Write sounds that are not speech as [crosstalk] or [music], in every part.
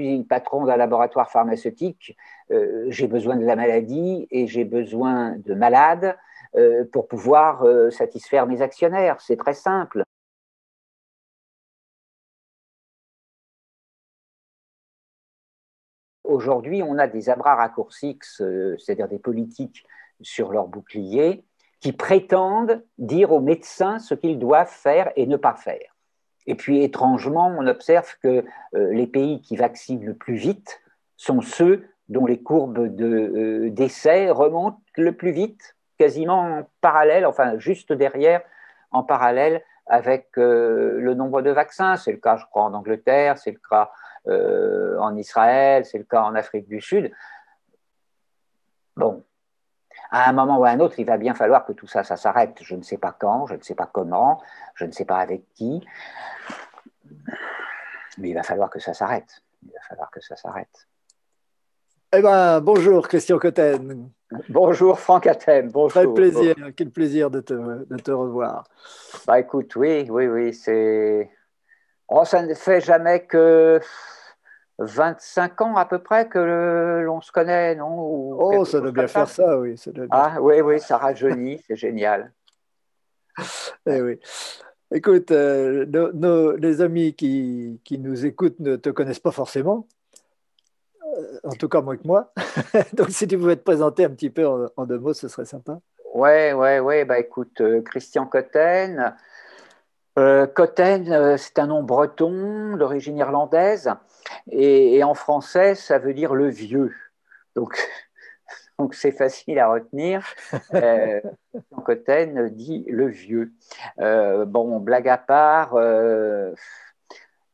suis patron d'un laboratoire pharmaceutique, j'ai besoin de la maladie et j'ai besoin de malades pour pouvoir satisfaire mes actionnaires. C'est très simple. Aujourd'hui, on a des abras raccourcis, c'est-à-dire des politiques sur leur bouclier, qui prétendent dire aux médecins ce qu'ils doivent faire et ne pas faire. Et puis, étrangement, on observe que euh, les pays qui vaccinent le plus vite sont ceux dont les courbes de euh, remontent le plus vite, quasiment en parallèle, enfin juste derrière, en parallèle avec euh, le nombre de vaccins. C'est le cas, je crois, en Angleterre, c'est le cas en Israël, c'est le cas en Afrique du Sud. Bon, à un moment ou à un autre, il va bien falloir que tout ça, ça s'arrête. Je ne sais pas quand, je ne sais pas comment, je ne sais pas avec qui, mais il va falloir que ça s'arrête. Il va falloir que ça s'arrête. Eh ben, bonjour Christian Cotten. Bonjour Franck Athènes. Bonjour. Quel plaisir, quel plaisir de te, de te revoir. Bah écoute, oui, oui, oui, c'est. Oh, ça ne fait jamais que 25 ans à peu près que l'on se connaît, non? Oh, ça doit bien faire ça, oui. ah, oui, oui, ça rajeunit, c'est génial. [laughs] Eh oui. Écoute, euh, nos, les amis qui, qui, nous écoutent ne te connaissent pas forcément, euh, en tout cas moins que moi. [laughs] Donc, si tu pouvais te présenter un petit peu en, deux mots, ce serait sympa. Oui, oui, oui. Bah, écoute, euh, Christian Cotten. Cotten, c'est un nom breton d'origine irlandaise. Et, en français, ça veut dire le vieux. Donc, [laughs] donc c'est facile à retenir. Euh, [laughs] Cotten dit le vieux. Euh, bon, blague à part, euh,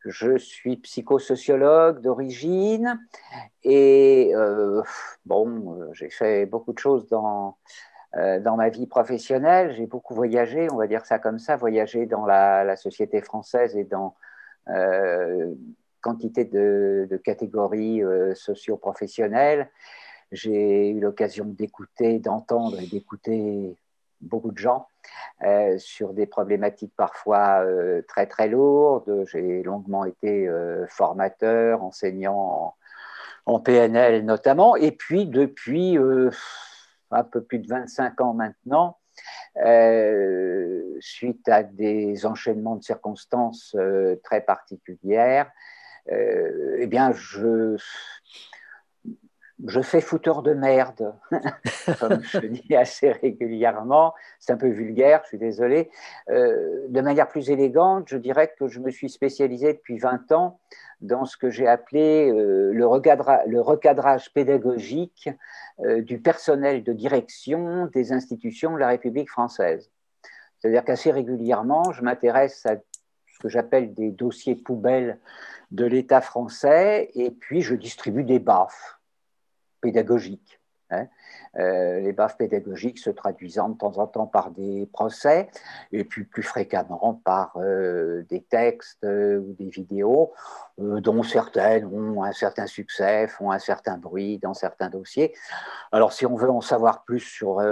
je suis psychosociologue d'origine et euh, bon, j'ai fait beaucoup de choses dans, dans ma vie professionnelle. J'ai beaucoup voyagé, on va dire ça comme ça, voyagé dans la, société française et dans quantité de, catégories euh, socio-professionnelles. J'ai eu l'occasion d'écouter, d'entendre et d'écouter beaucoup de gens euh, sur des problématiques parfois euh, très très lourdes. J'ai longuement été formateur, enseignant en, PNL notamment. Et puis depuis un peu plus de 25 ans maintenant, suite à des enchaînements de circonstances très particulières, euh, eh bien, je, je fais fouteur de merde, [laughs] comme je dis assez régulièrement. C'est un peu vulgaire, je suis désolé. Euh, de manière plus élégante, je dirais que je me suis spécialisé depuis 20 ans dans ce que j'ai appelé euh, le, le, recadrage pédagogique du personnel de direction des institutions de la République française. C'est-à-dire qu'assez régulièrement, je m'intéresse à ce que j'appelle des dossiers poubelles de l'État français, et puis je distribue des baffes pédagogiques. Hein. Euh, les baffes pédagogiques se traduisant de temps en temps par des procès et puis plus fréquemment par euh, des textes euh, ou des vidéos dont certaines ont un certain succès, font un certain bruit dans certains dossiers. Alors si on veut en savoir plus sur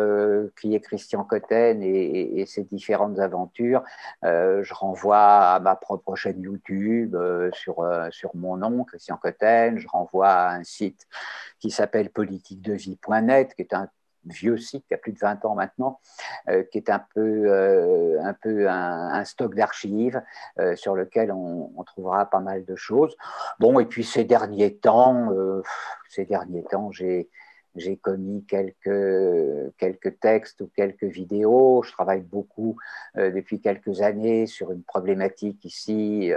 qui est Christian Cotten et, et, ses différentes aventures, je renvoie à ma propre chaîne YouTube sur, sur mon nom, Christian Cotten, je renvoie à un site qui s'appelle politiquedevie.net, qui est un vieux site qui a plus de 20 ans maintenant, euh, qui est un peu, euh, un, stock d'archives euh, sur lequel on, trouvera pas mal de choses. Bon, et puis ces derniers temps, ces derniers temps, j'ai j'ai commis quelques, quelques textes ou quelques vidéos. Je travaille beaucoup depuis quelques années sur une problématique ici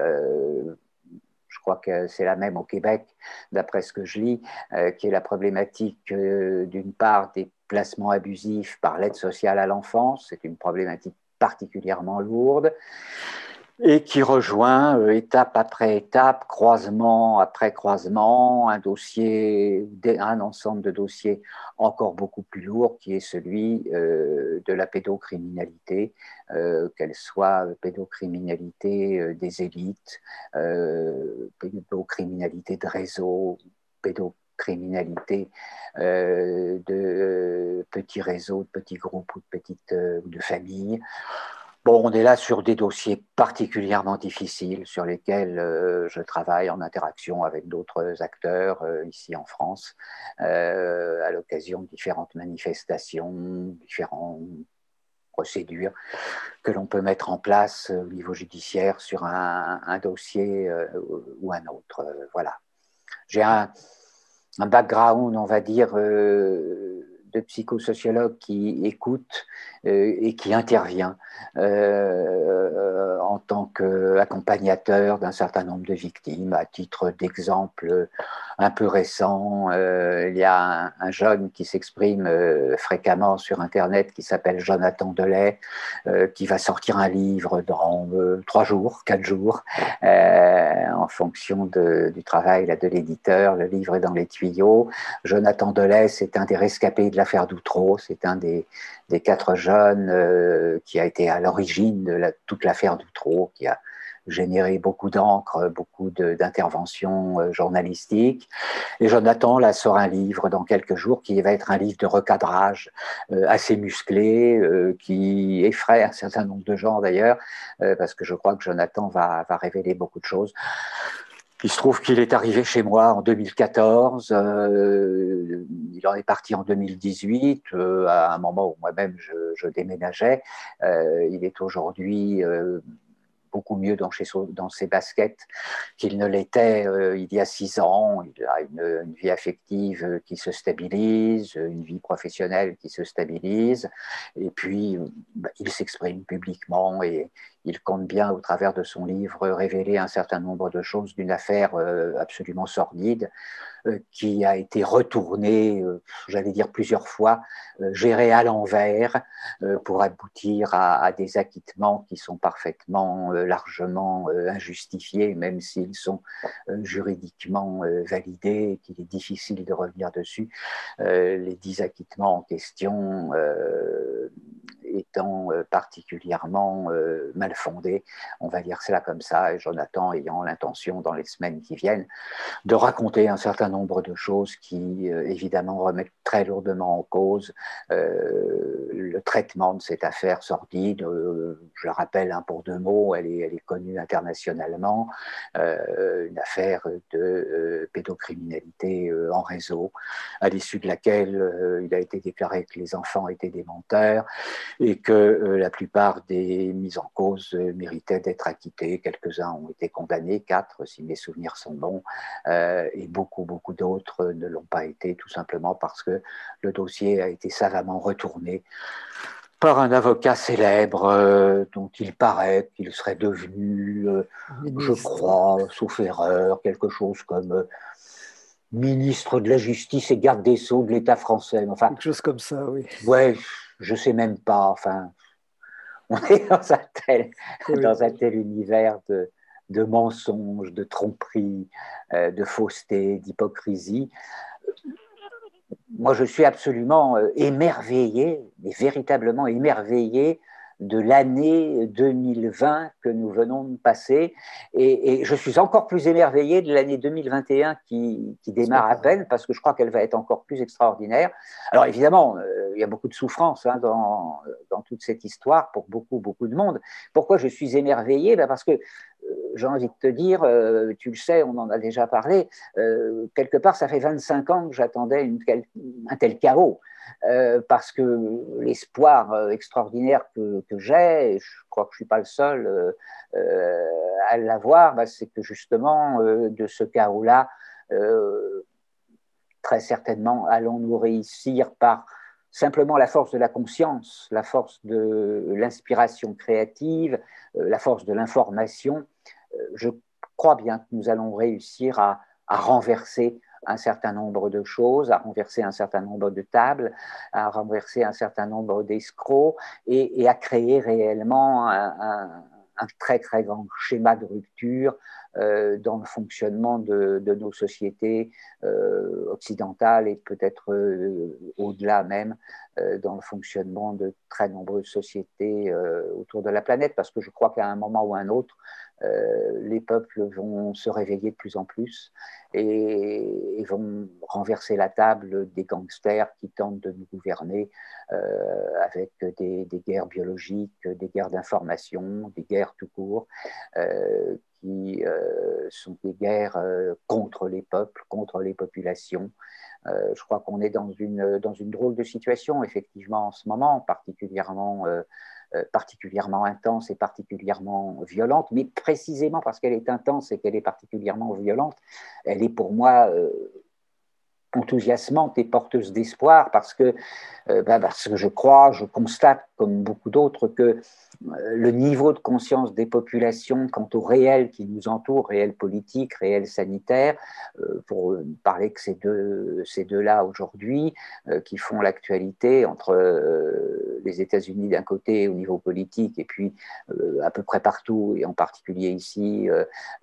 crois que c'est la même au Québec, d'après ce que je lis, euh, qui est la problématique euh, d'une part des placements abusifs par l'aide sociale à l'enfance. C'est une problématique particulièrement lourde et qui rejoint euh, étape après étape, croisement après croisement, un dossier, un ensemble de dossiers encore beaucoup plus lourd qui est celui euh, de la pédocriminalité, euh, qu'elle soit pédocriminalité des élites, pédocriminalité de réseau, pédocriminalité de petits réseaux, de petits groupes ou de petites de familles. Bon, on est là sur des dossiers particulièrement difficiles sur lesquels euh, je travaille en interaction avec d'autres acteurs euh, ici en France euh, à l'occasion de différentes manifestations, différentes procédures que l'on peut mettre en place au niveau judiciaire sur un, dossier ou un autre. voilà. J'ai un, background, on va dire de psychosociologue qui écoute euh, et qui intervient euh, en tant qu'accompagnateur d'un certain nombre de victimes. À titre d'exemple un peu récent, euh, il y a un, jeune qui s'exprime fréquemment sur Internet qui s'appelle Jonathan Delay, qui va sortir un livre dans trois jours, quatre jours, en fonction du travail de l'éditeur. Le livre est dans les tuyaux. Jonathan Delay, c'est un des rescapés de l'affaire d'Outreau, c'est un des, quatre jeunes euh, qui a été à l'origine de toute l'affaire d'Outreau, qui a généré beaucoup d'encre, beaucoup d'interventions euh, journalistiques. Et Jonathan là sort un livre dans quelques jours qui va être un livre de recadrage euh, assez musclé, qui effraie un certain nombre de gens d'ailleurs, parce que je crois que Jonathan va, va révéler beaucoup de choses. Il se trouve qu'il est arrivé chez moi en 2014, euh, il en est parti en 2018, euh, à un moment où moi-même je, déménageais. Euh, il est aujourd'hui beaucoup mieux dans, ses baskets qu'il ne l'était il y a six ans. Il a une, vie affective qui se stabilise, une vie professionnelle qui se stabilise, et puis bah, il s'exprime publiquement et il compte bien, au travers de son livre, révéler un certain nombre de choses d'une affaire euh, absolument sordide euh, qui a été retournée, euh, j'allais dire plusieurs fois, gérée à l'envers pour aboutir à, des acquittements qui sont parfaitement, largement injustifiés, même s'ils sont juridiquement validés et qu'il est difficile de revenir dessus. Les dix acquittements en question étant euh, particulièrement euh, mal fondé, on va dire cela comme ça, et Jonathan ayant l'intention dans les semaines qui viennent de raconter un certain nombre de choses qui euh, évidemment remettent très lourdement en cause le traitement de cette affaire sordide. je rappelle un pour deux mots, elle est, elle est connue internationalement, une affaire de pédocriminalité en réseau, à l'issue de laquelle il a été déclaré que les enfants étaient des menteurs et que euh, la plupart des mises en cause euh, méritaient d'être acquittés. Quelques-uns ont été condamnés, quatre si mes souvenirs sont bons, euh, et beaucoup, beaucoup d'autres ne l'ont pas été, tout simplement parce que le dossier a été savamment retourné par un avocat célèbre dont il paraît qu'il serait devenu, je crois, sauf erreur, quelque chose comme ministre de la Justice et garde des Sceaux de l'État français. Enfin, quelque chose comme ça, oui. Ouais, je sais même pas. Enfin, [laughs] on est dans un tel, dans un tel univers de, de mensonges, de tromperies, euh, de fausseté, d'hypocrisie. Moi, je suis absolument euh, émerveillé, mais véritablement émerveillé de l'année 2020 que nous venons de passer. Et, je suis encore plus émerveillé de l'année 2021 qui, qui, démarre à peine, parce que je crois qu'elle va être encore plus extraordinaire. Alors évidemment, euh, il y a beaucoup de souffrance hein, dans, dans, toute cette histoire pour beaucoup, beaucoup de monde. Pourquoi je suis émerveillé? Ben Parce que euh, j'ai envie de te dire, euh, tu le sais, on en a déjà parlé, quelque part, ça fait 25 ans que j'attendais un tel chaos. Euh, parce que l'espoir euh, extraordinaire que, j'ai, et je crois que je ne suis pas le seul euh, à l'avoir, bah, c'est que justement, de ce chaos-là, très certainement, allons-nous réussir par simplement la force de la conscience, la force de l'inspiration créative, la force de l'information. Je crois bien que nous allons réussir à, à renverser un certain nombre de choses, à renverser un certain nombre de tables, à renverser un certain nombre d'escrocs et, à créer réellement un, très très grand schéma de rupture dans le fonctionnement de, nos sociétés euh, occidentales et peut-être euh, au-delà même dans le fonctionnement de très nombreuses sociétés autour de la planète, parce que je crois qu'à un moment ou un autre, les peuples vont se réveiller de plus en plus et, vont renverser la table des gangsters qui tentent de nous gouverner avec des, guerres biologiques, des guerres d'information, des guerres tout court, qui euh, sont des guerres euh, contre les peuples, contre les populations. Euh, je crois qu'on est dans une, dans une drôle de situation, effectivement, en ce moment, particulièrement, particulièrement intense et particulièrement violente, mais précisément parce qu'elle est intense et qu'elle est particulièrement violente, elle est pour moi enthousiasmante et porteuse d'espoir parce ben parce que je crois, je constate, comme beaucoup d'autres, que euh, le niveau de conscience des populations quant au réel qui nous entoure, réel politique, réel sanitaire, euh, pour parler que ces deux, ces deux-là aujourd'hui, euh, qui font l'actualité entre les États-Unis d'un côté au niveau politique et puis à peu près partout, et en particulier ici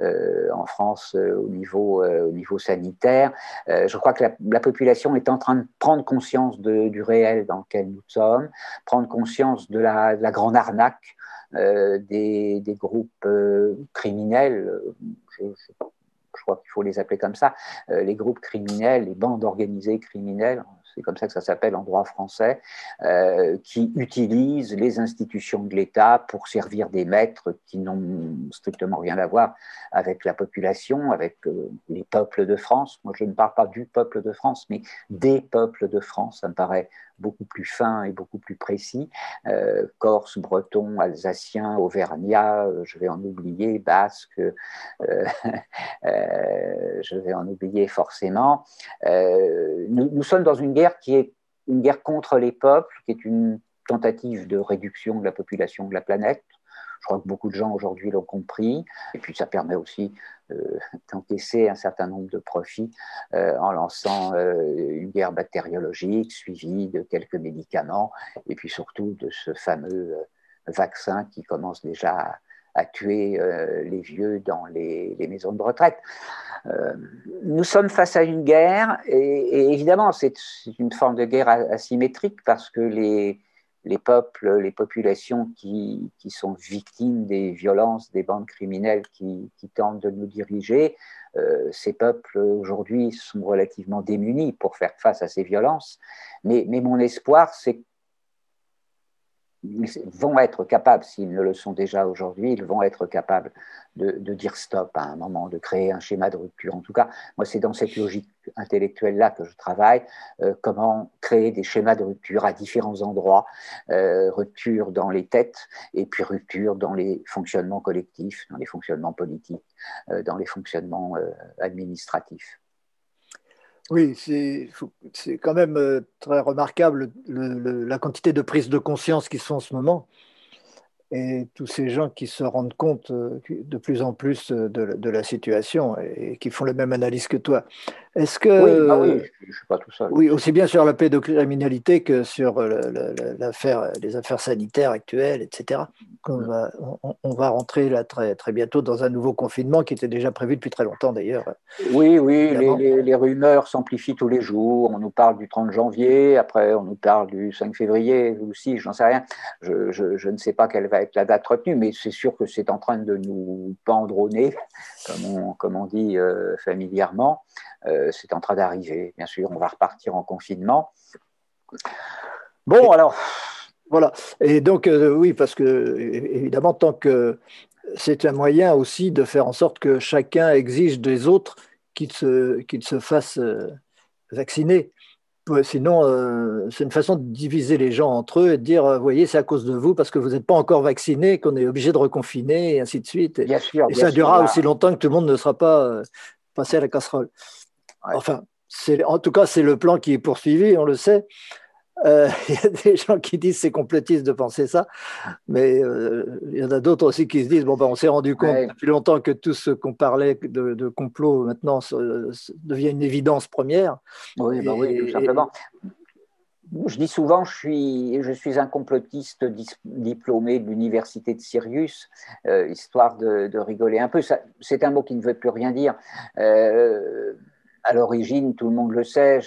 en France au niveau, au niveau sanitaire, je crois que la, population est en train de prendre conscience du réel dans lequel nous sommes, prendre conscience de la, de la grande arnaque euh, des, groupes euh, criminels, je, crois qu'il faut les appeler comme ça, euh, les groupes criminels, les bandes organisées criminelles, c'est comme ça que ça s'appelle en droit français, qui utilisent les institutions de l'État pour servir des maîtres qui n'ont strictement rien à voir avec la population, avec les peuples de France. Moi, je ne parle pas du peuple de France, mais des peuples de France. Ça me paraît beaucoup plus fin et beaucoup plus précis. Euh, Corse, breton, alsacien, auvergnat, euh, je vais en oublier, basque, euh, [laughs] je vais en oublier forcément. Nous, nous, sommes dans une guerre qui est une guerre contre les peuples, qui est une tentative de réduction de la population de la planète. Je crois que beaucoup de gens aujourd'hui l'ont compris. Et puis ça permet aussi euh, d'encaisser un certain nombre de profits euh, en lançant euh, une guerre bactériologique suivie de quelques médicaments et puis surtout de ce fameux vaccin qui commence déjà à, tuer les vieux dans les, maisons de retraite. nous sommes face à une guerre et évidemment c'est une forme de guerre asymétrique parce que les, les peuples, les populations qui, sont victimes des violences des bandes criminelles qui, tentent de nous diriger, euh, ces peuples aujourd'hui sont relativement démunis pour faire face à ces violences. Mais, mais mon espoir, c'est ils vont être capables, s'ils ne le sont déjà aujourd'hui, ils vont être capables de, dire stop à un moment, de créer un schéma de rupture. En tout cas, moi, c'est dans cette logique intellectuelle-là que je travaille, euh, comment créer des schémas de rupture à différents endroits, euh, rupture dans les têtes et puis rupture dans les fonctionnements collectifs, dans les fonctionnements politiques, euh, dans les fonctionnements administratifs. Oui, c'est quand même euh, très remarquable la quantité de prises de conscience qui sont en ce moment et tous ces gens qui se rendent compte euh, de plus en plus euh, de, la situation et qui font la même analyse que toi. Est-ce que. Oui, je ne suis pas tout seul. Oui, aussi bien sur la pédocriminalité que sur l'affaire, les affaires sanitaires actuelles, etc. On va, on, va rentrer là très, très bientôt dans un nouveau confinement qui était déjà prévu depuis très longtemps d'ailleurs. Oui, oui, les, les, rumeurs s'amplifient tous les jours. On nous parle du 30 janvier, après on nous parle du 5 février ou 6, j'en sais rien. Je, je, je, ne sais pas quelle va être la date retenue, mais c'est sûr que c'est en train de nous pendronner, [laughs] comme on, comme on dit euh, familièrement. Euh, c'est en train d'arriver. Bien sûr, on va repartir en confinement. Bon, alors, voilà. Et donc, euh, oui, parce que, évidemment, tant que c'est un moyen aussi de faire en sorte que chacun exige des autres qu'ils se, se fassent vacciner. Sinon, c'est une façon de diviser les gens entre eux et de dire, vous voyez, c'est à cause de vous, parce que vous n'êtes pas encore vacciné, qu'on est obligé de reconfiner, et ainsi de suite. Bien sûr, et ça durera aussi longtemps que tout le monde ne sera pas passé à la casserole. Enfin, en tout cas, c'est le plan qui est poursuivi, on le sait. Euh, [laughs] il y a des gens qui disent c'est complotiste de penser ça, mais euh, il y en a d'autres aussi qui se disent bon ben on s'est rendu compte depuis longtemps que tout ce qu'on parlait de, complot maintenant devient une évidence première. Oui, bah oui tout simplement. je dis souvent, je suis, je suis un complotiste diplômé de l'université de Sirius, euh, histoire de, rigoler un peu. C'est un mot qui ne veut plus rien dire. À l'origine, tout le monde le sait,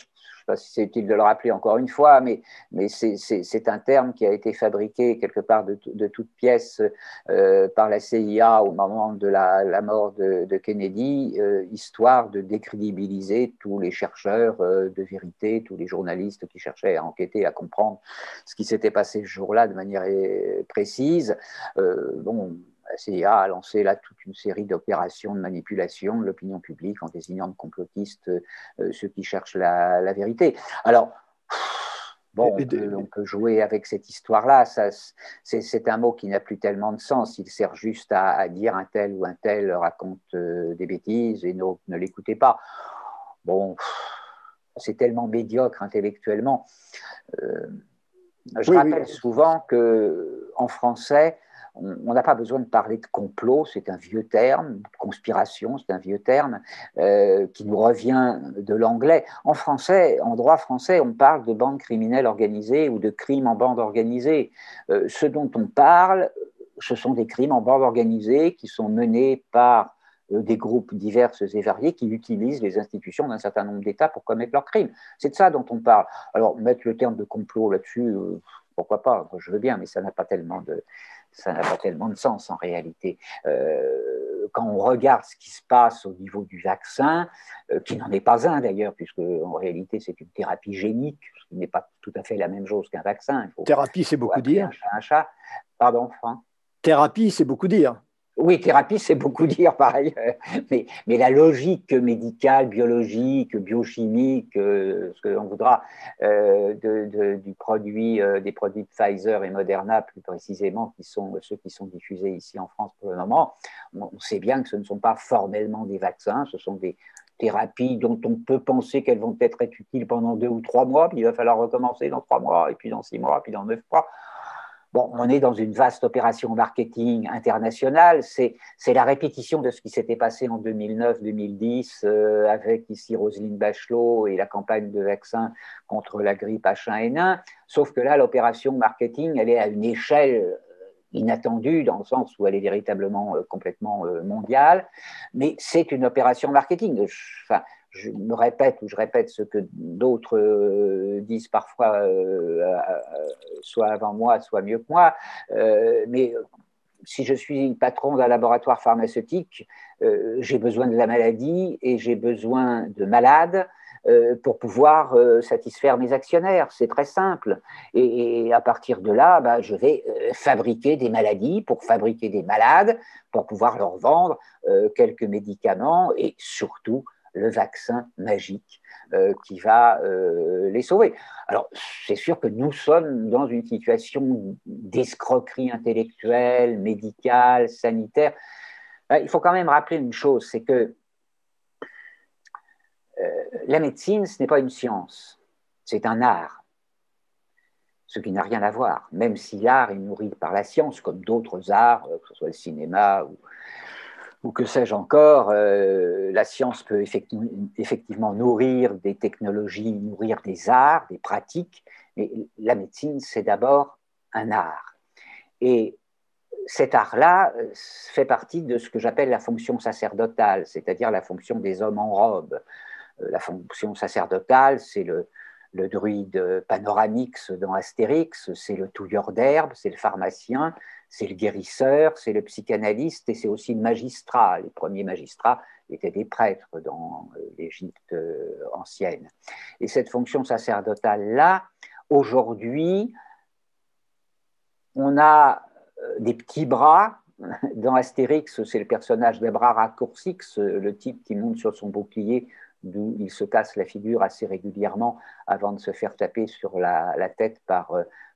sais pas si c'est utile de le rappeler encore une fois, mais, mais c'est un terme qui a été fabriqué quelque part de, de toute pièce euh, par la CIA au moment de la, mort de, Kennedy, euh, histoire de décrédibiliser tous les chercheurs euh, de vérité, tous les journalistes qui cherchaient à enquêter, à comprendre ce qui s'était passé ce jour-là de manière précise. bon, la CIA a lancé là toute une série d'opérations de manipulation de l'opinion publique en désignant de complotistes euh, ceux qui cherchent la, vérité. Alors, bon, on peut, jouer avec cette histoire-là. C'est un mot qui n'a plus tellement de sens. Il sert juste à, dire un tel ou un tel raconte euh, des bêtises et ne l'écoutez pas. Bon, c'est tellement médiocre intellectuellement. Euh, je rappelle souvent que en français, on n'a pas besoin de parler de complot, c'est un vieux terme, conspiration, c'est un vieux terme euh, qui nous revient de l'anglais. En français, en droit français, on parle de bande criminelle organisée ou de crimes en bande organisée. Euh, ce dont on parle, ce sont des crimes en bande organisée qui sont menés par euh, des groupes divers et variés qui utilisent les institutions d'un certain nombre d'États pour commettre leurs crimes. C'est de ça dont on parle. Alors, mettre le terme de complot là-dessus, pourquoi pas, je veux bien, mais ça n'a pas tellement de, ça n'a pas tellement de sens en réalité. Euh, quand on regarde ce qui se passe au niveau du vaccin, euh, qui n'en est pas un d'ailleurs, puisque en réalité c'est une thérapie génique, ce qui n'est pas tout à fait la même chose qu'un vaccin. thérapie, c'est beaucoup dire. Un chat, Pardon, Franck? Thérapie, c'est beaucoup dire. Oui, thérapie, c'est beaucoup [laughs] dire pareil, mais, mais la logique médicale, biologique, biochimique, euh, ce que l'on voudra, euh, de, du produit, euh, des produits de Pfizer et Moderna plus précisément, qui sont ceux qui sont diffusés ici en France pour le moment, on, sait bien que ce ne sont pas formellement des vaccins, ce sont des thérapies dont on peut penser qu'elles vont peut-être être utiles pendant deux ou trois mois, puis il va falloir recommencer dans trois mois, et puis dans six mois, puis dans neuf mois. On est dans une vaste opération marketing internationale. C'est la répétition de ce qui s'était passé en 2009-2010 euh, avec ici Roselyne Bachelot et la campagne de vaccins contre la grippe H1N1. Sauf que là, l'opération marketing, elle est à une échelle euh, inattendue dans le sens où elle est véritablement euh, complètement mondiale. Mais c'est une opération marketing. Je me répète ou je répète ce que d'autres euh, disent parfois, euh, euh, soit avant moi, soit mieux que moi, mais si je suis patron d'un laboratoire pharmaceutique, j'ai besoin de la maladie et j'ai besoin de malades pour pouvoir satisfaire mes actionnaires. C'est très simple. Et, à partir de là, bah, je vais fabriquer des maladies pour fabriquer des malades, pour pouvoir leur vendre quelques médicaments et surtout le vaccin magique euh, qui va euh, les sauver. Alors, c'est sûr que nous sommes dans une situation d'escroquerie intellectuelle, médicale, sanitaire. Euh, il faut quand même rappeler une chose, c'est que la médecine, ce n'est pas une science, c'est un art, ce qui n'a rien à voir, même si l'art est nourri par la science, comme d'autres arts, que ce soit le cinéma ou, ou que sais-je encore, euh, la science peut effectivement nourrir des technologies, nourrir des arts, des pratiques, mais la médecine, c'est d'abord un art. Et cet art-là euh, fait partie de ce que j'appelle la fonction sacerdotale, c'est-à-dire la fonction des hommes en robe. Euh, la fonction sacerdotale, c'est le, le druide panoramix dans Astérix, c'est le touilleur d'herbe, c'est le pharmacien, c'est le guérisseur, c'est le psychanalyste et c'est aussi le magistrat. Les premiers magistrats étaient des prêtres dans euh, l'Égypte euh, ancienne. Et cette fonction sacerdotale-là, aujourd'hui, on a euh, des petits bras. [laughs] Dans Astérix, c'est le personnage d'Abrara Coursix, le type qui monte sur son bouclier d'où il se casse la figure assez régulièrement avant de se faire taper sur la, tête par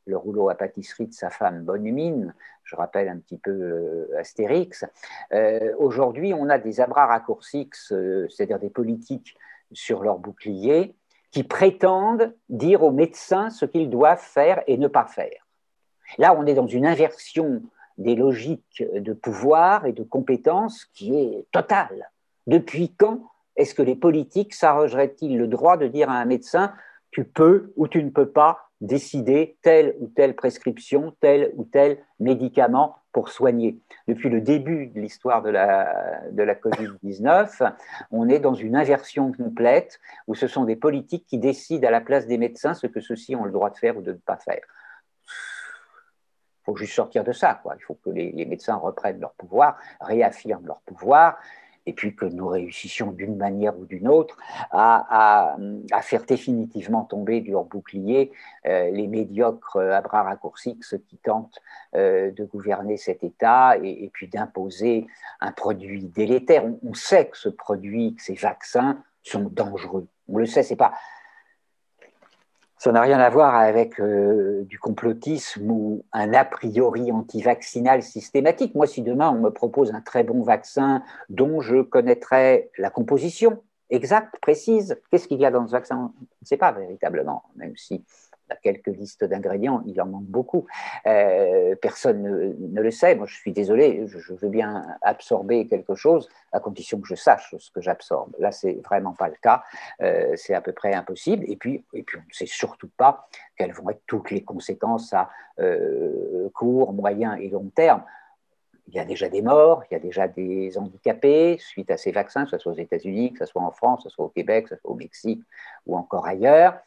le rouleau à pâtisserie de sa femme Bonne Je rappelle un petit peu euh, Astérix. Euh, aujourd'hui, on a des abras raccourcis, c'est-à-dire des politiques sur leur bouclier, qui prétendent dire aux médecins ce qu'ils doivent faire et ne pas faire. Là, on est dans une inversion des logiques de pouvoir et de compétences qui est totale. Depuis quand est-ce que les politiques s'arrogeraient-ils le droit de dire à un médecin tu peux ou tu ne peux pas décider telle ou telle prescription, tel ou tel médicament pour soigner. Depuis le début de l'histoire de la, de la Covid-19, on est dans une inversion complète où ce sont des politiques qui décident à la place des médecins ce que ceux-ci ont le droit de faire ou de ne pas faire. Il faut juste sortir de ça. Quoi. Il faut que les, les médecins reprennent leur pouvoir, réaffirment leur pouvoir et puis que nous réussissions d'une manière ou d'une autre à, faire définitivement tomber du hors-bouclier euh, les médiocres à bras raccourcis, ceux qui tentent euh, de gouverner cet État et, puis d'imposer un produit délétère. On, on, sait que ce produit, que ces vaccins sont dangereux. On le sait, c'est pas ça n'a rien à voir avec euh, du complotisme ou un a priori anti-vaccinal systématique. Moi, si demain on me propose un très bon vaccin dont je connaîtrais la composition exacte, précise, qu'est-ce qu'il y a dans ce vaccin? On ne sait pas véritablement, même si quelques listes d'ingrédients, il en manque beaucoup. Euh, personne ne, le sait. Moi, je suis désolé, je, veux bien absorber quelque chose à condition que je sache ce que j'absorbe. Là, c'est vraiment pas le cas. Euh, c'est à peu près impossible. Et puis, et puis on ne sait surtout pas quelles vont être toutes les conséquences à euh, court, moyen et long terme il y a déjà des morts, il y a déjà des handicapés suite à ces vaccins, que ce soit aux États-Unis, que ce soit en France, que ce soit au Québec, que ce soit au Mexique ou encore ailleurs.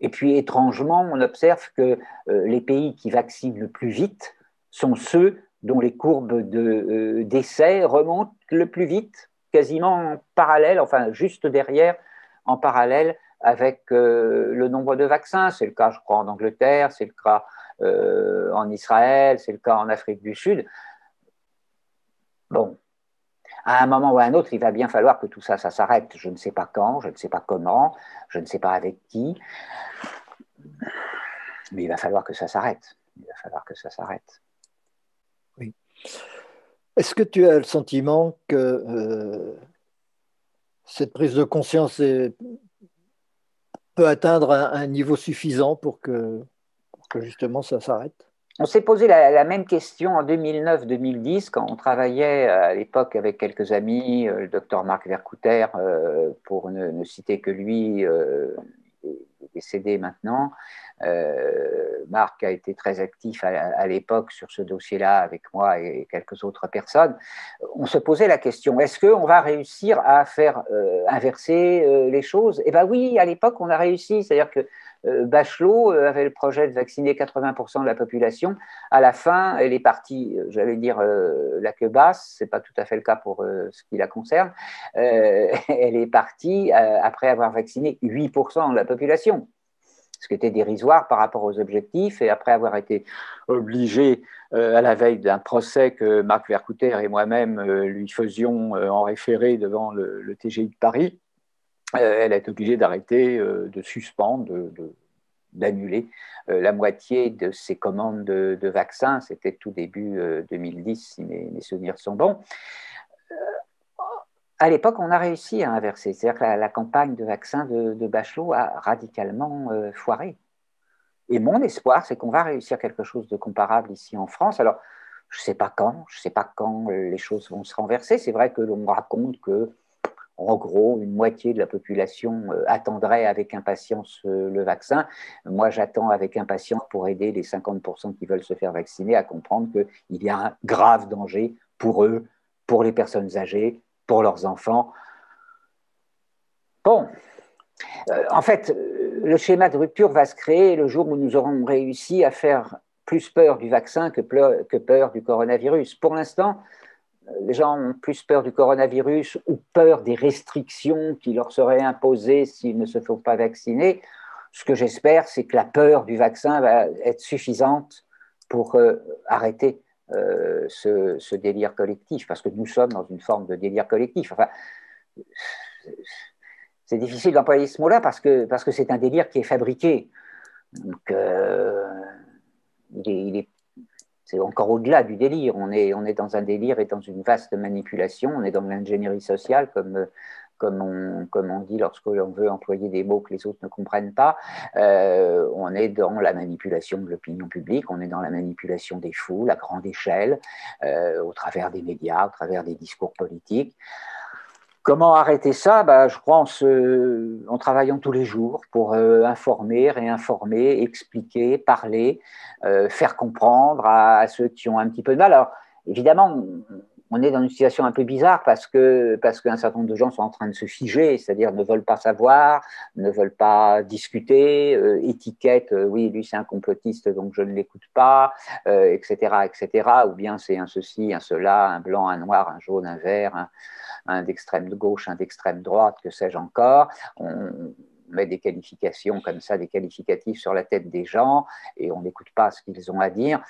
Et puis, étrangement, on observe que euh, les pays qui vaccinent le plus vite sont ceux dont les courbes de euh, remontent le plus vite, quasiment en parallèle, enfin juste derrière, en parallèle avec euh, le nombre de vaccins. C'est le cas, je crois, en Angleterre, c'est le cas en Israël, c'est le cas en Afrique du Sud. Bon, à un moment ou à un autre, il va bien falloir que tout ça, s'arrête. Je ne sais pas quand, je ne sais pas comment, je ne sais pas avec qui, mais il va falloir que ça s'arrête. Il va falloir que ça s'arrête. Oui. Est-ce que tu as le sentiment que euh, cette prise de conscience peut atteindre un, niveau suffisant pour que justement ça s'arrête? On s'est posé la, même question en 2009-2010 quand on travaillait euh, à l'époque avec quelques amis, euh, le docteur Marc Vercouter, euh, pour ne, citer que lui, décédé maintenant. Marc a été très actif à, l'époque sur ce dossier-là avec moi et quelques autres personnes. On se posait la question est-ce qu'on va réussir à faire inverser les choses? Eh bien oui, à l'époque, on a réussi. C'est-à-dire que Bachelot euh, avait le projet de vacciner 80% de la population. À la fin, elle est partie, euh, j'allais dire la queue basse, c'est pas tout à fait le cas pour ce qui la concerne. [laughs] elle est partie après avoir vacciné 8% de la population ce qui était dérisoire par rapport aux objectifs, et après avoir été obligé, à la veille d'un procès que Marc Vercouter et moi-même lui faisions en référé devant le TGI de Paris, euh, elle est obligée d'arrêter, euh, de suspendre, d'annuler euh, la moitié de ses commandes de, vaccins. C'était tout début 2010, si mes, souvenirs sont bons. à l'époque, on a réussi à inverser. C'est-à-dire que la, campagne de vaccins de, de Bachelot a radicalement foiré. Et mon espoir, c'est qu'on va réussir quelque chose de comparable ici en France. Alors, je ne sais pas quand, je ne sais pas quand les choses vont se renverser. C'est vrai que l'on raconte que en gros, une moitié de la population euh, attendrait avec impatience euh, le vaccin. Moi, j'attends avec impatience pour aider les 50% qui veulent se faire vacciner à comprendre qu'il y a un grave danger pour eux, pour les personnes âgées, pour leurs enfants. Bon, euh, en fait, le schéma de rupture va se créer le jour où nous aurons réussi à faire plus peur du vaccin que peur du coronavirus. Pour l'instant, les gens ont plus peur du coronavirus ou peur des restrictions qui leur seraient imposées s'ils ne se font pas vacciner. Ce que j'espère, c'est que la peur du vaccin va être suffisante pour euh, arrêter euh, ce, délire collectif, parce que nous sommes dans une forme de délire collectif. Enfin, c'est difficile d'employer ce mot-là parce que c'est parce que un délire qui est fabriqué. Donc, euh, il est c'est encore au-delà du délire. On est, on est dans un délire et dans une vaste manipulation. On est dans l'ingénierie sociale, comme, comme, on, comme on dit lorsque l'on veut employer des mots que les autres ne comprennent pas. Euh, on est dans la manipulation de l'opinion publique, on est dans la manipulation des foules à grande échelle, euh, au travers des médias, au travers des discours politiques. Comment arrêter ça? Bah, Je crois en, travaillant tous les jours pour euh, informer, réinformer, expliquer, parler, euh, faire comprendre à, à, ceux qui ont un petit peu de mal. Alors, évidemment, on est dans une situation un peu bizarre parce que parce qu'un certain nombre de gens sont en train de se figer, c'est-à-dire ne veulent pas savoir, ne veulent pas discuter, euh, étiquette, euh, oui, lui c'est un complotiste donc je ne l'écoute pas, etc., euh, etc. Ou bien c'est un ceci, un cela, un blanc, un noir, un jaune, un vert, un, d'extrême gauche, un d'extrême droite, que sais-je encore. Met des qualifications comme ça, des qualificatifs sur la tête des gens et on n'écoute pas ce qu'ils ont à dire.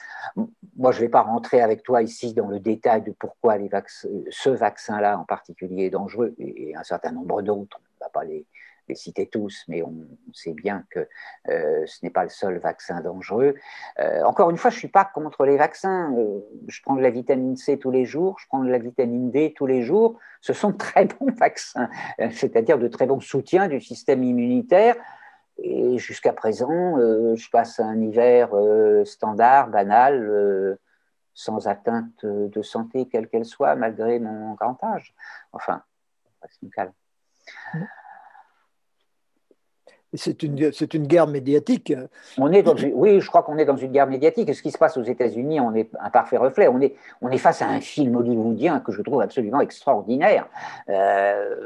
Moi, je ne vais pas rentrer avec toi ici dans le détail de pourquoi ce vaccin-là en particulier est dangereux et un certain nombre d'autres. On ne va pas les, les citer tous, mais on sait bien que euh, ce n'est pas le seul vaccin dangereux. Euh, encore une fois, je ne suis pas contre les vaccins. Euh, je prends de la vitamine C tous les jours, je prends de la vitamine D tous les jours. Ce sont très [laughs] bons vaccins, c'est-à-dire de très bons soutiens du système immunitaire. Et jusqu'à présent, je passe un hiver standard, banal, sans atteinte de santé, quelle qu'elle soit, malgré mon grand âge. Enfin, c'est calme. C'est une, c'est une guerre médiatique. On est dans oui, je crois qu'on est dans une guerre médiatique. Ce qui se passe aux États-Unis, on est un parfait reflet. On est, on est face à un film hollywoodien que je trouve absolument extraordinaire. Euh,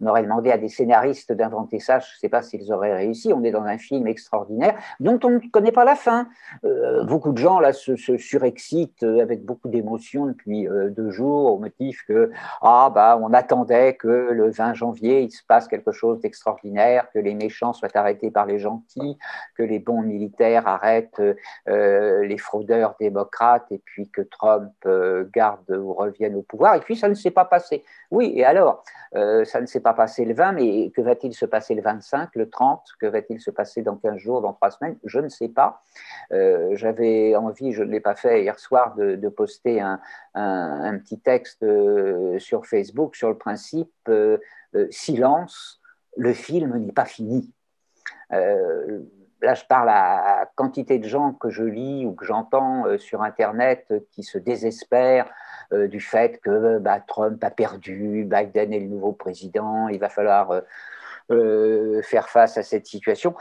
on aurait demandé à des scénaristes d'inventer ça, je ne sais pas s'ils auraient réussi. On est dans un film extraordinaire dont on ne connaît pas la fin. Euh, beaucoup de gens là se, surexcitent euh, avec beaucoup d'émotion depuis euh, deux jours au motif que ah bah on attendait que le 20 janvier il se passe quelque chose d'extraordinaire, que les méchants soient arrêtés par les gentils, que les bons militaires arrêtent les fraudeurs démocrates et puis que Trump garde ou revienne au pouvoir. Et puis ça ne s'est pas passé. Oui, et alors ça ne s'est pas passer le 20, mais que va-t-il se passer le 25, le 30 Que va-t-il se passer dans 15 jours, dans 3 semaines? Je ne sais pas. Euh, j'avais envie, je ne l'ai pas fait hier soir, de, poster un, petit texte euh, sur Facebook sur le principe euh, silence, le film n'est pas fini là, je parle à, quantité de gens que je lis ou que j'entends sur Internet qui se désespèrent euh, du fait que bah, Trump a perdu, Biden est le nouveau président, il va falloir euh, euh, faire face à cette situation.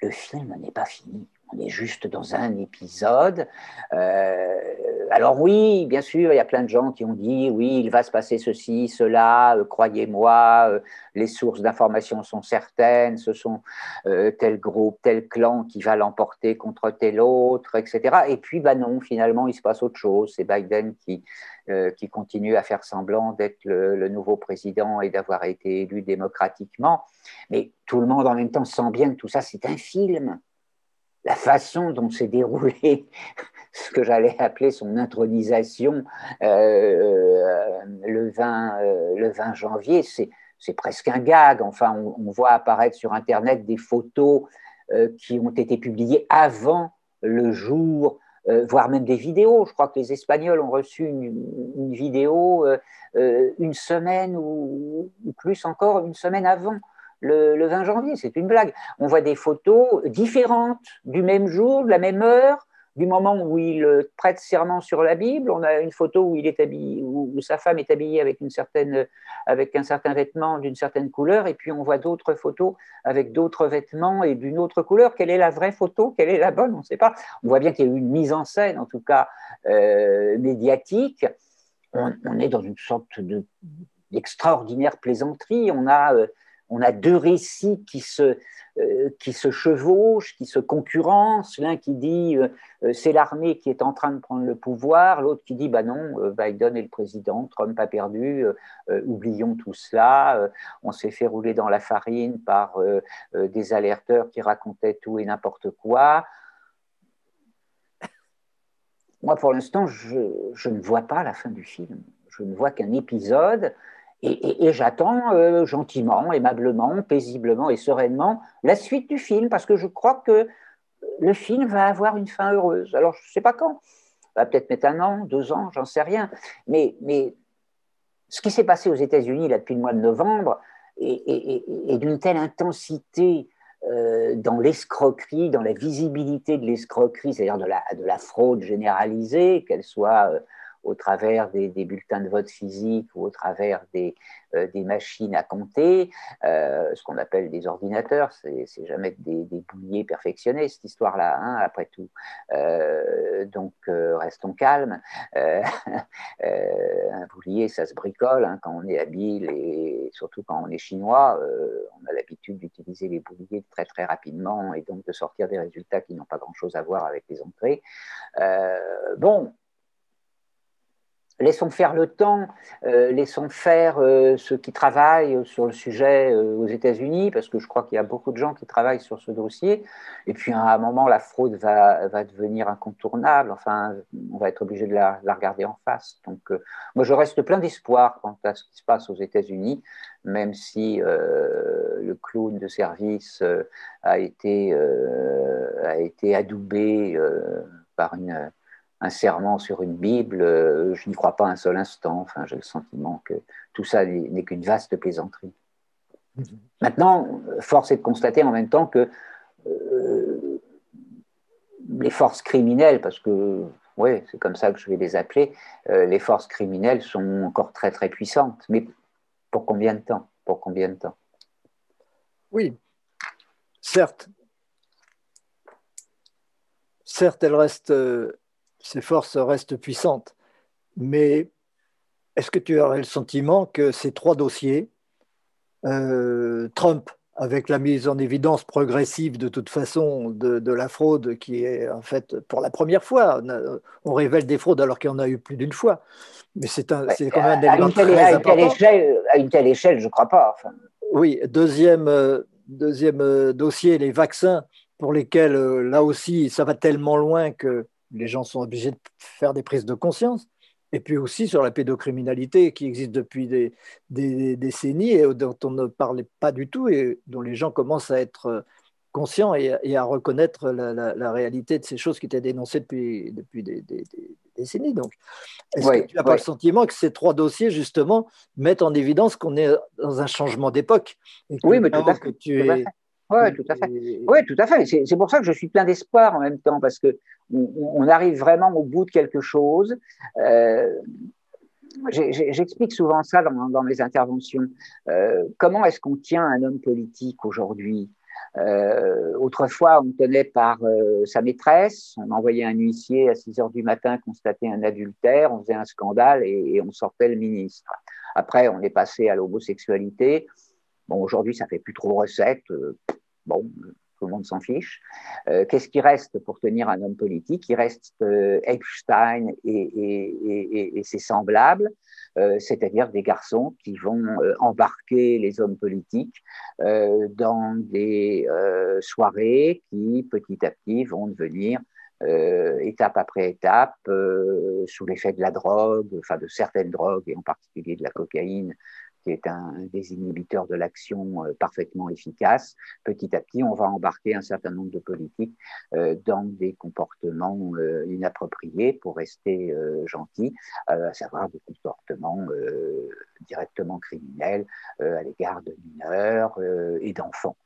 Le film n'est pas fini on est juste dans un épisode. Euh, alors oui, bien sûr, il y a plein de gens qui ont dit, oui, il va se passer ceci, cela, euh, croyez-moi, euh, les sources d'information sont certaines, ce sont tel groupe, tel clan qui va l'emporter contre tel autre, etc. Et puis, bah non, finalement, il se passe autre chose. C'est Biden qui, qui continue à faire semblant d'être le, le nouveau président et d'avoir été élu démocratiquement. Mais tout le monde en même temps sent bien que tout ça, c'est un film la façon dont s'est déroulé [laughs] ce que j'allais appeler son intronisation euh, le, 20, euh, le 20 janvier, c'est presque un gag. Enfin, on, voit apparaître sur Internet des photos euh, qui ont été publiées avant le jour, voire même des vidéos. Je crois que les Espagnols ont reçu une, vidéo une semaine ou, plus encore, une semaine avant le, 20 janvier. C'est une blague. On voit des photos différentes du même jour, de la même heure, du moment où il prête serment sur la Bible. On a une photo où il est habillé, où, sa femme est habillée avec une certaine, avec un certain vêtement d'une certaine couleur, et puis on voit d'autres photos avec d'autres vêtements et d'une autre couleur. Quelle est la vraie photo? Quelle est la bonne? On ne sait pas. On voit bien qu'il y a eu une mise en scène, en tout cas euh, médiatique. On, est dans une sorte de d'extraordinaire plaisanterie. On a euh, on a deux récits qui se, euh, qui se chevauchent, qui se concurrencent. L'un qui dit euh, euh, c'est l'armée qui est en train de prendre le pouvoir, l'autre qui dit bah non, Biden est le président, Trump a perdu, oublions tout cela. on s'est fait rouler dans la farine par des alerteurs qui racontaient tout et n'importe quoi. Moi, pour l'instant, je ne vois pas la fin du film. Je ne vois qu'un épisode et, j'attends euh, gentiment, aimablement, paisiblement et sereinement la suite du film, parce que je crois que le film va avoir une fin heureuse. Alors, je ne sais pas quand. Va peut-être mettre un an, deux ans, j'en sais rien. Mais, ce qui s'est passé aux États-Unis depuis le mois de novembre est, d'une telle intensité euh, dans l'escroquerie, dans la visibilité de l'escroquerie, c'est-à-dire de la, de la, fraude généralisée, qu'elle soit euh, au travers des, bulletins de vote physiques ou au travers des, euh, des machines à compter, euh, ce qu'on appelle des ordinateurs. C'est jamais des, bouliers perfectionnés, cette histoire-là, hein, après tout. Euh, donc, restons calmes. [laughs] un boulier, ça se bricole hein, quand on est habile et surtout quand on est chinois. on a l'habitude d'utiliser les bouliers très, très rapidement et donc de sortir des résultats qui n'ont pas grand-chose à voir avec les entrées. bon, laissons faire le temps, euh, laissons faire euh, ceux qui travaillent sur le sujet euh, aux États-Unis, parce que je crois qu'il y a beaucoup de gens qui travaillent sur ce dossier. Et puis à un moment, la fraude va, devenir incontournable. Enfin, on va être obligé de la, regarder en face. Donc, moi, je reste plein d'espoir quant à ce qui se passe aux États-Unis, même si le clown de service a été adoubé par une un serment sur une Bible, euh, je n'y crois pas un seul instant. Enfin, j'ai le sentiment que tout ça n'est qu'une vaste plaisanterie. [laughs] Maintenant, force est de constater en même temps que euh, les forces criminelles, parce que oui, c'est comme ça que je vais les appeler, euh, les forces criminelles sont encore très très puissantes. Mais pour combien de temps? Pour combien de temps? Oui, certes. Certes, elles restent ces forces restent puissantes. Mais est-ce que tu aurais le sentiment que ces trois dossiers, euh, Trump, avec la mise en évidence progressive de toute façon de, la fraude, qui est en fait pour la première fois, on, révèle des fraudes alors qu'il y en a eu plus d'une fois. Mais c'est quand même un élément très à, une échelle, à une telle échelle, je ne crois pas. Oui, deuxième, euh, deuxième euh, dossier, les vaccins, pour lesquels là aussi ça va tellement loin que les gens sont obligés de faire des prises de conscience. Et puis aussi sur la pédocriminalité qui existe depuis des, décennies et dont on ne parlait pas du tout et dont les gens commencent à être conscients et, à reconnaître la, réalité de ces choses qui étaient dénoncées depuis, depuis des, décennies. Donc, est-ce que tu n'as pas le sentiment que ces trois dossiers, justement, mettent en évidence qu'on est dans un changement d'époque Oui, mais tout à fait. Que tu es, oui, tout à fait. Oui, tout à fait. C'est pour ça que je suis plein d'espoir en même temps, parce que on, arrive vraiment au bout de quelque chose. Euh, J'explique souvent ça dans, dans mes interventions. Euh, comment est-ce qu'on tient un homme politique aujourd'hui? Euh, Autrefois, on tenait par euh, sa maîtresse, on envoyait un huissier à 6 heures du matin constater un adultère, on faisait un scandale et, et on sortait le ministre. Après, on est passé à l'homosexualité. Bon, aujourd'hui, ça fait plus trop recette. Euh, bon, tout le monde s'en fiche. Euh, qu'est-ce qui reste pour tenir un homme politique? Il reste euh, Epstein et, ses semblables, c'est-à-dire des garçons qui vont embarquer les hommes politiques dans des soirées qui, petit à petit, vont devenir étape après étape, sous l'effet de la drogue, enfin de certaines drogues, et en particulier de la cocaïne, qui est un, des inhibiteurs de l'action euh, parfaitement efficace, petit à petit, on va embarquer un certain nombre de politiques euh, dans des comportements euh, inappropriés pour rester gentils, à savoir des comportements directement criminels à l'égard de mineurs et d'enfants.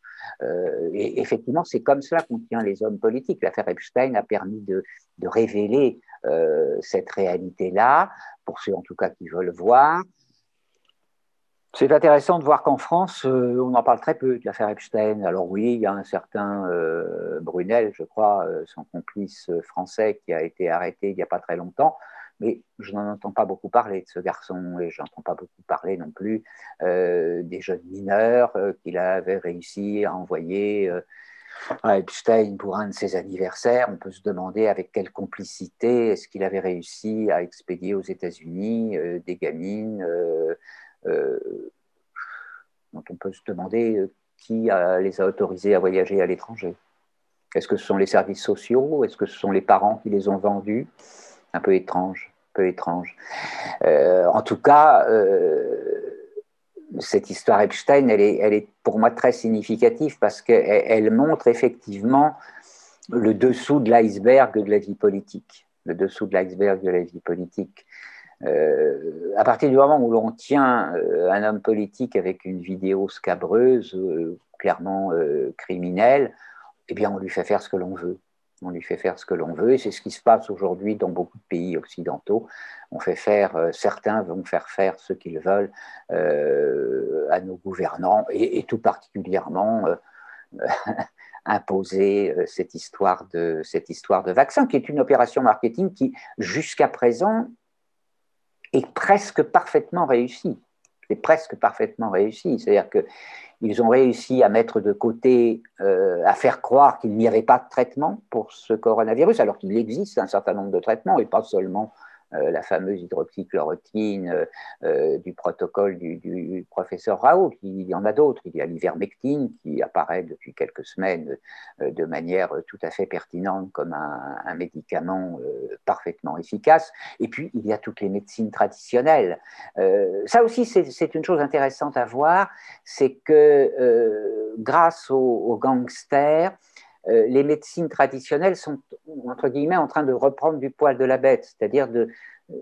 et effectivement, c'est comme cela qu'on tient les hommes politiques. L'affaire Epstein a permis de révéler cette réalité-là, pour ceux en tout cas qui veulent voir, c'est intéressant de voir qu'en France, euh, on en parle très peu de l'affaire Epstein. Alors oui, il y a un certain euh, Brunel, je crois, euh, son complice français, qui a été arrêté il n'y a pas très longtemps, mais je n'en entends pas beaucoup parler de ce garçon et je n'entends pas beaucoup parler non plus des jeunes mineurs qu'il avait réussi à envoyer à Epstein pour un de ses anniversaires. On peut se demander avec quelle complicité est-ce qu'il avait réussi à expédier aux États-Unis des gamines dont on peut se demander euh, qui les a autorisés à voyager à l'étranger. Est-ce que ce sont les services sociaux? Est-ce que ce sont les parents qui les ont vendus? Un peu étrange, peu étrange. Euh, en tout cas, cette histoire Epstein, elle est, elle est, pour moi très significative parce qu'elle elle montre effectivement le dessous de l'iceberg de la vie politique. Le dessous de l'iceberg de la vie politique. Euh, à partir du moment où l'on tient euh, un homme politique avec une vidéo scabreuse, euh, clairement criminelle, eh bien, on lui fait faire ce que l'on veut. On lui fait faire ce que l'on veut, et c'est ce qui se passe aujourd'hui dans beaucoup de pays occidentaux. On fait faire, certains vont faire faire ce qu'ils veulent à nos gouvernants, et, tout particulièrement [laughs] imposer cette histoire, de, cette histoire de vaccin, qui est une opération marketing qui, jusqu'à présent, est presque parfaitement réussie. C'est presque parfaitement réussi. C'est-à-dire qu'ils ont réussi à mettre de côté, euh, à faire croire qu'il n'y avait pas de traitement pour ce coronavirus, alors qu'il existe un certain nombre de traitements, et pas seulement euh, la fameuse hydroxychloroquine euh, euh, du protocole du, professeur Raoult. Il y en a d'autres. Il y a l'ivermectine qui apparaît depuis quelques semaines de manière tout à fait pertinente comme un, médicament parfaitement efficace. Et puis, il y a toutes les médecines traditionnelles. ça aussi, c'est une chose intéressante à voir, c'est que grâce aux gangsters, euh, les médecines traditionnelles sont, entre guillemets, en train de reprendre du poil de la bête, c'est-à-dire de euh,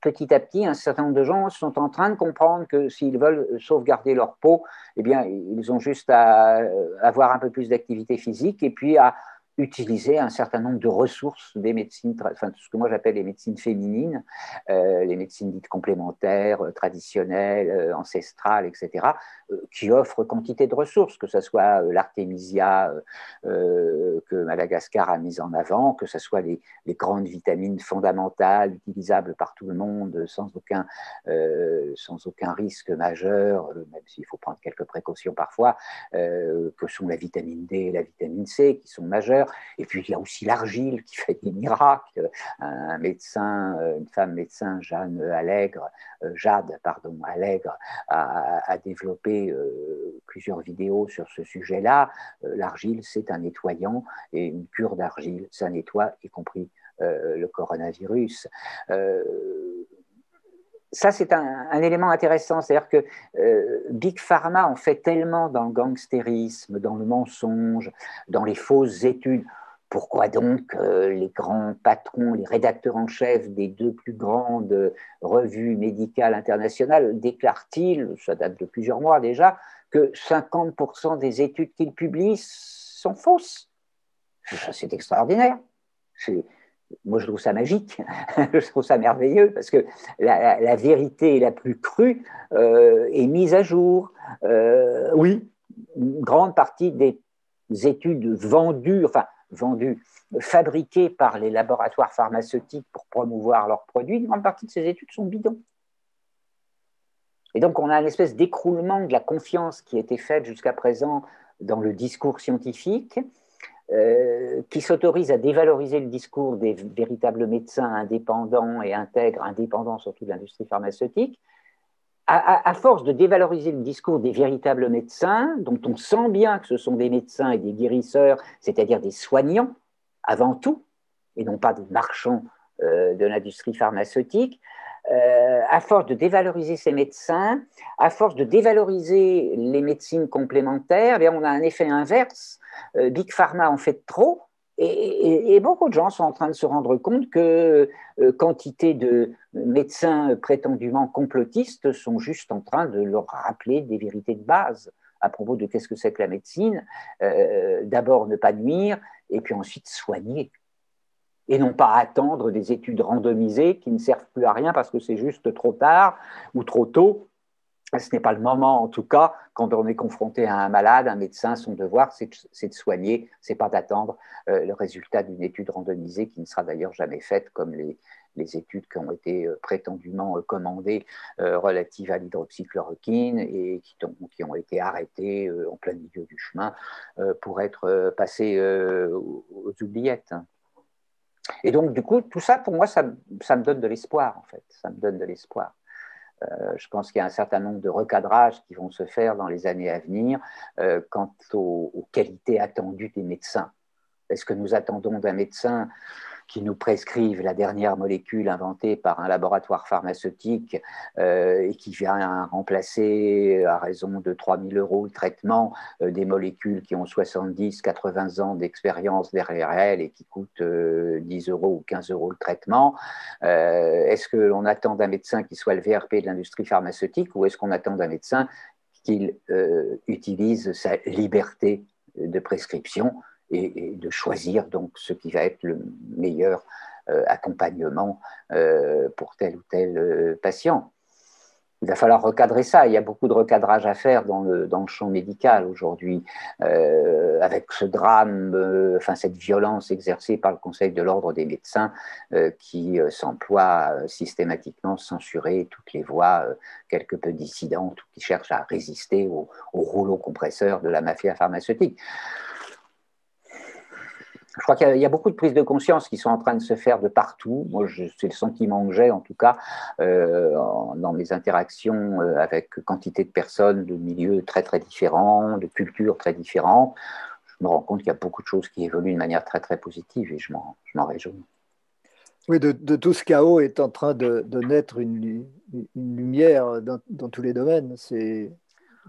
petit à petit, un certain nombre de gens sont en train de comprendre que s'ils veulent sauvegarder leur peau, eh bien, ils ont juste à euh, avoir un peu plus d'activité physique et puis à utiliser un certain nombre de ressources des médecines, ce que moi j'appelle les médecines féminines, les médecines dites complémentaires, traditionnelles, ancestrales, etc., qui offrent quantité de ressources, que ce soit l'artémisia que Madagascar a mise en avant, que ce soit les, grandes vitamines fondamentales utilisables par tout le monde sans aucun, sans aucun risque majeur, même s'il faut prendre quelques précautions parfois, que sont la vitamine D et la vitamine C, qui sont majeures et puis il y a aussi l'argile qui fait des miracles. Un médecin, euh, une femme médecin, Jeanne Allègre, euh, Jade, pardon, Allègre, a, développé euh, plusieurs vidéos sur ce sujet-là. L'argile, c'est un nettoyant et une cure d'argile, ça nettoie, y compris le coronavirus ça, c'est un, élément intéressant. C'est-à-dire que euh, Big Pharma en fait tellement dans le gangstérisme, dans le mensonge, dans les fausses études. Pourquoi donc euh, les grands patrons, les rédacteurs en chef des deux plus grandes revues médicales internationales déclarent-ils, ça date de plusieurs mois déjà, que 50% des études qu'ils publient sont fausses? C'est extraordinaire. Moi je trouve ça magique, [laughs] je trouve ça merveilleux parce que la, vérité la plus crue euh, est mise à jour. Euh, oui, une grande partie des études vendues, enfin vendues, fabriquées par les laboratoires pharmaceutiques pour promouvoir leurs produits, une grande partie de ces études sont bidons. Et donc on a une espèce d'écroulement de la confiance qui été faite jusqu'à présent dans le discours scientifique euh, qui s'autorise à dévaloriser le discours des véritables médecins indépendants et intègres, indépendants surtout de l'industrie pharmaceutique, à, force de dévaloriser le discours des véritables médecins, dont on sent bien que ce sont des médecins et des guérisseurs, c'est-à-dire des soignants avant tout, et non pas des marchands euh, de l'industrie pharmaceutique, euh, à force de dévaloriser ces médecins, à force de dévaloriser les médecines complémentaires, eh on a un effet inverse. Euh, Big Pharma en fait trop, et, beaucoup de gens sont en train de se rendre compte que euh, quantité de médecins prétendument complotistes sont juste en train de leur rappeler des vérités de base à propos de qu'est-ce que c'est que la médecine. D'abord ne pas nuire, et puis ensuite soigner et non pas attendre des études randomisées qui ne servent plus à rien parce que c'est juste trop tard ou trop tôt. Ce n'est pas le moment, en tout cas, quand on est confronté à un malade, un médecin, son devoir, c'est de soigner, c'est pas d'attendre euh, le résultat d'une étude randomisée qui ne sera d'ailleurs jamais faite, comme les, études qui ont été euh, prétendument euh, commandées relatives à l'hydroxychloroquine et qui, qui, ont été arrêtées en plein milieu du chemin pour être passées aux oubliettes. Et donc, du coup, tout ça, pour moi, ça, me donne de l'espoir, en fait. Ça me donne de l'espoir. Euh, je pense qu'il y a un certain nombre de recadrages qui vont se faire dans les années à venir euh, quant aux, qualités attendues des médecins. Est-ce que nous attendons d'un médecin qui nous prescrivent la dernière molécule inventée par un laboratoire pharmaceutique euh, et qui vient remplacer à raison de 3000 euros le traitement euh, des molécules qui ont 70, 80 ans d'expérience derrière elles et qui coûtent 10 euh, euros ou 15 euros le traitement. est-ce qu'on attend d'un médecin qui soit le VRP de l'industrie pharmaceutique ou est-ce qu'on attend d'un médecin qu'il utilise sa liberté de prescription et, de choisir donc ce qui va être le meilleur accompagnement pour tel ou tel patient il va falloir recadrer ça. Il y a beaucoup de recadrage à faire dans le, champ médical aujourd'hui, euh, avec ce drame, euh, enfin cette violence exercée par le Conseil de l'ordre des médecins euh, qui s'emploie systématiquement à censurer toutes les voix quelque peu dissidentes ou qui cherchent à résister au rouleau compresseur de la mafia pharmaceutique je crois qu'il y, a beaucoup de prises de conscience qui sont en train de se faire de partout. C'est le sentiment que j'ai, en tout cas, euh, dans mes interactions euh, avec quantité de personnes de milieux très, très différents, de cultures très différentes. Je me rends compte qu'il y a beaucoup de choses qui évoluent de manière très, très positive et je m'en réjouis. Oui, de, tout ce chaos est en train de, naître une, lumière dans, dans, tous les domaines.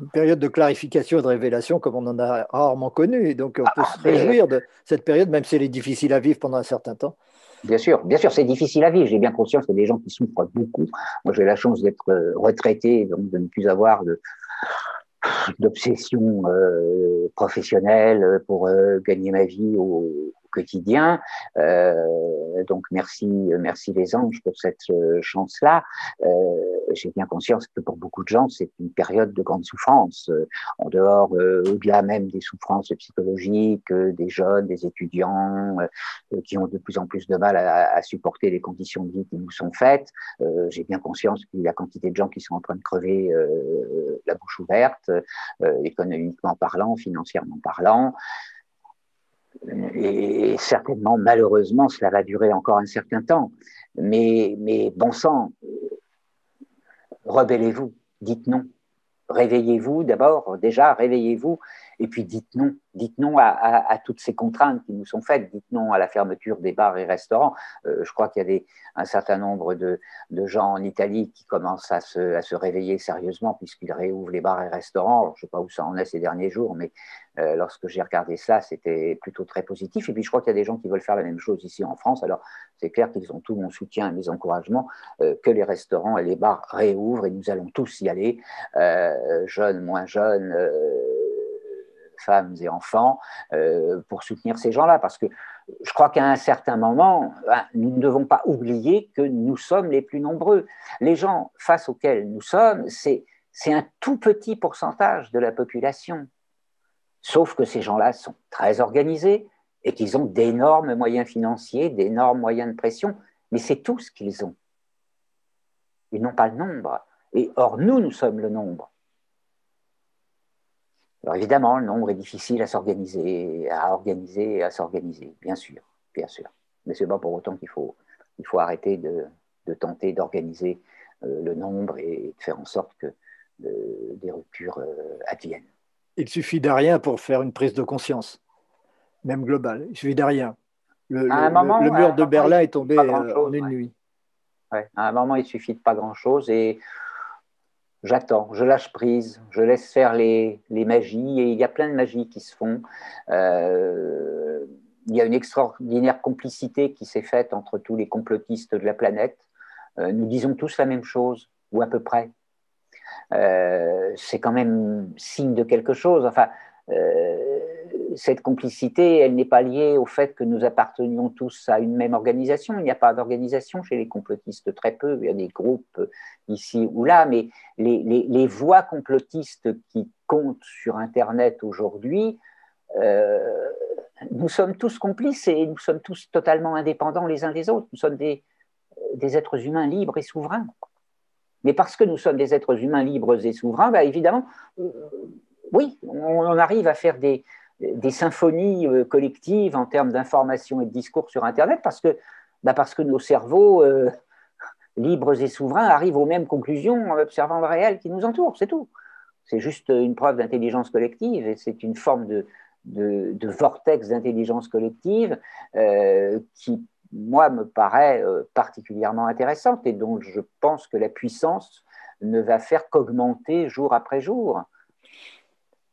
Une période de clarification et de révélation comme on en a rarement connu. Et donc, on peut se ah, réjouir de cette période, même si elle est difficile à vivre pendant un certain temps. Bien sûr, bien sûr, c'est difficile à vivre. J'ai bien conscience qu'il y a des gens qui souffrent beaucoup. Moi, j'ai la chance d'être euh, retraité, donc de ne plus avoir d'obsession euh, professionnelle pour euh, gagner ma vie au, quotidien. Euh, donc merci, merci les anges pour cette euh, chance-là. Euh, j'ai bien conscience que pour beaucoup de gens, c'est une période de grande souffrance. en dehors, au-delà même des souffrances psychologiques, des jeunes, des étudiants qui ont de plus en plus de mal à, supporter les conditions de vie qui nous sont faites. j'ai bien conscience qu'il y a quantité de gens qui sont en train de crever la bouche ouverte, économiquement parlant, financièrement parlant et certainement, malheureusement, cela va durer encore un certain temps. Mais, bon sang, rebellez-vous, dites non. Réveillez-vous d'abord, déjà, réveillez-vous, et puis dites non. Dites non à, toutes ces contraintes qui nous sont faites. Dites non à la fermeture des bars et restaurants. Euh, je crois qu'il y a un certain nombre de, gens en Italie qui commencent à se, réveiller sérieusement puisqu'ils réouvrent les bars et restaurants. je ne sais pas où ça en est ces derniers jours, mais euh, lorsque j'ai regardé cela, c'était plutôt très positif. Et puis je crois qu'il y a des gens qui veulent faire la même chose ici en France. Alors c'est clair qu'ils ont tout mon soutien et mes encouragements euh, que les restaurants et les bars réouvrent et nous allons tous y aller, euh, jeunes, moins jeunes, femmes et enfants, pour soutenir ces gens-là. Parce que je crois qu'à un certain moment, ben, nous ne devons pas oublier que nous sommes les plus nombreux. Les gens face auxquels nous sommes, c'est un tout petit pourcentage de la population. Sauf que ces gens-là sont très organisés et qu'ils ont d'énormes moyens financiers, d'énormes moyens de pression, mais c'est tout ce qu'ils ont. Ils n'ont pas le nombre. Et or, nous, nous sommes le nombre. Alors évidemment, le nombre est difficile à s'organiser, à organiser à s'organiser, bien sûr, bien sûr. Mais ce n'est pas pour autant qu'il faut, il faut arrêter de, tenter d'organiser euh, le nombre et de faire en sorte que euh, des ruptures euh, adviennent. Il suffit de rien pour faire une prise de conscience, même globale. Il suffit de rien. Le, mur de Berlin est tombé euh, en une nuit. À un moment, il suffit de pas grand-chose et j'attends, je lâche prise, je laisse faire les, magies et il y a plein de magies qui se font. Euh, il y a une extraordinaire complicité qui s'est faite entre tous les complotistes de la planète. Euh, nous disons tous la même chose, ou à peu près. Euh, c'est quand même signe de quelque chose. Enfin, euh, cette complicité, elle n'est pas liée au fait que nous appartenions tous à une même organisation. Il n'y a pas d'organisation chez les complotistes, très peu. Il y a des groupes ici ou là, mais les, voix complotistes qui comptent sur Internet aujourd'hui, euh, nous sommes tous complices et nous sommes tous totalement indépendants les uns des autres. Nous sommes des, des êtres humains libres et souverains. Mais parce que nous sommes des êtres humains libres et souverains, bah, évidemment, euh, oui, on, arrive à faire des, symphonies euh, collectives en termes d'information et de discours sur Internet parce que, bah, parce que nos cerveaux euh, [laughs] libres et souverains arrivent aux mêmes conclusions en observant le réel qui nous entoure, c'est tout. C'est juste une preuve d'intelligence collective et c'est une forme de, vortex d'intelligence collective qui moi, me paraît euh, particulièrement intéressante et dont je pense que la puissance ne va faire qu'augmenter jour après jour.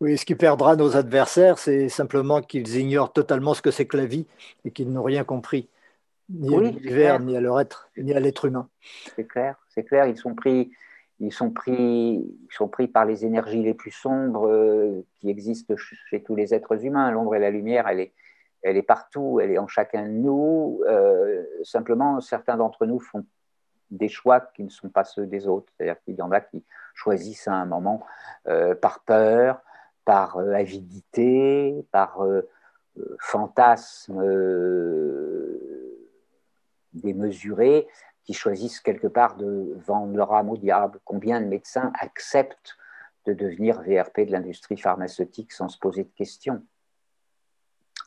Oui, ce qui perdra nos adversaires, c'est simplement qu'ils ignorent totalement ce que c'est que la vie et qu'ils n'ont rien compris, ni à l'univers, ni à leur être, ni à l'être humain. C'est clair, c'est clair. Ils sont pris, ils sont pris, ils sont pris par les énergies les plus sombres euh, qui existent chez tous les êtres humains. L'ombre et la lumière, elle est, elle est partout, elle est en chacun de nous. simplement, certains d'entre nous font des choix qui ne sont pas ceux des autres. C'est-à-dire qu'il y en a qui choisissent à un moment par peur, par avidité, par fantasme démesuré, qui choisissent quelque part de vendre leur âme au diable. Combien de médecins acceptent de devenir VRP de l'industrie pharmaceutique sans se poser de questions?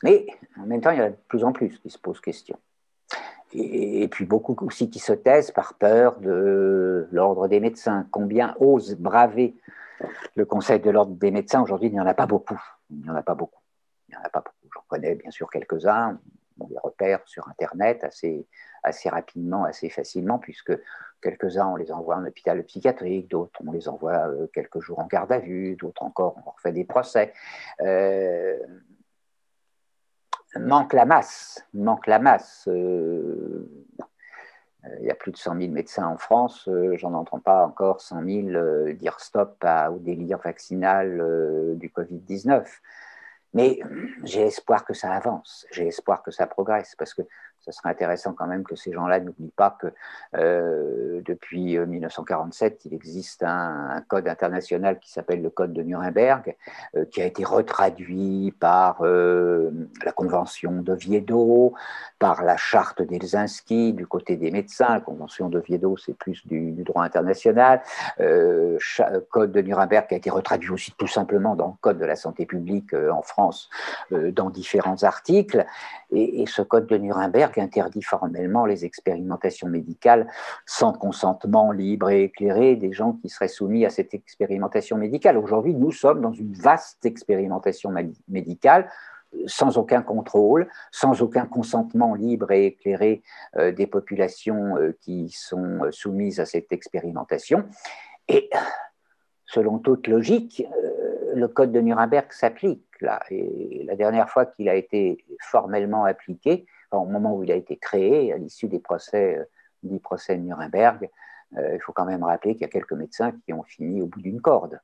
Mais en même temps, il y en a de plus en plus qui se posent questions. Et, puis beaucoup aussi qui se taisent par peur de l'ordre des médecins. Combien osent braver le conseil de l'ordre des médecins Aujourd'hui, il n'y en a pas beaucoup. Il n'y en a pas beaucoup. Il n'y en a pas beaucoup. J'en connais bien sûr quelques-uns. On les repère sur Internet assez, assez rapidement, assez facilement, puisque quelques-uns, on les envoie en hôpital psychiatrique, d'autres, on les envoie euh, quelques jours en garde à vue, d'autres encore, on leur fait des procès. Euh, manque la masse, manque la masse. Euh, il y a plus de 100 000 médecins en France, j'en entends pas encore 100 000 dire stop au délire vaccinal du Covid-19. Mais j'ai espoir que ça avance, j'ai espoir que ça progresse, parce que ce serait intéressant quand même que ces gens-là n'oublient pas que euh, depuis 1947, euh, il existe un, code international qui s'appelle le Code de Nuremberg, euh, qui a été retraduit par la Convention d'Oviedo, par la Charte d'Helsinki du côté des médecins. La Convention d'Oviedo, c'est plus du, droit international. Code de Nuremberg qui a été retraduit aussi tout simplement dans le Code de la santé publique en France, dans différents articles. et ce Code de Nuremberg interdit formellement les expérimentations médicales sans consentement libre et éclairé des gens qui seraient soumis à cette expérimentation médicale. Aujourd'hui, nous sommes dans une vaste expérimentation médicale sans aucun contrôle, sans aucun consentement libre et éclairé euh, des populations euh, qui sont euh, soumises à cette expérimentation. Et selon toute logique, le code de Nuremberg s'applique là. Et la dernière fois qu'il a été formellement appliqué, au moment où il a été créé, à l'issue des procès, du procès de Nuremberg, euh, il faut quand même rappeler qu'il y a quelques médecins qui ont fini au bout d'une corde.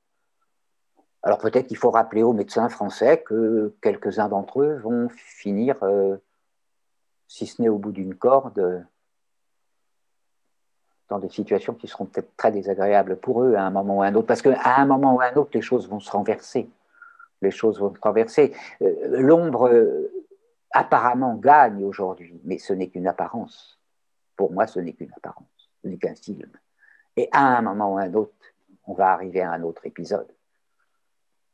Alors peut-être qu'il faut rappeler aux médecins français que quelques-uns d'entre eux vont finir, euh, si ce n'est au bout d'une corde, dans des situations qui seront peut-être très désagréables pour eux à un moment ou à un autre, parce qu'à un moment ou à un autre, les choses vont se renverser. Les choses vont se renverser. Euh, l'ombre apparemment gagne aujourd'hui, mais ce n'est qu'une apparence. Pour moi, ce n'est qu'une apparence, ce n'est qu'un film. Et à un moment ou à un autre, on va arriver à un autre épisode.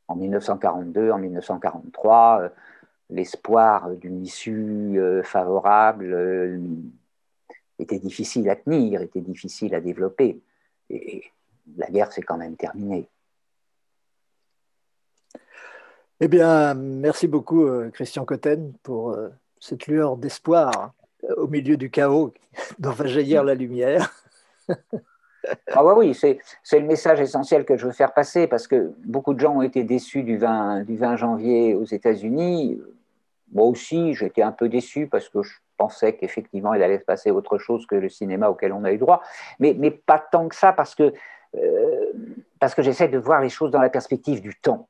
En 1942, en 1943, euh, l'espoir d'une issue euh, favorable euh, était difficile à tenir, était difficile à développer. Et la guerre s'est quand même terminée. Eh bien, merci beaucoup, euh, Christian Cotten, pour euh, cette lueur d'espoir euh, au milieu du chaos [laughs] dont va jaillir la lumière. [laughs] ah oui, c'est, le message essentiel que je veux faire passer parce que beaucoup de gens ont été déçus du 20, du 20 janvier aux États-Unis. Moi aussi, j'étais un peu déçu parce que je pensais qu'effectivement, il allait se passer autre chose que le cinéma auquel on a eu droit. Mais, mais pas tant que ça parce que, parce que j'essaie de voir les choses dans la perspective du temps.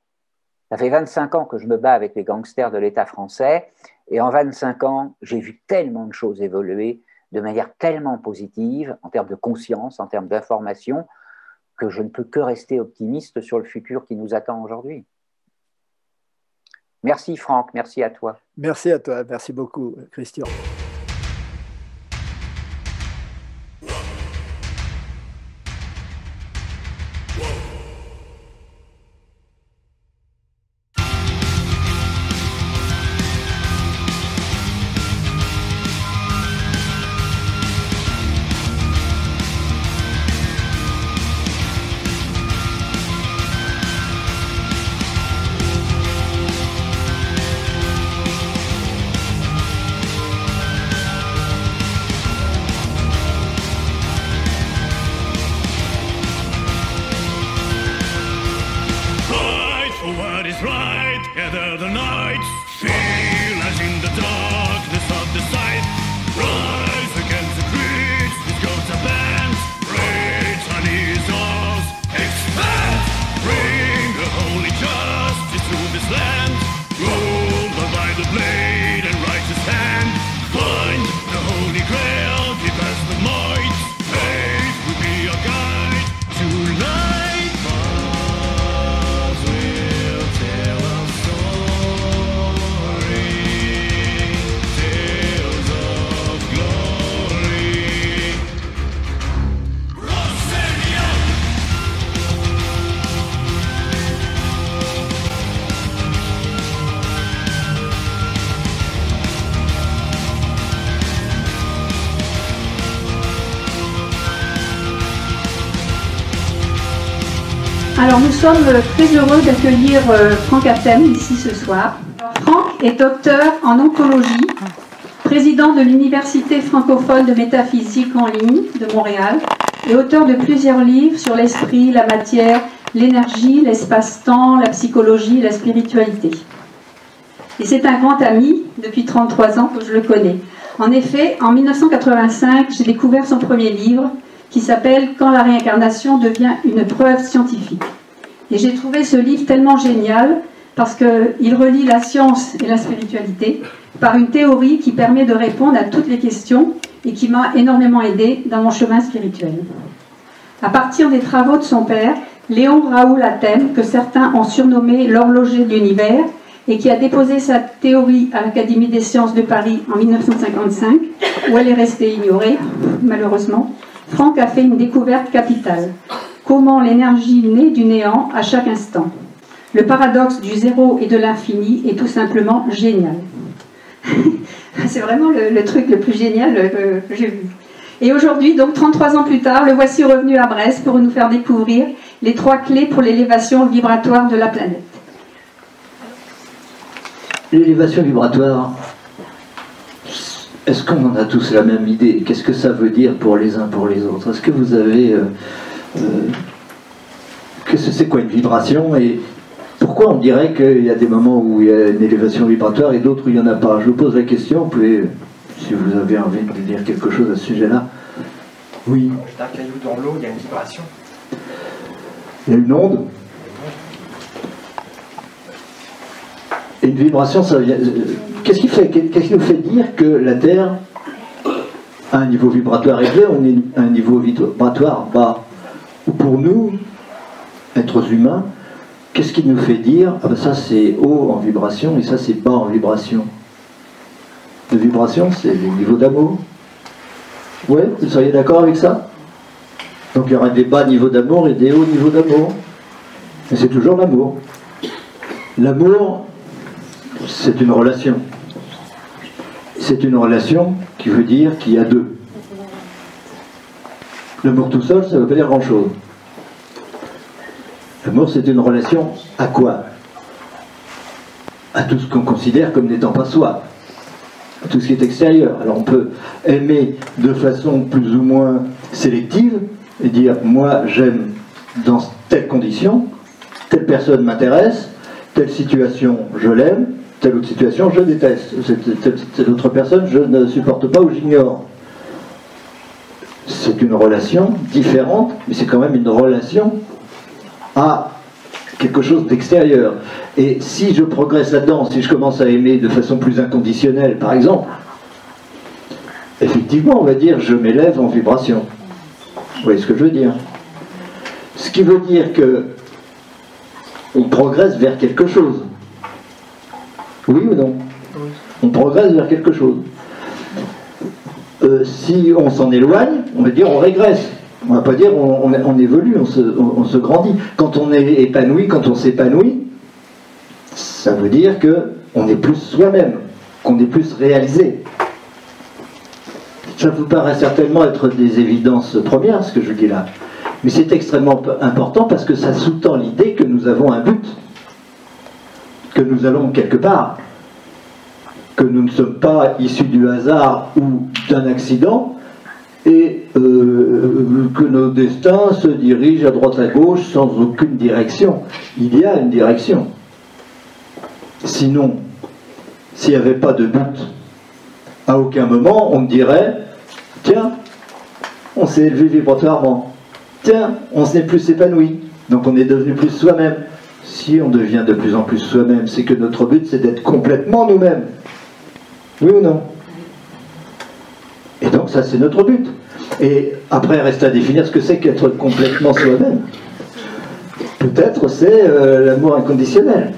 Ça fait 25 ans que je me bats avec les gangsters de l'État français, et en 25 ans, j'ai vu tellement de choses évoluer de manière tellement positive en termes de conscience, en termes d'information, que je ne peux que rester optimiste sur le futur qui nous attend aujourd'hui. Merci Franck, merci à toi. Merci à toi, merci beaucoup Christian. Sommes très heureux d'accueillir euh, Franck Atem ici ce soir. Franck est docteur en oncologie, président de l'Université francophone de métaphysique en ligne de Montréal et auteur de plusieurs livres sur l'esprit, la matière, l'énergie, l'espace-temps, la psychologie la spiritualité. Et c'est un grand ami, depuis 33 ans que je le connais. En effet, en 1985, j'ai découvert son premier livre, qui s'appelle Quand la réincarnation devient une preuve scientifique. Et j'ai trouvé ce livre tellement génial parce qu'il relie la science et la spiritualité par une théorie qui permet de répondre à toutes les questions et qui m'a énormément aidé dans mon chemin spirituel. À partir des travaux de son père, Léon Raoul Athènes, que certains ont surnommé l'horloger de l'univers, et qui a déposé sa théorie à l'Académie des sciences de Paris en 1955, où elle est restée ignorée, malheureusement, Franck a fait une découverte capitale. Comment l'énergie naît du néant à chaque instant. Le paradoxe du zéro et de l'infini est tout simplement génial. [laughs] C'est vraiment le, truc le plus génial euh, que j'ai vu. Et aujourd'hui, donc 33 ans plus tard, le voici revenu à Brest pour nous faire découvrir les trois clés pour l'élévation vibratoire de la planète. L'élévation vibratoire, est-ce qu'on en a tous la même idée? Qu'est-ce que ça veut dire pour les uns pour les autres? Est-ce que vous avez... Euh, qu'est-ce que c'est quoi une vibration et pourquoi on dirait qu'il y a des moments où il y a une élévation vibratoire et d'autres où il n'y en a pas? Je vous pose la question, vous pouvez, si vous avez envie de dire quelque chose à ce sujet-là. Oui. D'un caillou dans l'eau, il y a une vibration. Il y a une onde Et une vibration, ça vient. Qu'est-ce qui, fait, qu'est-ce qui nous fait dire que la Terre a un niveau vibratoire élevé, on est à un niveau vibratoire bas? Pour nous, êtres humains, qu'est-ce qui nous fait dire ah ben ça c'est haut en vibration et ça c'est bas en vibration? De vibration, c'est le niveau d'amour. Ouais, vous seriez d'accord avec ça? Donc il y aura des bas niveaux d'amour et des hauts niveaux d'amour. Mais c'est toujours l'amour. L'amour, c'est une relation. C'est une relation qui veut dire qu'il y a deux. L'amour tout seul, ça ne veut pas dire grand-chose. L'amour, c'est une relation à quoi? À tout ce qu'on considère comme n'étant pas soi, à tout ce qui est extérieur. Alors on peut aimer de façon plus ou moins sélective et dire moi j'aime dans telle condition, telle personne m'intéresse, telle situation je l'aime, telle autre situation, je déteste. Cette, autre personne, je ne supporte pas ou j'ignore. C'est une relation différente, mais c'est quand même une relation à quelque chose d'extérieur. Et si je progresse là-dedans, si je commence à aimer de façon plus inconditionnelle, par exemple, effectivement, on va dire, je m'élève en vibration. Vous voyez ce que je veux dire? Ce qui veut dire que on progresse vers quelque chose. Oui ou non? On progresse vers quelque chose. Euh, si on s'en éloigne, on va dire on régresse. On va pas dire on, évolue, on se, grandit. Quand on est épanoui, quand on s'épanouit, ça veut dire que on est plus soi-même, qu'on est plus réalisé. Ça vous paraît certainement être des évidences premières, ce que je dis là. Mais c'est extrêmement important parce que ça sous-tend l'idée que nous avons un but que nous allons quelque part, que nous ne sommes pas issus du hasard ou d'un accident, et euh, que nos destins se dirigent à droite à gauche sans aucune direction. Il y a une direction. Sinon, s'il n'y avait pas de but, à aucun moment on dirait, tiens, on s'est élevé vibratoirement, tiens, on s'est plus épanoui, donc on est devenu plus soi-même si on devient de plus en plus soi-même, c'est que notre but, c'est d'être complètement nous-mêmes. Oui ou non Et donc ça, c'est notre but. Et après, reste à définir ce que c'est qu'être complètement soi-même. Peut-être c'est euh, l'amour inconditionnel.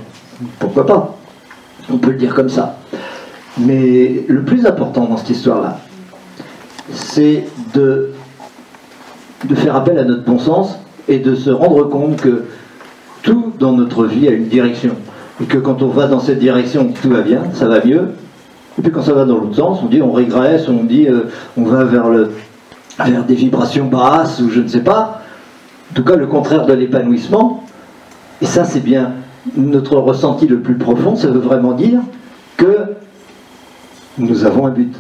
Pourquoi pas On peut le dire comme ça. Mais le plus important dans cette histoire-là, c'est de, de faire appel à notre bon sens et de se rendre compte que tout dans notre vie a une direction. Et que quand on va dans cette direction, tout va bien, ça va mieux. Et puis quand ça va dans l'autre sens, on dit on régresse, on dit euh, on va vers, le, vers des vibrations basses ou je ne sais pas. En tout cas, le contraire de l'épanouissement, Et ça, c'est bien notre ressenti le plus profond, ça veut vraiment dire que nous avons un but.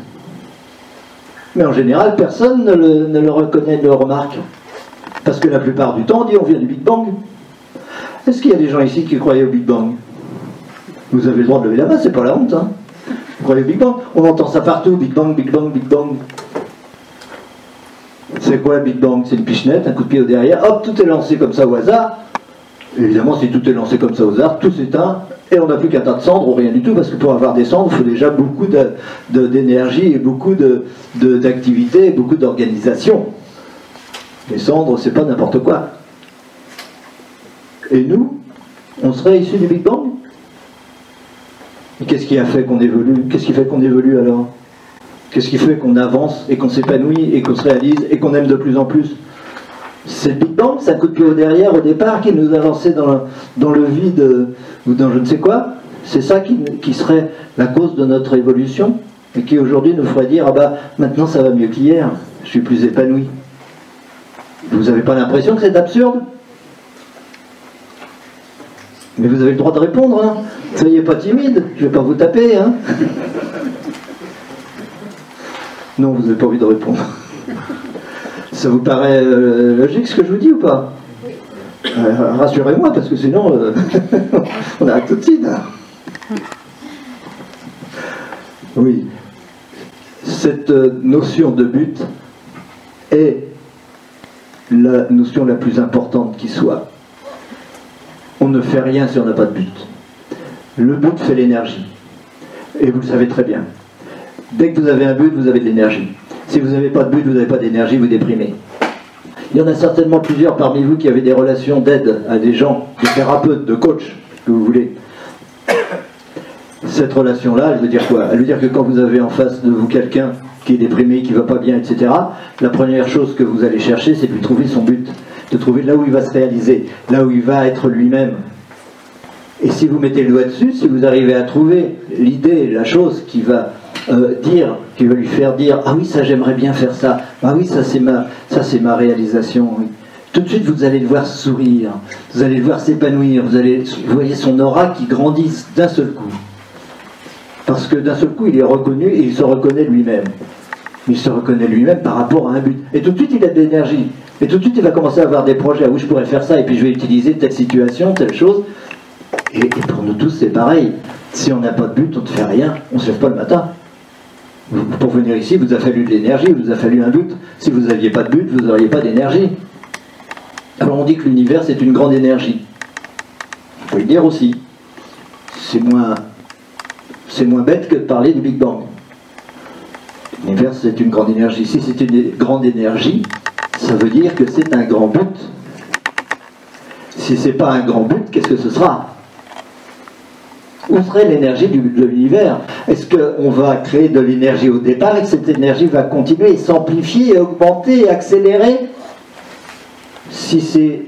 Mais en général, personne ne le, ne le reconnaît, ne le remarque. Parce que la plupart du temps, on dit on vient du Big Bang. Est-ce qu'il y a des gens ici qui croyaient au Big Bang? Vous avez le droit de lever la main, c'est pas la honte. Hein Big Bang? On entend ça partout, Big Bang, Big Bang, Big Bang. C'est quoi Big Bang? C'est une pichenette, un coup de pied au derrière, hop, tout est lancé comme ça au hasard. Évidemment, si tout est lancé comme ça au hasard, tout s'éteint, et on n'a plus qu'un tas de cendres ou rien du tout, parce que pour avoir des cendres, il faut déjà beaucoup d'énergie et beaucoup d'activité beaucoup d'organisation. Les cendres, c'est pas n'importe quoi. Et nous, on serait issus du Big Bang? Qu'est-ce qui a fait qu'on évolue? Qu'est-ce qui fait qu'on évolue alors? Qu'est-ce qui fait qu'on avance et qu'on s'épanouit et qu'on se réalise et qu'on aime de plus en plus? C'est le Big Bang, un coup de pied au derrière au départ qui nous a lancé dans, le vide ou dans je ne sais quoi. C'est ça qui, qui, serait la cause de notre évolution et qui aujourd'hui nous ferait dire ah bah maintenant ça va mieux qu'hier, je suis plus épanoui. Vous n'avez pas l'impression que c'est absurde? Mais vous avez le droit de répondre, hein Soyez pas timide, je vais pas vous taper, hein Non, vous n'avez pas envie de répondre. Ça vous paraît euh, logique ce que je vous dis ou pas? Euh, Rassurez-moi, parce que sinon, euh, [laughs] on arrête tout de suite. Hein. oui. Cette notion de but est la notion la plus importante qui soit. On ne fait rien si on n'a pas de but. Le but fait l'énergie. Et vous le savez très bien. Dès que vous avez un but, vous avez de l'énergie. Si vous n'avez pas de but, vous n'avez pas d'énergie, vous déprimez. Il y en a certainement plusieurs parmi vous qui avaient des relations d'aide à des gens, de thérapeutes, de coachs, que vous voulez. Cette relation-là, elle veut dire quoi? Elle veut dire que quand vous avez en face de vous quelqu'un qui est déprimé, qui va pas bien, etc., la première chose que vous allez chercher, c'est de trouver son but, de trouver là où il va se réaliser, là où il va être lui-même. Et si vous mettez le doigt dessus, si vous arrivez à trouver l'idée, la chose qui va euh, dire, qui va lui faire dire ah oui ça j'aimerais bien faire ça, ah oui ça c'est ma, ma réalisation. Tout de suite vous allez le voir sourire, vous allez le voir s'épanouir, vous allez, vous voyez son aura qui grandit d'un seul coup. Parce que d'un seul coup, il est reconnu et il se reconnaît lui-même. Il se reconnaît lui-même par rapport à un but. Et tout de suite, il a de l'énergie. Et tout de suite, il va commencer à avoir des projets. où je pourrais faire ça, et puis je vais utiliser telle situation, telle chose. Et, pour nous tous, c'est pareil. Si on n'a pas de but, on ne fait rien. On ne se lève pas le matin. Pour venir ici, vous a fallu de l'énergie, vous a fallu un but. Si vous n'aviez pas de but, vous n'auriez pas d'énergie. Alors on dit que l'univers, c'est une grande énergie. On peut le dire aussi. C'est moins c'est moins bête que de parler du Big Bang. L'univers, c'est une grande énergie. Si c'est une grande énergie, ça veut dire que c'est un grand but. Si ce n'est pas un grand but, qu'est-ce que ce sera? Où serait l'énergie de l'univers? Est-ce qu'on va créer de l'énergie au départ et que cette énergie va continuer et s'amplifier, augmenter, accélérer? Si c'est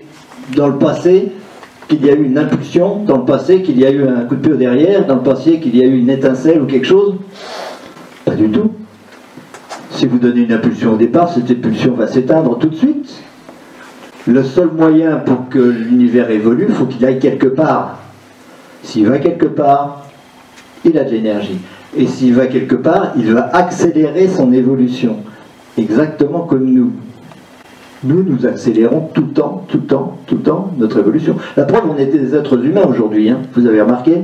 dans le passé, qu'il y a eu une impulsion dans le passé, qu'il y a eu un coup de pied derrière, dans le passé qu'il y a eu une étincelle ou quelque chose? Pas du tout. Si vous donnez une impulsion au départ, cette impulsion va s'éteindre tout de suite. Le seul moyen pour que l'univers évolue, faut qu'il aille quelque part. S'il va quelque part, il a de l'énergie. Et s'il va quelque part, il va accélérer son évolution. Exactement comme nous nous, nous accélérons tout le temps, tout le temps, tout le temps notre évolution. La preuve, on est des êtres humains aujourd'hui, hein. vous avez remarqué?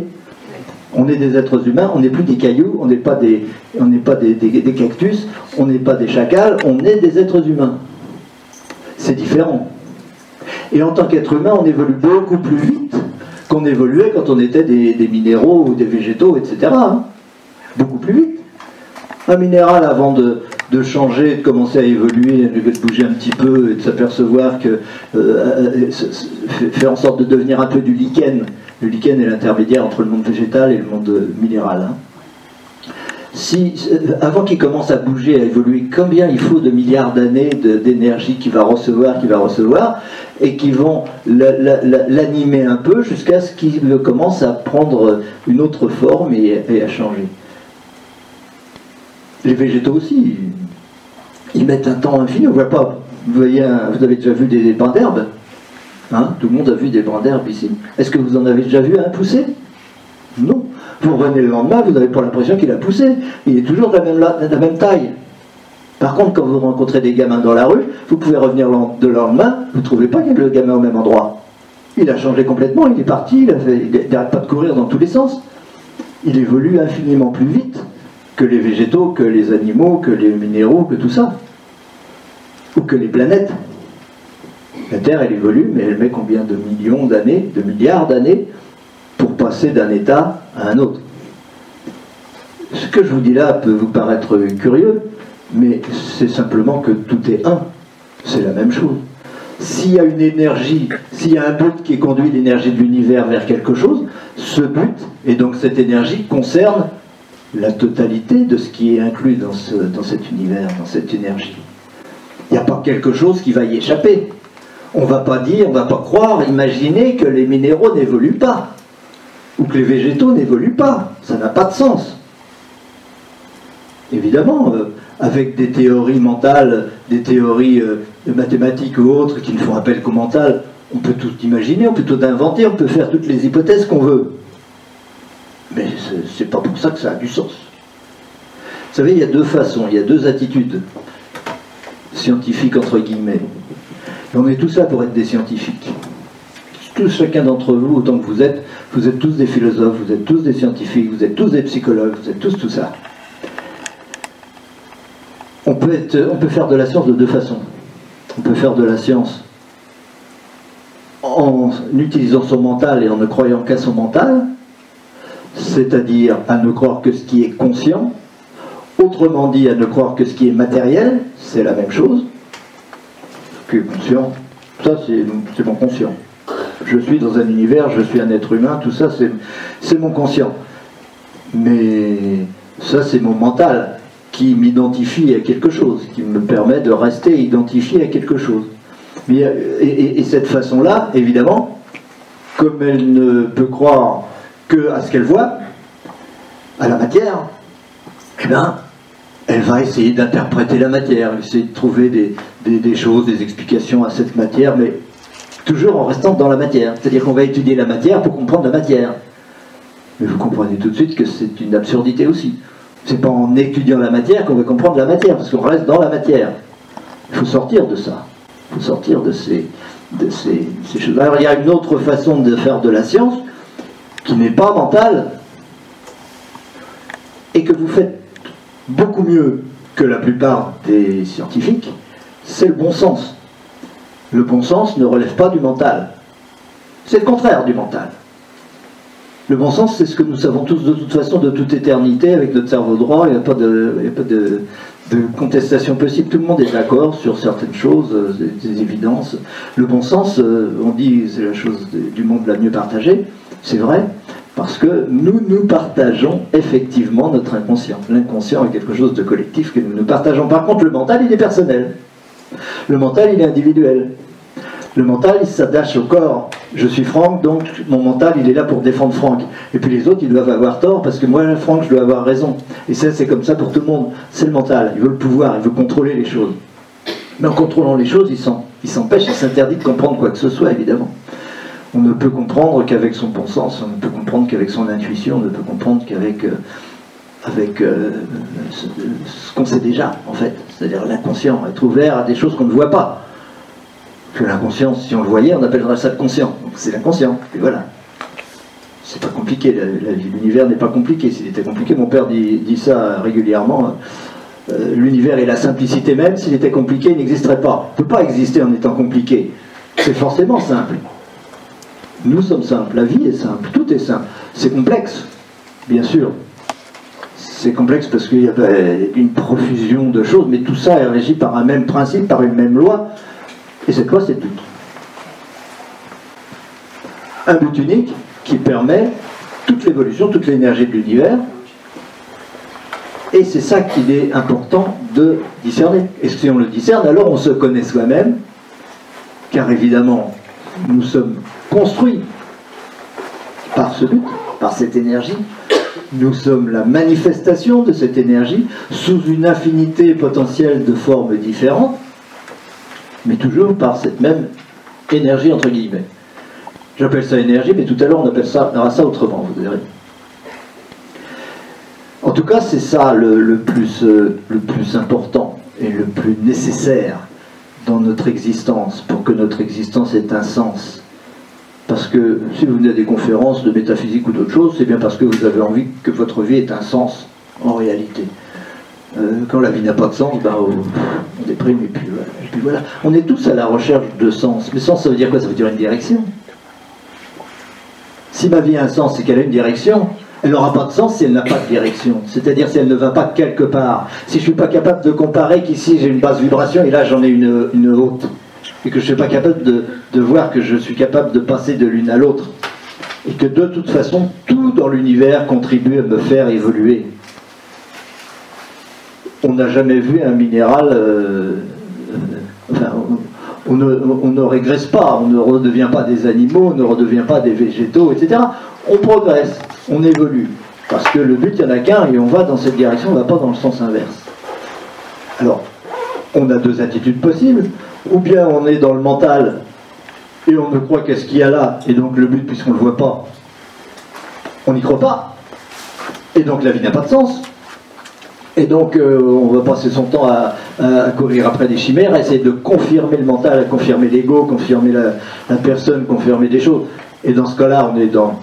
On est des êtres humains, on n'est plus des cailloux, on n'est pas, des, cactus, on n'est pas des chacals, on est des êtres humains. C'est différent. Et en tant qu'être humain, on évolue beaucoup plus vite qu'on évoluait quand on était des, minéraux ou des végétaux, etc. Hein. Beaucoup plus vite. Un minéral, avant de, changer, de commencer à évoluer, de bouger un petit peu et de s'apercevoir que euh, euh, fait en sorte de devenir un peu du lichen. Le lichen est l'intermédiaire entre le monde végétal et le monde minéral. Hein. Euh, avant qu'il commence à bouger, à évoluer, combien il faut de milliards d'années d'énergie qu'il va recevoir, qu'il va recevoir, et qui vont l'animer un peu jusqu'à ce qu'il commence à prendre une autre forme et, à changer? Les végétaux aussi, ils mettent un temps infini. On voit pas. Vous vous avez déjà vu des, des d'herbe Hein? Tout le monde a vu des brins d'herbe ici. Est-ce que vous en avez déjà vu un pousser? Non. Vous revenez le lendemain, vous n'avez pas l'impression qu'il a poussé. Il est toujours de la, même, taille. Par contre, quand vous rencontrez des gamins dans la rue, vous pouvez revenir de lendemain, vous ne trouvez pas qu'il y le gamin au même endroit. Il a changé complètement, il est parti, il n'arrête pas de courir dans tous les sens. Il évolue infiniment plus vite que les végétaux, que les animaux, que les minéraux, que tout ça. Ou que les planètes. La Terre, elle évolue, mais elle met combien de millions d'années, de milliards d'années, pour passer d'un état à un autre? Ce que je vous dis là peut vous paraître curieux, mais c'est simplement que tout est un. C'est la même chose. S'il y a une énergie, s'il y a un but qui conduit l'énergie de l'univers vers quelque chose, ce but, et donc cette énergie, concerne la totalité de ce qui est inclus dans, dans cet univers, dans cette énergie. Il n'y a pas quelque chose qui va y échapper. On ne va pas dire, on ne va pas croire, imaginer que les minéraux n'évoluent pas, ou que les végétaux n'évoluent pas. Ça n'a pas de sens. Évidemment, euh, avec des théories mentales, des théories euh, mathématiques ou autres qui ne font appel qu'au mental, on peut tout imaginer, on peut tout inventer, on peut faire toutes les hypothèses qu'on veut. Mais c'est pas pour ça que ça a du sens. Vous savez, il y a deux façons, il y a deux attitudes scientifiques entre guillemets. On est tous là pour être des scientifiques. Chacun d'entre vous, autant que vous êtes, vous êtes tous des philosophes, vous êtes tous des scientifiques, vous êtes tous des psychologues, vous êtes tous tout ça. On peut, être, on peut faire de la science de deux façons. On peut faire de la science en utilisant son mental et en ne croyant qu'à son mental, c'est-à-dire à ne croire que ce qui est conscient, autrement dit à ne croire que ce qui est matériel, c'est la même chose, qui conscient, ça c'est mon conscient. Je suis dans un univers, je suis un être humain, tout ça c'est mon conscient. Mais ça c'est mon mental qui m'identifie à quelque chose, qui me permet de rester identifié à quelque chose. Mais, et, et cette façon-là, évidemment, comme elle ne peut croire que à ce qu'elle voit, à la matière, eh bien, elle va essayer d'interpréter la matière, essayer de trouver des, choses, des explications à cette matière, mais toujours en restant dans la matière. C'est-à-dire qu'on va étudier la matière pour comprendre la matière. Mais vous comprenez tout de suite que c'est une absurdité aussi. C'est pas en étudiant la matière qu'on va comprendre la matière, parce qu'on reste dans la matière. Il faut sortir de ça. Il faut sortir de ces, ces, choses. Alors il y a une autre façon de faire de la science, qui n'est pas mental et que vous faites beaucoup mieux que la plupart des scientifiques, c'est le bon sens. Le bon sens ne relève pas du mental. C'est le contraire du mental. Le bon sens, c'est ce que nous savons tous de toute façon, de toute éternité, avec notre cerveau droit, il n'y a pas, de, de, contestation possible. Tout le monde est d'accord sur certaines choses, euh, des, évidences. Le bon sens, euh, on dit, c'est la chose du monde la mieux partagée, c'est vrai, parce que nous, nous partageons effectivement notre inconscient. L'inconscient est quelque chose de collectif que nous nous partageons. Par contre, le mental, il est personnel. Le mental, il est individuel. Le mental, il s'attache au corps. Je suis Franck, donc mon mental, il est là pour défendre Franck. Et puis les autres, ils doivent avoir tort parce que moi, Franck, je dois avoir raison. Et ça, c'est comme ça pour tout le monde. C'est le mental. Il veut le pouvoir, il veut contrôler les choses. Mais en contrôlant les choses, il s'empêche, il s'interdit de comprendre quoi que ce soit, évidemment on ne peut comprendre qu'avec son bon sens, on ne peut comprendre qu'avec son intuition, on ne peut comprendre qu'avec euh, euh, ce, qu'on sait déjà, en fait. C'est-à-dire l'inconscient, être ouvert à des choses qu'on ne voit pas. Que l'inconscient, si on le voyait, on appellerait ça le conscient. Donc c'est l'inconscient, et voilà. C'est pas compliqué, l'univers n'est pas compliqué. S'il était compliqué, mon père dit, ça régulièrement. Euh, l'univers est la simplicité même, s'il était compliqué, il n'existerait pas. Il ne peut pas exister en étant compliqué. C'est forcément simple. Nous sommes simples, la vie est simple, tout est simple. C'est complexe, bien sûr. C'est complexe parce qu'il y a une profusion de choses, mais tout ça est régi par un même principe, par une même loi. Et cette loi, c'est tout. Un but unique qui permet toute l'évolution, toute l'énergie de l'univers. Et c'est ça qu'il est important de discerner. Et si on le discerne, alors on se connaît soi-même, car évidemment, nous sommes construits par ce but, par cette énergie. Nous sommes la manifestation de cette énergie sous une infinité potentielle de formes différentes, mais toujours par cette même Énergie entre guillemets. J'appelle ça énergie, mais tout à l'heure on appelle ça, ça autrement, vous verrez. En tout cas, c'est ça le, plus, euh, le plus important et le plus nécessaire dans notre existence, pour que notre existence ait un sens. Parce que si vous venez à des conférences de métaphysique ou d'autres choses, c'est bien parce que vous avez envie que votre vie ait un sens en réalité. Euh, quand la vie n'a pas de sens, ben, on déprime et puis, et voilà. On est tous à la recherche de sens. Mais sens, ça veut dire quoi? Ça veut dire une direction. Si ma vie a un sens, c'est qu'elle a une direction. Elle n'aura pas de sens si elle n'a pas de direction. C'est-à-dire si elle ne va pas quelque part. Si je ne suis pas capable de comparer qu'ici j'ai une basse vibration et là j'en ai une haute et que je ne suis pas capable de, voir que je suis capable de passer de l'une à l'autre, et que de toute façon, tout dans l'univers contribue à me faire évoluer. On n'a jamais vu un minéral... Euh, euh, enfin, on ne, on ne, régresse pas, on ne redevient pas des animaux, on ne redevient pas des végétaux, etc. On progresse, on évolue. Parce que le but, il n'y en a qu'un, et on va dans cette direction, on ne va pas dans le sens inverse. Alors, on a deux attitudes possibles ou bien on est dans le mental et on ne croit qu'à ce qu'il y a là, et donc le but, puisqu'on ne le voit pas, on n'y croit pas, et donc la vie n'a pas de sens. Et donc euh, on va passer son temps à, courir après des chimères, à essayer de confirmer le mental, à confirmer l'ego, confirmer la, personne, confirmer des choses. Et dans ce cas-là, on est dans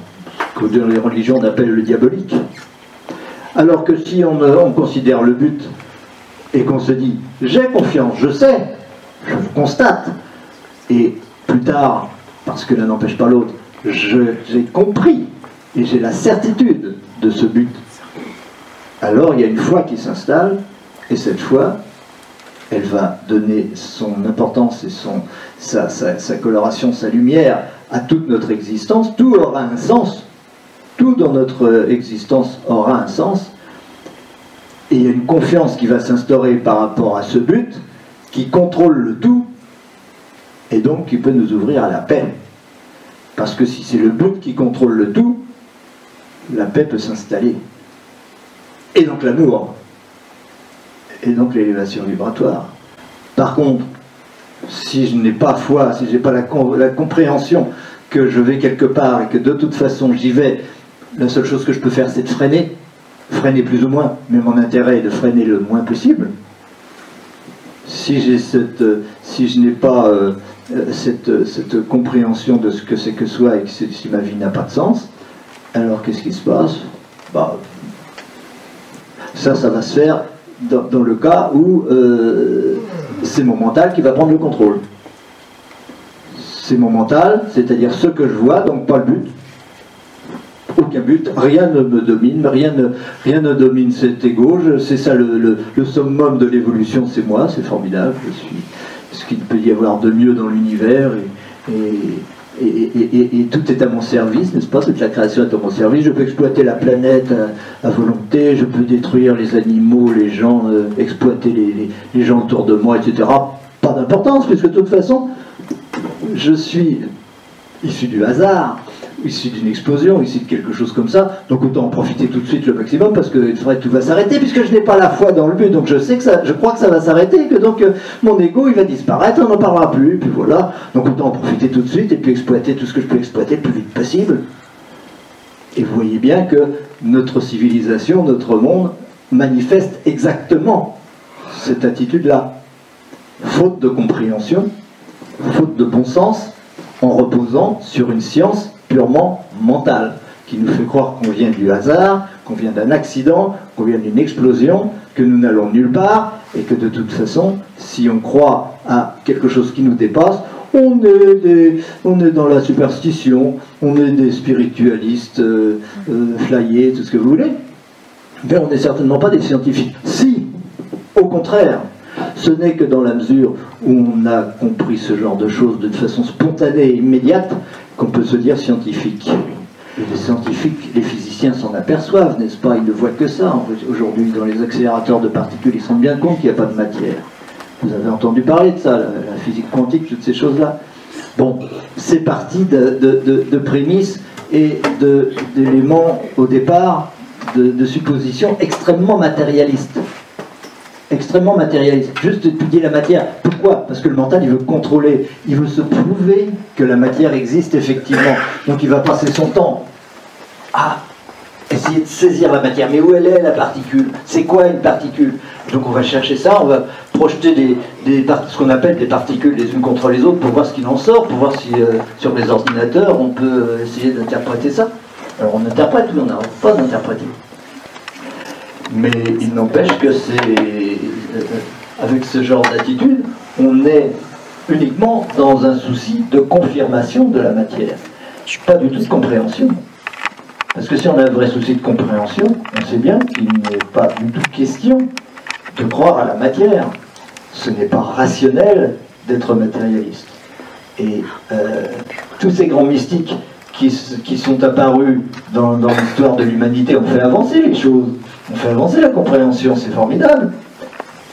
ce que les religions on appelle le diabolique. Alors que si on considère le but et qu'on se dit j'ai confiance, je sais, je constate. Et plus tard, parce que l'un n'empêche pas l'autre, j'ai compris et j'ai la certitude de ce but. Alors il y a une foi qui s'installe, et cette foi, elle va donner son importance et son, sa, sa, coloration, sa lumière à toute notre existence. Tout aura un sens. Tout dans notre existence aura un sens. Et il y a une confiance qui va s'instaurer par rapport à ce but, qui contrôle le tout et donc qui peut nous ouvrir à la paix. Parce que si c'est le but qui contrôle le tout, la paix peut s'installer. Et donc l'amour. Et donc l'élévation vibratoire. Par contre, si je n'ai pas foi, si je n'ai pas la, la compréhension que je vais quelque part et que de toute façon j'y vais, la seule chose que je peux faire c'est de freiner, freiner plus ou moins, mais mon intérêt est de freiner le moins possible, si, j'ai cette, euh, si je n'ai pas euh, euh, cette, cette, compréhension de ce que c'est que soi et que si ma vie n'a pas de sens, alors qu'est-ce qui se passe? Bah, Ça, ça va se faire dans, le cas où c'est mon mental qui va prendre le contrôle. C'est mon mental, c'est-à-dire ce que je vois, donc pas le but, aucun but, rien ne me domine, rien ne, rien ne domine cet ego, c'est ça le, summum de l'évolution, c'est moi, c'est formidable, je suis ce qu'il peut y avoir de mieux dans l'univers et, et, tout est à mon service, n'est-ce pas? Toute la création est à mon service, je peux exploiter la planète à, volonté, je peux détruire les animaux, les gens, euh, exploiter les, les gens autour de moi, etc. Pas d'importance, puisque de toute façon, je suis issu du hasard issu d'une explosion, issu de quelque chose comme ça. Donc autant en profiter tout de suite le maximum parce que tout va s'arrêter puisque je n'ai pas la foi dans le but. Donc je sais que ça, je crois que ça va s'arrêter, que donc euh, mon ego il va disparaître, on n'en parlera plus, puis voilà. Donc autant en profiter tout de suite et puis exploiter tout ce que je peux exploiter le plus vite possible. Et vous voyez bien que notre civilisation, notre monde manifeste exactement cette attitude-là. Faute de compréhension, faute de bon sens, en reposant sur une science purement mental, qui nous fait croire qu'on vient du hasard, qu'on vient d'un accident, qu'on vient d'une explosion, que nous n'allons nulle part, et que de toute façon, si on croit à quelque chose qui nous dépasse, on est, des, on est dans la superstition, on est des spiritualistes euh, euh, flyés, tout ce que vous voulez. Mais on n'est certainement pas des scientifiques. Si, au contraire, ce n'est que dans la mesure où on a compris ce genre de choses de façon spontanée et immédiate qu'on peut se dire scientifique. les scientifiques, les physiciens s'en aperçoivent, n'est-ce pas? Ils ne voient que ça. Aujourd'hui, dans les accélérateurs de particules, ils rendent bien compte qu'il n'y a pas de matière. Vous avez entendu parler de ça, la, physique quantique, toutes ces choses-là. Bon, c'est parti de, prémices et d'éléments au départ de, suppositions extrêmement matérialistes. Extrêmement matérialiste. Juste étudier la matière. Pourquoi? Parce que le mental, il veut contrôler, il veut se prouver que la matière existe effectivement. Donc il va passer son temps à essayer de saisir la matière. Mais où elle est la particule? C'est quoi une particule? Donc on va chercher ça, on va projeter des, ce qu'on appelle des particules les unes contre les autres pour voir ce qu'il en sort, pour voir si euh, sur les ordinateurs on peut essayer d'interpréter ça. Alors on interprète ou on n'arrête pas d'interpréter. Mais il n'empêche que c'est. Euh, avec ce genre d'attitude, on est uniquement dans un souci de confirmation de la matière. Pas du tout de compréhension. Parce que si on a un vrai souci de compréhension, on sait bien qu'il n'est pas du tout question de croire à la matière. Ce n'est pas rationnel d'être matérialiste. Et euh, tous ces grands mystiques qui, sont apparus dans l'histoire de l'humanité ont fait avancer les choses. On fait avancer la compréhension, c'est formidable.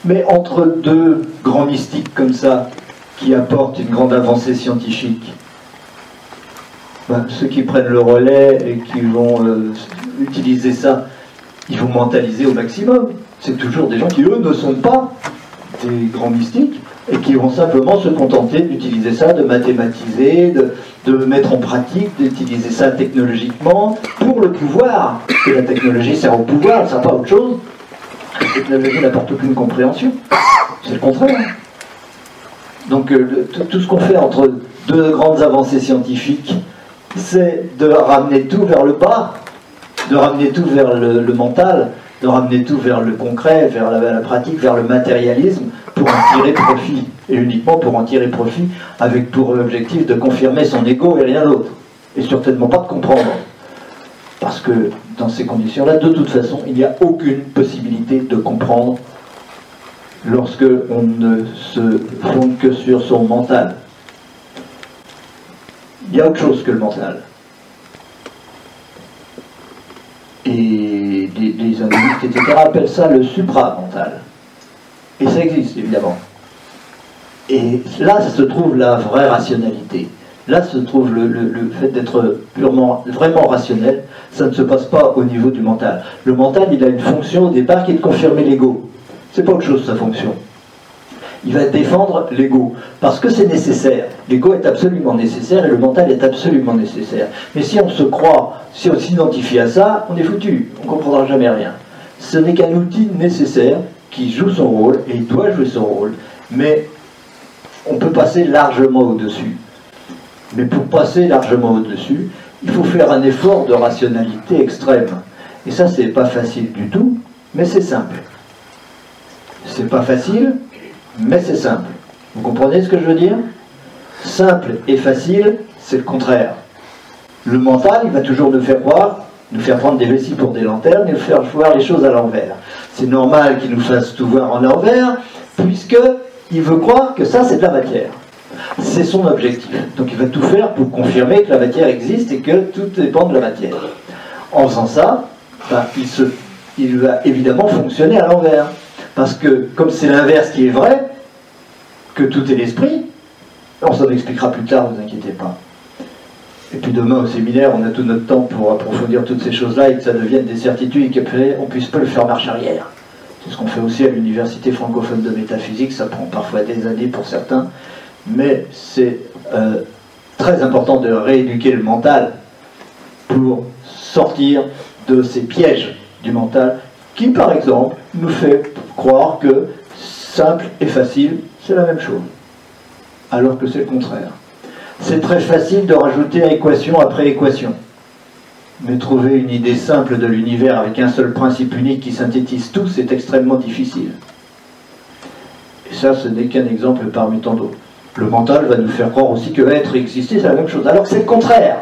Mais entre deux grands mystiques comme ça, qui apportent une grande avancée scientifique, ben, ceux qui prennent le relais et qui vont euh, utiliser ça, ils vont mentaliser au maximum. C'est toujours des gens qui, eux, ne sont pas des grands mystiques et qui vont simplement se contenter d'utiliser ça, de mathématiser, de, de mettre en pratique, d'utiliser ça technologiquement pour le pouvoir. que la technologie sert au pouvoir, ne sert pas autre chose. La technologie n'apporte aucune compréhension. C'est le contraire. Donc euh, tout, ce qu'on fait entre deux grandes avancées scientifiques, c'est de ramener tout vers le bas, de ramener tout vers le, mental, de ramener tout vers le concret, vers la pratique, vers le matérialisme, pour en tirer profit, et uniquement pour en tirer profit, avec pour objectif de confirmer son ego et rien d'autre, et certainement pas de comprendre. Parce que dans ces conditions-là, de toute façon, il n'y a aucune possibilité de comprendre lorsque on ne se fonde que sur son mental. Il y a autre chose que le mental. Et des, des etc., appellent ça le supramental. Et ça existe, évidemment. Et là se trouve la vraie rationalité. Là se trouve le, fait d'être purement, vraiment rationnel. Ça ne se passe pas au niveau du mental. Le mental, il a une fonction au départ qui est de confirmer l'ego. C'est pas autre chose sa fonction. Il va défendre l'ego parce que c'est nécessaire. L'ego est absolument nécessaire et le mental est absolument nécessaire. Mais si on se croit, si on s'identifie à ça, on est foutu. On ne comprendra jamais rien. Ce n'est qu'un outil nécessaire qui joue son rôle et il doit jouer son rôle, mais on peut passer largement au-dessus. Mais pour passer largement au-dessus, il faut faire un effort de rationalité extrême. Et ça, c'est pas facile du tout, mais c'est simple. C'est pas facile, mais c'est simple. Vous comprenez ce que je veux dire? Simple et facile, c'est le contraire. Le mental, il va toujours nous faire voir, nous faire prendre des vessies pour des lanternes et nous faire voir les choses à l'envers c'est normal qu'il nous fasse tout voir en l'envers, puisqu'il veut croire que ça, c'est de la matière. C'est son objectif. Donc il va tout faire pour confirmer que la matière existe et que tout dépend de la matière. En faisant ça, ben, il, il va évidemment fonctionner à l'envers. Parce que comme c'est l'inverse qui est vrai, que tout est l'esprit, on s'en expliquera plus tard, ne vous inquiétez pas. Et puis demain au séminaire, on a tout notre temps pour approfondir toutes ces choses-là et que ça devienne des certitudes et qu'on puisse pas le faire marche arrière. C'est ce qu'on fait aussi à l'université francophone de métaphysique, ça prend parfois des années pour certains, mais c'est euh, très important de rééduquer le mental pour sortir de ces pièges du mental qui, par exemple, nous fait croire que simple et facile, c'est la même chose, alors que c'est le contraire c'est très facile de rajouter équation après équation. Mais trouver une idée simple de l'univers avec un seul principe unique qui synthétise tout, c'est extrêmement difficile. Et ça, ce n'est qu'un exemple parmi tant d'autres. Le mental va nous faire croire aussi que être et exister, c'est la même chose. Alors que c'est le contraire.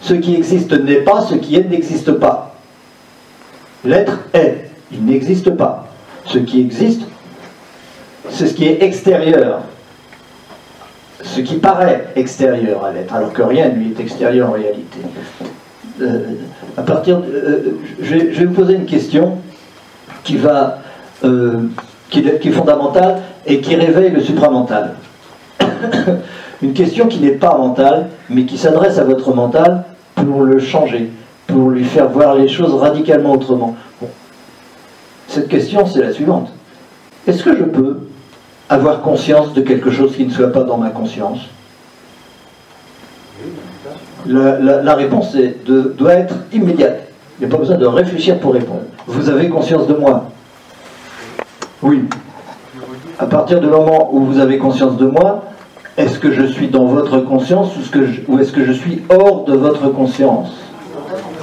Ce qui existe n'est pas, ce qui est n'existe pas. L'être est, il n'existe pas. Ce qui existe, c'est ce qui est extérieur ce qui paraît extérieur à l'être, alors que rien ne lui est extérieur en réalité. Euh, à partir euh, je, vais, vous poser une question qui, va, euh, qui, est fondamentale et qui réveille le supramental. [coughs] une question qui n'est pas mentale, mais qui s'adresse à votre mental pour le changer, pour lui faire voir les choses radicalement autrement. Cette question, c'est la suivante. est-ce que je peux avoir conscience de quelque chose qui ne soit pas dans ma conscience la, réponse doit être immédiate. Il n'y a pas besoin de réfléchir pour répondre. Vous avez conscience de moi Oui. À partir du moment où vous avez conscience de moi, est-ce que je suis dans votre conscience ou est-ce que je suis hors de votre conscience?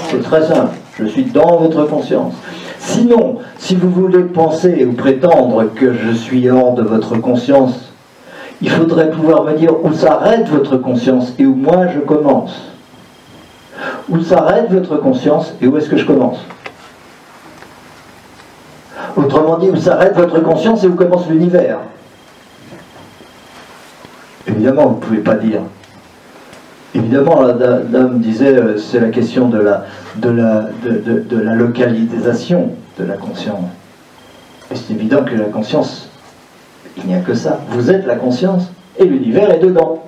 C'est très simple. Je suis dans votre conscience. Sinon, si vous voulez penser ou prétendre que je suis hors de votre conscience, il faudrait pouvoir me dire où s'arrête votre conscience et où moi je commence. Où s'arrête votre conscience et où est-ce que je commence? Autrement dit, où s'arrête votre conscience et où commence l'univers? Évidemment, vous ne pouvez pas dire. Évidemment, l'homme disait, euh, c'est la question de la, de, la, la localisation de la conscience. Et c'est évident que la conscience, il n'y a que ça. Vous êtes la conscience et l'univers est dedans.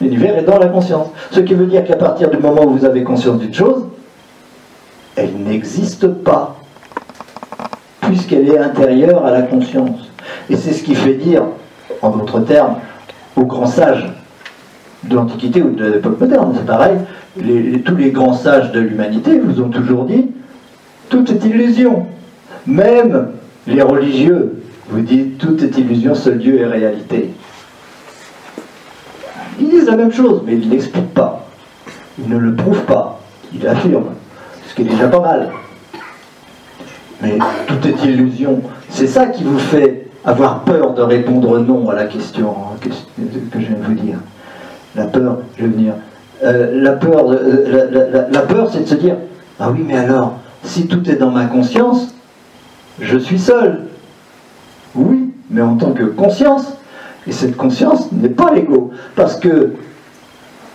L'univers est dans la conscience. Ce qui veut dire qu'à partir du moment où vous avez conscience d'une chose, elle n'existe pas, puisqu'elle est intérieure à la conscience. Et c'est ce qui fait dire, en d'autres termes, aux grands sages de l'Antiquité ou de l'époque moderne, c'est pareil, tous les grands sages de l'humanité vous ont toujours dit, tout est illusion. Même les religieux vous disent, tout est illusion, seul Dieu est réalité. Ils disent la même chose, mais ils ne l'expliquent pas. Ils ne le prouvent pas. Ils l'affirment. Ce qui est déjà pas mal. Mais tout est illusion. C'est ça qui vous fait avoir peur de répondre non à la question que je viens de vous dire. La peur, je veux dire, euh, la peur, euh, la peur c'est de se dire, ah oui, mais alors, si tout est dans ma conscience, je suis seul. Oui, mais en tant que conscience, et cette conscience n'est pas l'ego. Parce que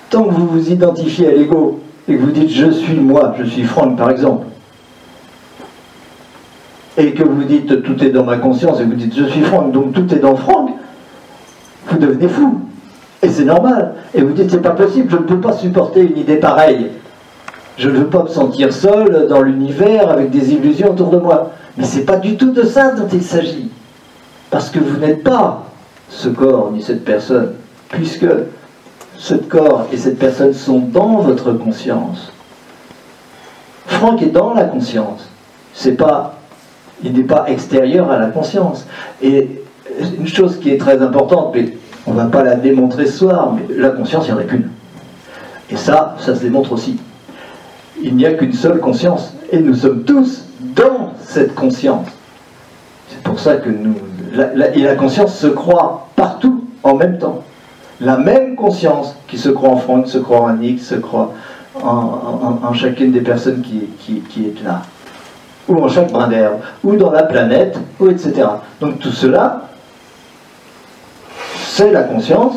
tant que vous vous identifiez à l'ego et que vous dites je suis moi, je suis Franck par exemple, et que vous dites tout est dans ma conscience et vous dites je suis Franck, donc tout est dans Franck, vous devenez fou. Et c'est normal. Et vous dites c'est pas possible, je ne peux pas supporter une idée pareille. Je ne veux pas me sentir seul dans l'univers avec des illusions autour de moi. Mais c'est pas du tout de ça dont il s'agit. Parce que vous n'êtes pas ce corps ni cette personne, puisque ce corps et cette personne sont dans votre conscience. Franck est dans la conscience. C'est pas, il n'est pas extérieur à la conscience. Et une chose qui est très importante, mais on ne va pas la démontrer ce soir, mais la conscience, il n'y en a qu'une. Et ça, ça se démontre aussi. Il n'y a qu'une seule conscience. Et nous sommes tous dans cette conscience. C'est pour ça que nous, et la conscience se croit partout en même temps. La même conscience qui se croit en Franck, se croit en Annick, se croit en, chacune des personnes qui, qui, est là, ou en chaque brin d'herbe, ou dans la planète, ou etc. Donc tout cela, c'est la conscience,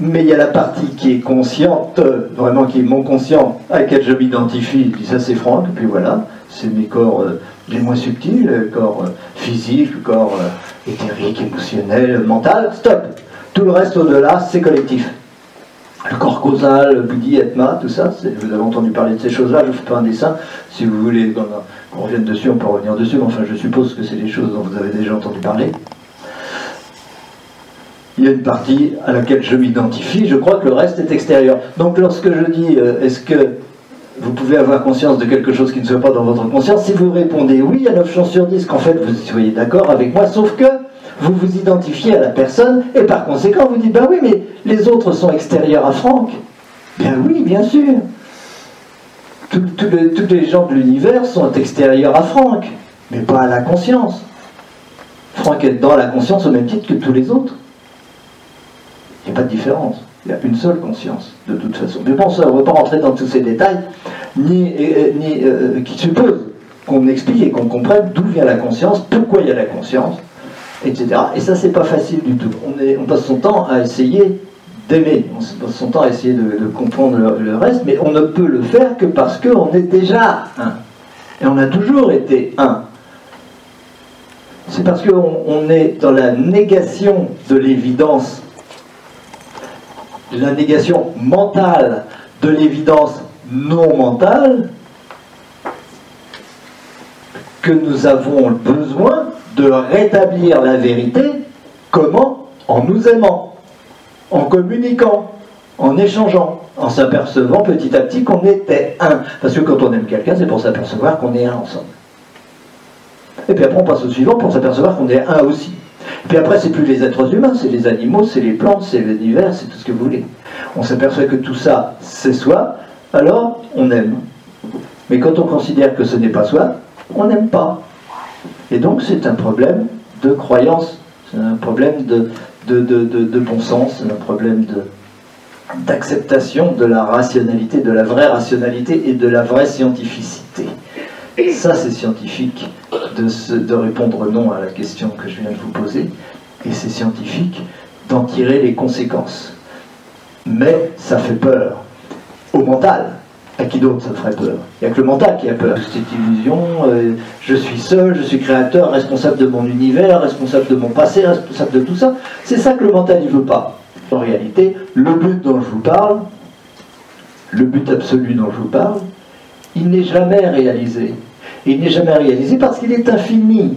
mais il y a la partie qui est consciente, vraiment qui est mon conscient, à laquelle je m'identifie, je dis ça c'est Franck, et puis voilà, c'est mes corps euh, les moins subtils, le corps euh, physique, le corps euh, éthérique, émotionnel, mental, stop. Tout le reste au-delà, c'est collectif. Le corps causal, le Bouddhi, Atma, tout ça, vous avez entendu parler de ces choses-là, je ne fais pas un dessin. Si vous voulez qu'on revienne dessus, on peut revenir dessus, mais enfin je suppose que c'est des choses dont vous avez déjà entendu parler. Il y a une partie à laquelle je m'identifie, je crois que le reste est extérieur. Donc lorsque je dis, euh, est-ce que vous pouvez avoir conscience de quelque chose qui ne soit pas dans votre conscience. Si vous répondez oui, a 9 chances sur 10 qu'en fait vous soyez d'accord avec moi, sauf que vous vous identifiez à la personne et par conséquent vous dites, ben oui, mais les autres sont extérieurs à Franck. Bien oui, bien sûr. Tous les gens de l'univers sont extérieurs à Franck, mais pas à la conscience. Franck est dans la conscience au même titre que tous les autres. Il n'y a pas de différence. Il y a une seule conscience, de toute façon. Mais bon, ça, on ne va pas rentrer dans tous ces détails, ni, ni euh, qui suppose qu'on explique et qu'on comprenne d'où vient la conscience, pourquoi il y a la conscience, etc. Et ça, c'est pas facile du tout. On, est, on passe son temps à essayer d'aimer, on passe son temps à essayer de, comprendre le, reste, mais on ne peut le faire que parce qu'on est déjà un. Et on a toujours été un. C'est parce qu'on est dans la négation de l'évidence la négation mentale de l'évidence non mentale que nous avons besoin de rétablir la vérité. Comment? En nous aimant, en communiquant, en échangeant, en s'apercevant petit à petit qu'on était un. Parce que quand on aime quelqu'un, c'est pour s'apercevoir qu'on est un ensemble. Et puis après, on passe au suivant pour s'apercevoir qu'on est un aussi. Puis après, c'est plus les êtres humains, c'est les animaux, c'est les plantes, c'est l'univers, c'est tout ce que vous voulez. On s'aperçoit que tout ça, c'est soi, alors on aime. Mais quand on considère que ce n'est pas soi, on n'aime pas. Et donc c'est un problème de croyance, c'est un problème de, de, de, bon sens, c'est un problème d'acceptation de la rationalité, de la vraie rationalité et de la vraie scientificité. Ça, c'est scientifique de, répondre non à la question que je viens de vous poser, et c'est scientifique d'en tirer les conséquences. Mais ça fait peur au mental. À qui d'autre ça ferait peur? Il n'y a que le mental qui a peur. Cette illusion, euh, je suis seul, je suis créateur, responsable de mon univers, responsable de mon passé, responsable de tout ça. C'est ça que le mental ne veut pas. En réalité, le but dont je vous parle, le but absolu dont je vous parle, il n'est jamais réalisé. Il n'est jamais réalisé parce qu'il est infini.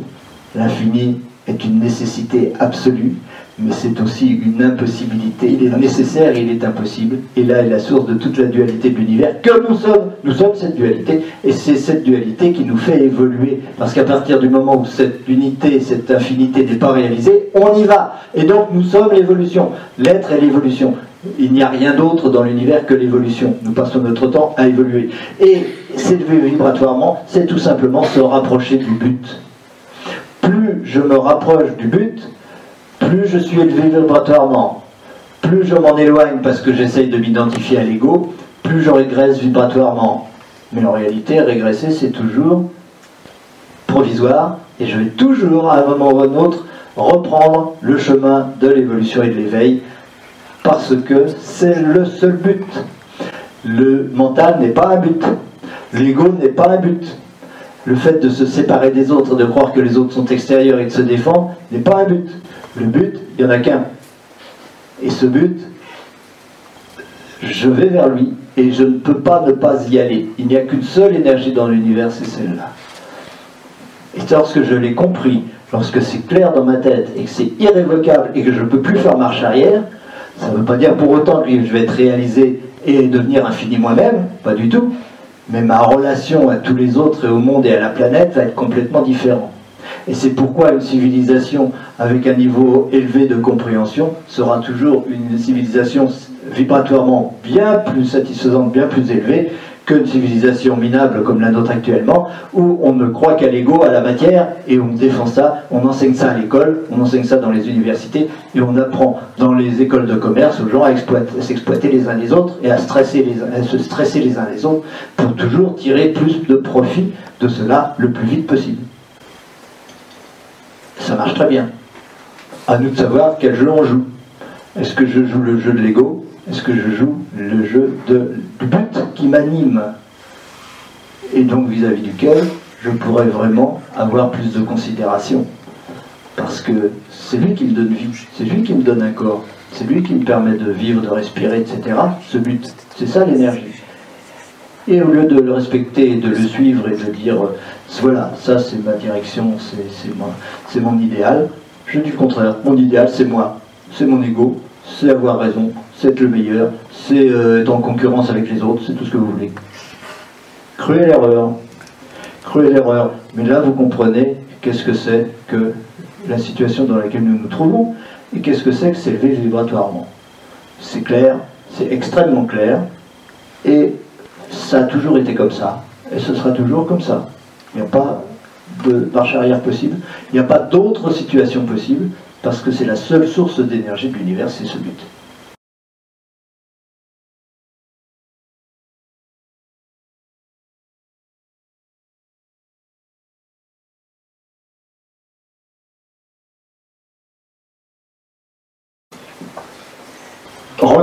L'infini est une nécessité absolue, mais c'est aussi une impossibilité. Il est nécessaire il est impossible. Et là est la source de toute la dualité de l'univers que nous sommes. Nous sommes cette dualité. Et c'est cette dualité qui nous fait évoluer. Parce qu'à partir du moment où cette unité, cette infinité n'est pas réalisée, on y va. Et donc nous sommes l'évolution. L'être est l'évolution. Il n'y a rien d'autre dans l'univers que l'évolution. Nous passons notre temps à évoluer. Et s'élever vibratoirement, c'est tout simplement se rapprocher du but. Plus je me rapproche du but, plus je suis élevé vibratoirement. Plus je m'en éloigne parce que j'essaye de m'identifier à l'ego, plus je régresse vibratoirement. Mais en réalité, régresser, c'est toujours provisoire, et je vais toujours, à un moment ou à un autre, reprendre le chemin de l'évolution et de l'éveil parce que c'est le seul but. Le mental n'est pas un but. L'ego n'est pas un but. Le fait de se séparer des autres, de croire que les autres sont extérieurs et de se défendre, n'est pas un but. Le but, il n'y en a qu'un. Et ce but, je vais vers lui et je ne peux pas ne pas y aller. Il n'y a qu'une seule énergie dans l'univers, c'est celle-là. Et lorsque je l'ai compris, lorsque c'est clair dans ma tête et que c'est irrévocable et que je ne peux plus faire marche arrière, ça ne veut pas dire pour autant que je vais être réalisé et devenir infini moi-même, pas du tout. Mais ma relation à tous les autres et au monde et à la planète va être complètement différente. Et c'est pourquoi une civilisation avec un niveau élevé de compréhension sera toujours une civilisation vibratoirement bien plus satisfaisante, bien plus élevée qu'une civilisation minable comme la nôtre actuellement, où on ne croit qu'à l'ego, à la matière, et on défend ça, on enseigne ça à l'école, on enseigne ça dans les universités, et on apprend dans les écoles de commerce aux gens à s'exploiter les uns les autres et à, stresser les, à se stresser les uns les autres pour toujours tirer plus de profit de cela le plus vite possible. Ça marche très bien. À nous de savoir quel jeu on joue. Est-ce que je joue le jeu de l'ego? Est-ce que je joue le jeu de, but qui m'anime et donc vis-à-vis duquel je pourrais vraiment avoir plus de considération parce que c'est lui qui me donne vie, c'est lui qui me donne un corps, c'est lui qui me permet de vivre, de respirer, etc. Ce but, c'est ça l'énergie. Et au lieu de le respecter et de le suivre et de dire voilà, ça c'est ma direction, c'est mon idéal, je dis le contraire, mon idéal c'est moi, c'est mon ego, c'est avoir raison, c'est être le meilleur, c'est euh, être en concurrence avec les autres, c'est tout ce que vous voulez. Cruelle erreur. Cruelle erreur. Mais là, vous comprenez qu'est-ce que c'est que la situation dans laquelle nous nous trouvons et qu'est-ce que c'est que s'élever vibratoirement. C'est clair, c'est extrêmement clair et ça a toujours été comme ça et ce sera toujours comme ça. Il n'y a pas de marche arrière possible, il n'y a pas d'autre situation possible parce que c'est la seule source d'énergie de l'univers, c'est ce but.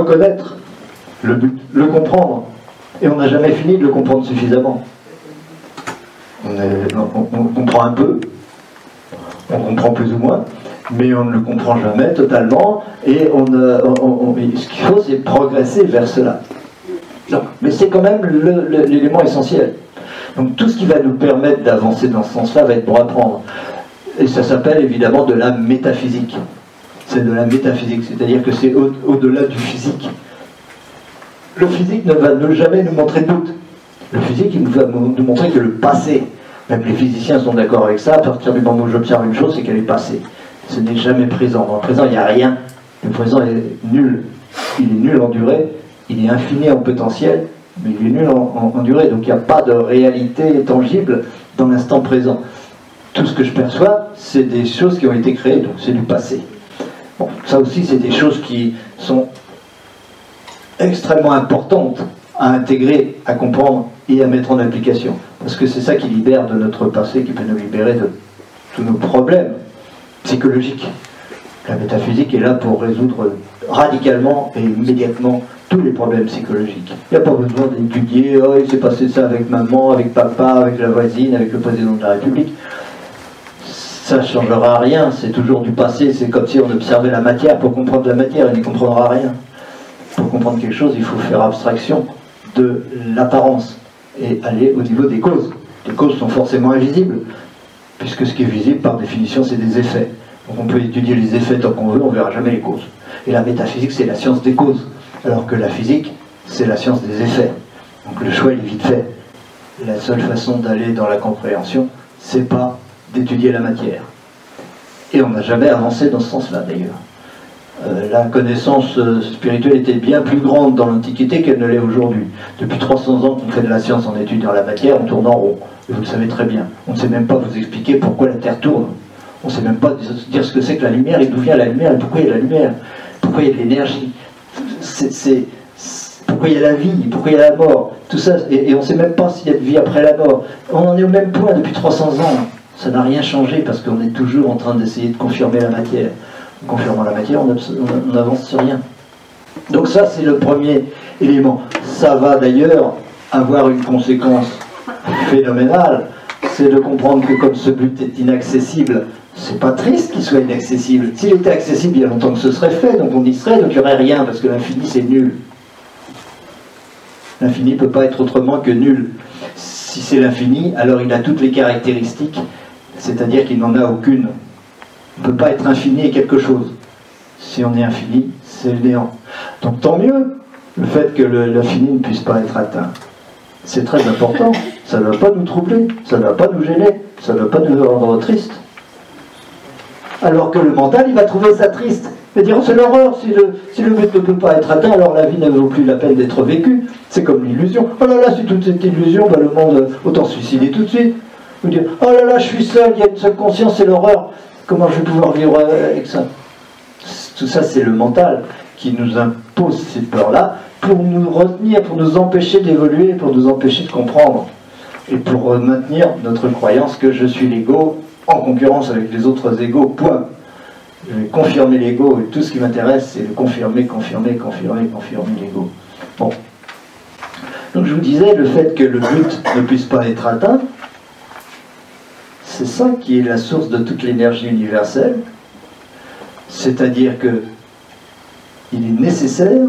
Reconnaître le but, le comprendre. Et on n'a jamais fini de le comprendre suffisamment. On, comprend un peu, on comprend plus ou moins, mais on ne le comprend jamais totalement, et on, ce qu'il faut, c'est progresser vers cela. mais c'est quand même l'élément essentiel. Donc tout ce qui va nous permettre d'avancer dans ce sens-là va être pour apprendre. Et ça s'appelle évidemment de la métaphysique. C'est de la métaphysique, c'est-à-dire que c'est au-delà du physique. Le physique ne va jamais nous montrer doute. Le physique, il va nous montrer que le passé, même les physiciens sont d'accord avec ça, à partir du moment où j'observe une chose, c'est qu'elle est passée. Ce n'est jamais présent. Dans le présent, il n'y a rien. Le présent est nul. Il est nul en durée, il est infini en potentiel, mais il est nul en, durée. Donc il n'y a pas de réalité tangible dans l'instant présent. Tout ce que je perçois, c'est des choses qui ont été créées, donc c'est du passé. Ça aussi, c'est des choses qui sont extrêmement importantes à intégrer, à comprendre et à mettre en application. Parce que c'est ça qui libère de notre passé, qui peut nous libérer de tous nos problèmes psychologiques. La métaphysique est là pour résoudre radicalement et immédiatement tous les problèmes psychologiques. Il n'y a pas besoin d'étudier, oh, il s'est passé ça avec maman, avec papa, avec la voisine, avec le président de la République. Ça ne changera rien, c'est toujours du passé, c'est comme si on observait la matière pour comprendre la matière, il n'y comprendra rien. Pour comprendre quelque chose, il faut faire abstraction de l'apparence et aller au niveau des causes. Les causes sont forcément invisibles, puisque ce qui est visible, par définition, c'est des effets. Donc on peut étudier les effets tant qu'on veut, on ne verra jamais les causes. Et la métaphysique, c'est la science des causes, alors que la physique, c'est la science des effets. Donc le choix, il est vite fait. La seule façon d'aller dans la compréhension, c'est pas d'étudier la matière. Et on n'a jamais avancé dans ce sens-là, d'ailleurs. Euh, la connaissance euh, spirituelle était bien plus grande dans l'Antiquité qu'elle ne l'est aujourd'hui. Depuis 300 ans qu'on fait de la science en étudiant la matière, on tourne en rond. Et vous le savez très bien. On ne sait même pas vous expliquer pourquoi la Terre tourne. On ne sait même pas dire ce que c'est que la lumière et d'où vient la lumière et pourquoi il y a la lumière, pourquoi il y a de l'énergie, pourquoi il y a la vie, pourquoi il y a la mort, tout ça, et, on ne sait même pas s'il y a de vie après la mort. On en est au même point depuis 300 ans. Ça n'a rien changé parce qu'on est toujours en train d'essayer de confirmer la matière. En confirmant la matière, on n'avance sur rien. Donc ça, c'est le premier élément. Ça va d'ailleurs avoir une conséquence phénoménale, c'est de comprendre que comme ce but est inaccessible, c'est pas triste qu'il soit inaccessible. S'il était accessible, il y a longtemps que ce serait fait, donc on y serait, donc il n'y aurait rien, parce que l'infini c'est nul. L'infini ne peut pas être autrement que nul. Si c'est l'infini, alors il a toutes les caractéristiques, c'est-à-dire qu'il n'en a aucune. On ne peut pas être infini et quelque chose. Si on est infini, c'est le néant. Donc tant mieux le fait que l'infini ne puisse pas être atteint. C'est très important. Ça ne va pas nous troubler, ça ne va pas nous gêner, ça ne va pas nous rendre tristes. Alors que le mental, il va trouver ça triste. Il va dire, oh, c'est l'horreur, si le, si but ne peut pas être atteint, alors la vie vaut plus la peine d'être vécue. C'est comme l'illusion. Oh là là, c'est toute cette illusion, bah, le monde, autant se suicider tout de suite. Vous dire, oh là là, je suis seul, il y a une seule conscience, c'est l'horreur. Comment je vais pouvoir vivre avec ça? Tout ça, c'est le mental qui nous impose ces peurs-là pour nous retenir, pour nous empêcher d'évoluer, pour nous empêcher de comprendre et pour maintenir notre croyance que je suis l'ego en concurrence avec les autres égaux, point. Je vais confirmer l'ego et tout ce qui m'intéresse, c'est confirmer, confirmer, confirmer, confirmer l'ego. Bon. Donc je vous disais, le fait que le but ne puisse pas être atteint, c'est ça qui est la source de toute l'énergie universelle, c'est-à-dire que il est nécessaire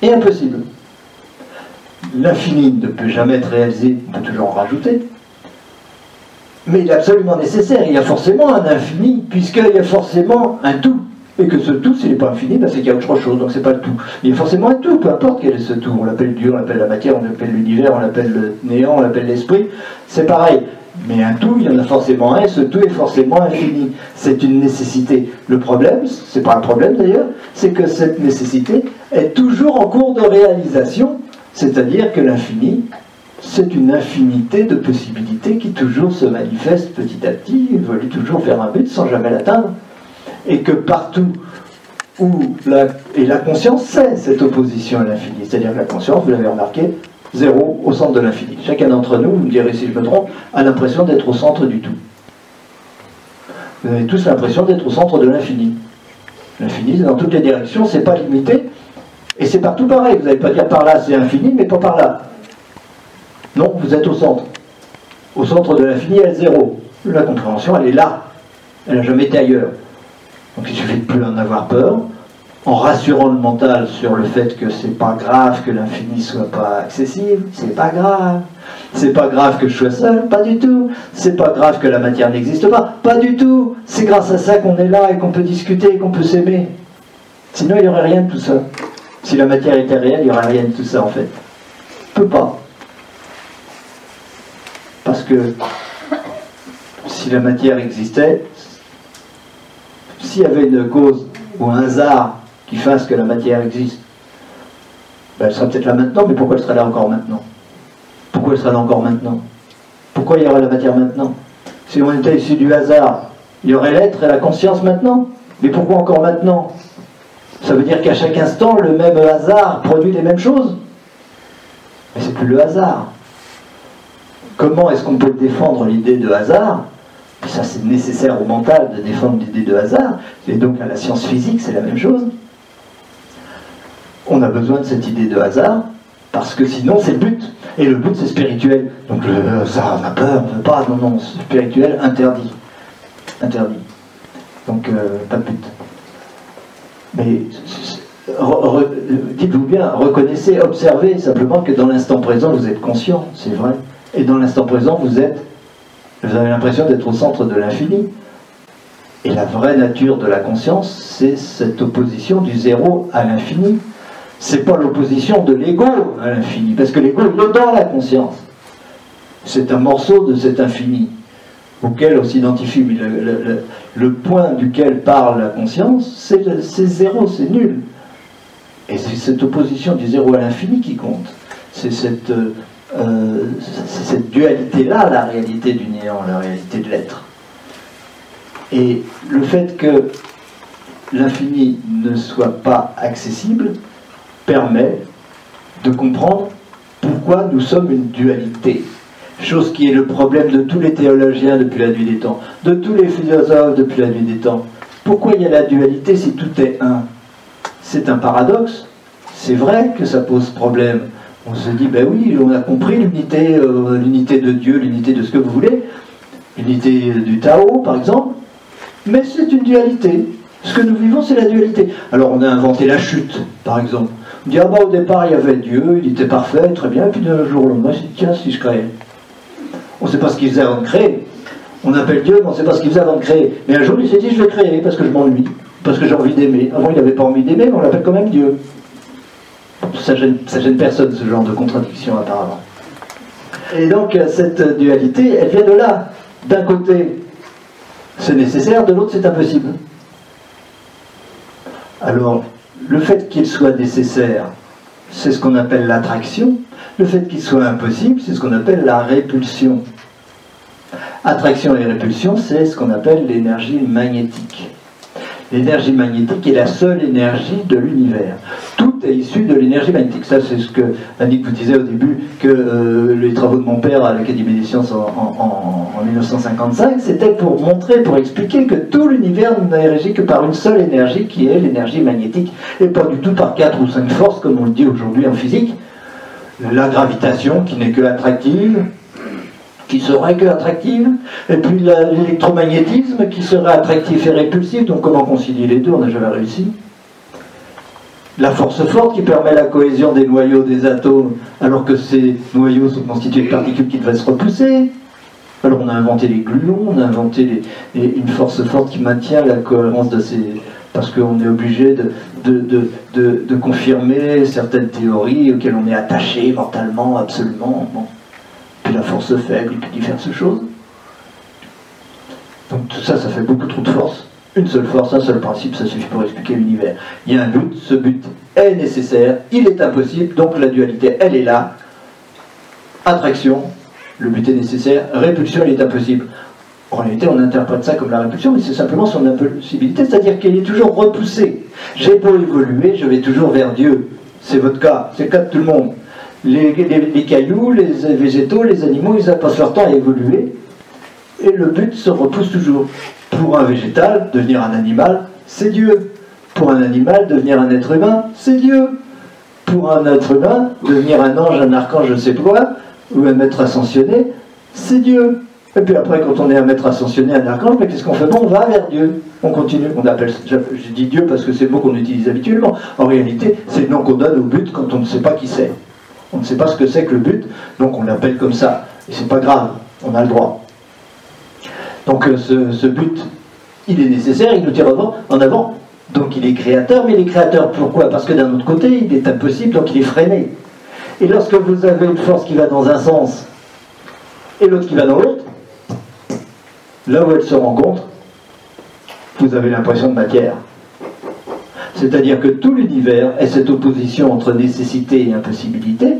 et impossible. L'infini ne peut jamais être réalisé, on peut toujours en rajouter, mais il est absolument nécessaire, il y a forcément un infini, puisqu'il y a forcément un tout. Et que ce tout, s'il n'est pas infini, ben c'est qu'il y a autre chose, donc c'est pas le tout. Il y a forcément un tout, peu importe quel est ce tout. On l'appelle Dieu, on l'appelle la matière, on l'appelle l'univers, on l'appelle le néant, on l'appelle l'esprit, c'est pareil. Mais un tout, il y en a forcément un, et ce tout est forcément infini. C'est une nécessité. Le problème, c'est pas un problème d'ailleurs, c'est que cette nécessité est toujours en cours de réalisation, c'est-à-dire que l'infini c'est une infinité de possibilités qui toujours se manifestent petit à petit, veulent toujours faire un but sans jamais l'atteindre. Et que partout où la, et la conscience c'est cette opposition à l'infini, c'est-à-dire que la conscience, vous l'avez remarqué, zéro au centre de l'infini. Chacun d'entre nous, vous me direz si je me trompe, a l'impression d'être au centre du tout. Vous avez tous l'impression d'être au centre de l'infini. L'infini, dans toutes les directions, c'est pas limité, et c'est partout pareil. Vous n'allez pas dire par là c'est infini, mais pas par là. Non, vous êtes au centre. Au centre de l'infini, elle est zéro. La compréhension, elle est là. Elle n'a jamais été ailleurs. Donc il suffit de plus en avoir peur, en rassurant le mental sur le fait que c'est pas grave que l'infini soit pas accessible, c'est pas grave. C'est pas grave que je sois seul, pas du tout. C'est pas grave que la matière n'existe pas, pas du tout. C'est grâce à ça qu'on est là et qu'on peut discuter et qu'on peut s'aimer. Sinon, il n'y aurait rien de tout ça. Si la matière était réelle, il n'y aurait rien de tout ça en fait. Peut pas. Parce que si la matière existait, s'il y avait une cause ou un hasard qui fasse que la matière existe, ben, elle serait peut-être là maintenant, mais pourquoi elle serait là encore maintenant? Pourquoi elle serait là encore maintenant? Pourquoi il y aurait la matière maintenant? Si on était issu du hasard, il y aurait l'être et la conscience maintenant. Mais pourquoi encore maintenant? Ça veut dire qu'à chaque instant, le même hasard produit les mêmes choses. Mais c'est plus le hasard. Comment est-ce qu'on peut défendre l'idée de hasard? Ça, c'est nécessaire au mental de défendre l'idée de hasard. Et donc, à la science physique, c'est la même chose. On a besoin de cette idée de hasard, parce que sinon, c'est le but. Et le but, c'est spirituel. Donc, le, ça, on a peur, on ne veut pas. Non, non, spirituel, interdit. Interdit. Donc, euh, pas de but. Mais dites-vous bien, reconnaissez, observez simplement que dans l'instant présent, vous êtes conscient, c'est vrai. Et dans l'instant présent, vous êtes vous avez l'impression d'être au centre de l'infini. Et la vraie nature de la conscience, c'est cette opposition du zéro à l'infini. C'est pas l'opposition de l'ego à l'infini, parce que l'ego est dans la conscience. C'est un morceau de cet infini auquel on s'identifie. Mais le, point duquel parle la conscience, c'est zéro, c'est nul. Et c'est cette opposition du zéro à l'infini qui compte. Euh, c'est cette dualité-là, la réalité du néant, la réalité de l'être. Et le fait que l'infini ne soit pas accessible permet de comprendre pourquoi nous sommes une dualité. Chose qui est le problème de tous les théologiens depuis la nuit des temps, de tous les philosophes depuis la nuit des temps. Pourquoi il y a la dualité si tout est un? C'est un paradoxe. C'est vrai que ça pose problème on se dit, ben oui, on a compris l'unité, euh, de Dieu, l'unité de ce que vous voulez, l'unité du Tao, par exemple, mais c'est une dualité. Ce que nous vivons, c'est la dualité. Alors on a inventé la chute, par exemple. On dit, ah bah au départ, il y avait Dieu, il était parfait, très bien, et puis d'un jour au lendemain, dit, tiens, si je crée. On ne sait pas ce qu'il faisait avant de créer. On appelle Dieu, mais on ne sait pas ce qu'il faisait avant de créer. Mais un jour, il s'est dit, je vais créer parce que je m'ennuie, parce que j'ai envie d'aimer. Avant, il n'avait pas envie d'aimer, mais on l'appelle quand même Dieu ça gêne, gêne personne, ce genre de contradiction apparemment. Et donc cette dualité, elle vient de là. D'un côté, c'est nécessaire, de l'autre, c'est impossible. Alors, le fait qu'il soit nécessaire, c'est ce qu'on appelle l'attraction. Le fait qu'il soit impossible, c'est ce qu'on appelle la répulsion. Attraction et répulsion, c'est ce qu'on appelle l'énergie magnétique. L'énergie magnétique est la seule énergie de l'univers. Est issu de l'énergie magnétique. Ça, c'est ce que Annick vous disait au début, que euh, les travaux de mon père à l'Académie des sciences en, 1955, c'était pour montrer, pour expliquer que tout l'univers n'est régi que par une seule énergie, qui est l'énergie magnétique, et pas du tout par quatre ou cinq forces, comme on le dit aujourd'hui en physique. La gravitation, qui n'est que attractive, qui serait que attractive, et puis l'électromagnétisme qui serait attractif et répulsif, donc comment concilier les deux, on n'a jamais réussi. La force forte qui permet la cohésion des noyaux des atomes, alors que ces noyaux sont constitués de particules qui devraient se repousser. Alors on a inventé les gluons, on a inventé une force forte qui maintient la cohérence de ces... parce qu'on est obligé de, confirmer certaines théories auxquelles on est attaché mentalement, absolument la force faible, puis diverses choses. Donc tout ça, ça fait beaucoup trop de force. Une seule force, un seul principe, ça suffit pour expliquer l'univers. Il y a un but, ce but est nécessaire, il est impossible, donc la dualité, elle est là. Attraction, le but est nécessaire, répulsion, il est impossible. En réalité, on interprète ça comme la répulsion, mais c'est simplement son impossibilité, c'est-à-dire qu'elle est toujours repoussée. J'ai beau évoluer, je vais toujours vers Dieu. C'est votre cas, c'est le cas de tout le monde les, cailloux, les végétaux, les animaux, ils passent leur temps à évoluer. Et le but se repousse toujours. Pour un végétal, devenir un animal, c'est Dieu. Pour un animal, devenir un être humain, c'est Dieu. Pour un être humain, devenir un ange, un archange, je ne sais quoi, ou un maître ascensionné, c'est Dieu. Et puis après, quand on est un maître ascensionné, un archange, mais qu'est-ce qu'on fait? Bon, on va vers Dieu. On continue. On appelle, je dis Dieu parce que c'est le mot qu'on utilise habituellement. En réalité, c'est le nom qu'on donne au but quand on ne sait pas qui c'est. On ne sait pas ce que c'est que le but, donc on l'appelle comme ça. Et c'est pas grave, on a le droit. Donc euh, ce, but, il est nécessaire, il nous tire en avant. Donc il est créateur, mais il est créateur pourquoi? Parce que d'un autre côté, il est impossible, donc il est freiné. Et lorsque vous avez une force qui va dans un sens et l'autre qui va dans l'autre, là où elles se rencontrent, vous avez l'impression de matière. C'est-à-dire que tout l'univers est cette opposition entre nécessité et impossibilité,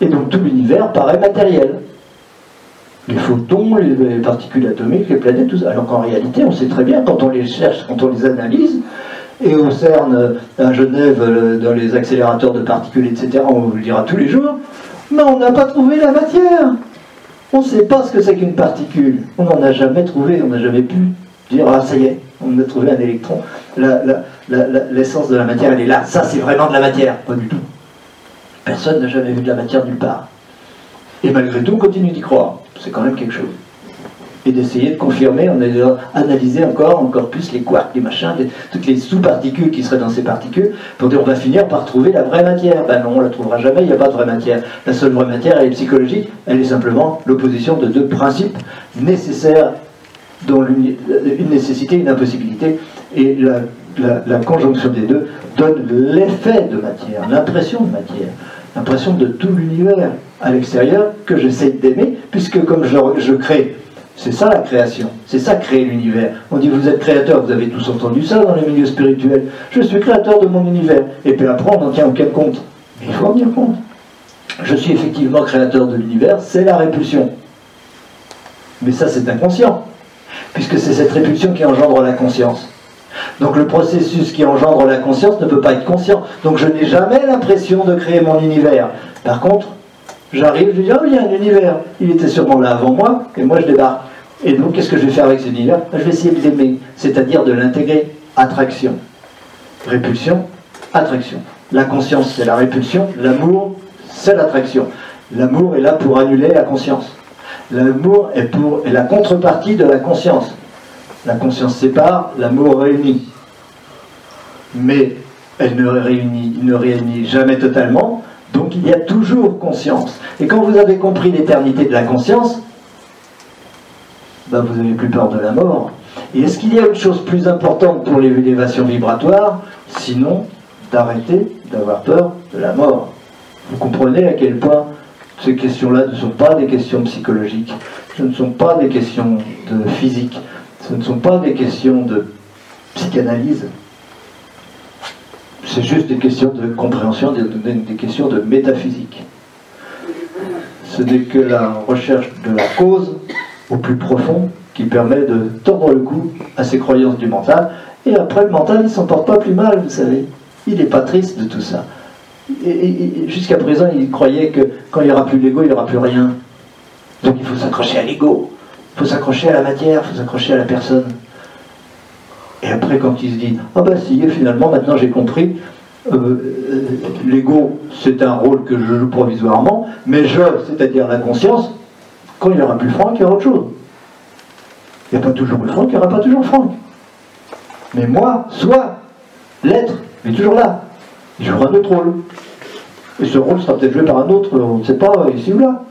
et donc tout l'univers paraît matériel. Les photons, les particules atomiques, les planètes, tout ça. Alors qu'en réalité, on sait très bien, quand on les cherche, quand on les analyse, et au CERN, à Genève, dans les accélérateurs de particules, etc., on vous le dira tous les jours, mais on n'a pas trouvé la matière. On ne sait pas ce que c'est qu'une particule. On n'en a jamais trouvé, on n'a jamais pu dire, ah ça y est, on a trouvé un électron. L'essence de la matière, elle est là. Ça, c'est vraiment de la matière. Pas du tout. Personne n'a jamais vu de la matière nulle part. Et malgré tout, on continue d'y croire. C'est quand même quelque chose et d'essayer de confirmer, on a analysé encore, encore plus les quarks, les machins, toutes les sous-particules qui seraient dans ces particules, pour dire on va finir par trouver la vraie matière. Ben non, on la trouvera jamais, il n'y a pas de vraie matière. La seule vraie matière, elle est psychologique, elle est simplement l'opposition de deux principes nécessaires, dont une nécessité et une impossibilité, et la conjonction des deux donne l'effet de matière, l'impression de matière, l'impression de tout l'univers à l'extérieur que j'essaie d'aimer, puisque comme je, je crée c'est ça la création, c'est ça créer l'univers. On dit vous êtes créateur, vous avez tous entendu ça dans les milieux spirituels. Je suis créateur de mon univers. Et puis après on n'en tient aucun compte. Mais il faut en tenir compte. Je suis effectivement créateur de l'univers, c'est la répulsion. Mais ça c'est inconscient, puisque c'est cette répulsion qui engendre la conscience. Donc le processus qui engendre la conscience ne peut pas être conscient. Donc je n'ai jamais l'impression de créer mon univers. Par contre, J'arrive, je dis, oh, il y a un univers. Il était sûrement là avant moi, et moi je débarque. Et donc, qu'est-ce que je vais faire avec cet univers? Je vais essayer de l'aimer, c'est-à-dire de l'intégrer. Attraction. Répulsion, attraction. La conscience, c'est la répulsion. L'amour, c'est l'attraction. L'amour est là pour annuler la conscience. L'amour est, pour, est la contrepartie de la conscience. La conscience sépare, l'amour réunit. Mais elle ne réunit, ne réunit jamais totalement, donc il y a toujours conscience. Et quand vous avez compris l'éternité de la conscience, ben vous n'avez plus peur de la mort. Et est-ce qu'il y a une chose plus importante pour l'élévation vibratoire, sinon d'arrêter d'avoir peur de la mort? Vous comprenez à quel point ces questions-là ne sont pas des questions psychologiques, ce ne sont pas des questions de physique, ce ne sont pas des questions de psychanalyse, c'est juste des questions de compréhension, des, questions de métaphysique. Ce n'est que la recherche de la cause au plus profond qui permet de tordre le cou à ces croyances du mental. Et après, le mental, il ne s'en porte pas plus mal, vous savez. Il n'est pas triste de tout ça. Jusqu'à présent, il croyait que quand il n'y aura plus l'ego, il n'y aura plus rien. Donc il faut s'accrocher à l'ego, il faut s'accrocher à la matière, il faut s'accrocher à la personne. Et après, quand il se dit Ah ben si, finalement, maintenant j'ai compris, euh, euh, l'ego, c'est un rôle que je joue provisoirement, mais je, c'est-à-dire la conscience, quand il n'y aura plus Franck, il y aura autre chose. Il n'y a pas toujours le Franck, il n'y aura pas toujours Franck. Mais moi, soit l'être, est toujours là. Il jouera un autre rôle. Et ce rôle sera peut-être joué par un autre, on ne sait pas, ici ou là.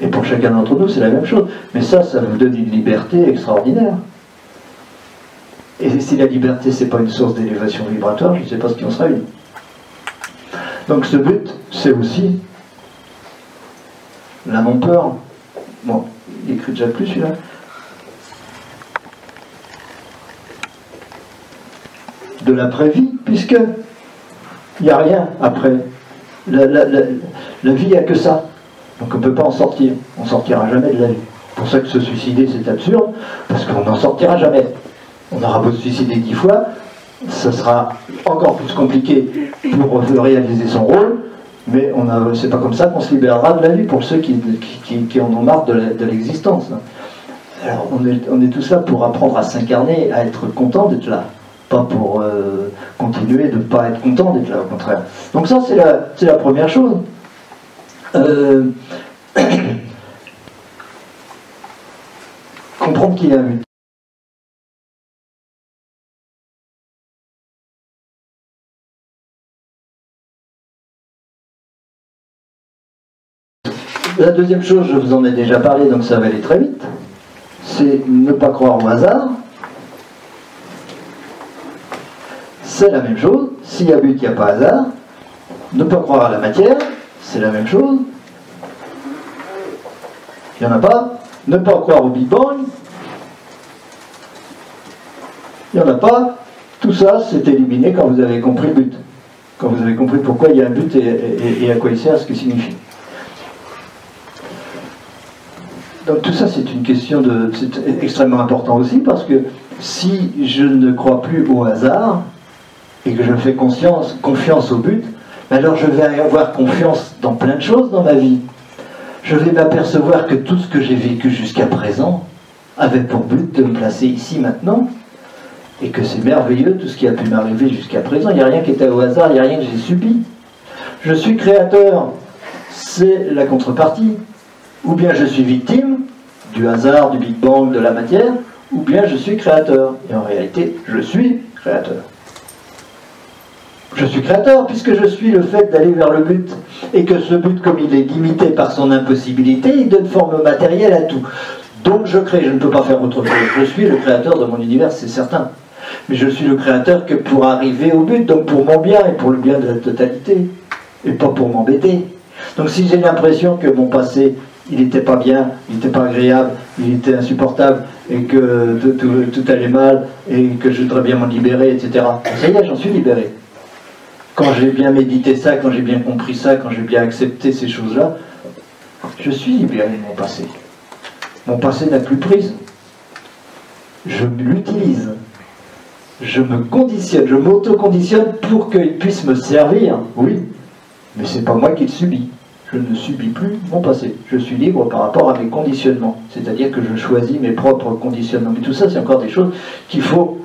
Et pour chacun d'entre nous, c'est la même chose. Mais ça, ça vous donne une liberté extraordinaire. Et si la liberté, c'est pas une source d'élévation vibratoire, je ne sais pas ce qui en sera une. Donc ce but, c'est aussi la non-peur. Bon, il écrit déjà plus celui-là. De l'après-vie, puisque il n'y a rien après. La, vie, il n'y a que ça. Donc on ne peut pas en sortir. On ne sortira jamais de la vie. C'est pour ça que se suicider, c'est absurde, parce qu'on n'en sortira jamais on aura beau se suicider dix fois, ce sera encore plus compliqué pour réaliser son rôle, mais c'est pas comme ça qu'on se libérera de la vie pour ceux qui, en ont marre de l'existence. Alors on est, on est tous là pour apprendre à s'incarner, à être content d'être là, pas pour euh, continuer de ne pas être content d'être là, au contraire. Donc ça c'est la, première chose. Euh, [coughs] comprendre qu'il y a un La deuxième chose, je vous en ai déjà parlé, donc ça va aller très vite, c'est ne pas croire au hasard. C'est la même chose. S'il y a but, il n'y a pas hasard. Ne pas croire à la matière, c'est la même chose. Il n'y en a pas. Ne pas croire au Big Bang, il n'y en a pas. Tout ça, c'est éliminé quand vous avez compris le but. Quand vous avez compris pourquoi il y a un but et, à quoi il sert, ce qu'il signifie. Tout ça, c'est une question de... C'est extrêmement important aussi parce que si je ne crois plus au hasard et que je fais conscience, confiance au but, alors je vais avoir confiance dans plein de choses dans ma vie. Je vais m'apercevoir que tout ce que j'ai vécu jusqu'à présent avait pour but de me placer ici maintenant et que c'est merveilleux tout ce qui a pu m'arriver jusqu'à présent. Il n'y a rien qui était au hasard, il n'y a rien que j'ai subi. Je suis créateur, c'est la contrepartie. Ou bien je suis victime du hasard, du Big Bang, de la matière, ou bien je suis créateur. Et en réalité, je suis créateur. Je suis créateur puisque je suis le fait d'aller vers le but. Et que ce but, comme il est limité par son impossibilité, il donne forme matérielle à tout. Donc je crée, je ne peux pas faire autre chose. Je suis le créateur de mon univers, c'est certain. Mais je suis le créateur que pour arriver au but, donc pour mon bien et pour le bien de la totalité. Et pas pour m'embêter. Donc si j'ai l'impression que mon passé, il n'était pas bien, il n'était pas agréable, il était insupportable, et que tout, allait mal, et que je voudrais bien m'en libérer, etc. Ça y est, j'en suis libéré quand j'ai bien médité ça, quand j'ai bien compris ça, quand j'ai bien accepté ces choses-là, je suis libéré de mon passé. Mon passé n'a plus prise. Je l'utilise. Je me conditionne, je m'auto-conditionne pour qu'il puisse me servir, oui, mais c'est pas moi qui le subis. Je ne subis plus mon passé. Je suis libre par rapport à mes conditionnements. C'est-à-dire que je choisis mes propres conditionnements. Mais tout ça, c'est encore des choses qu'il faut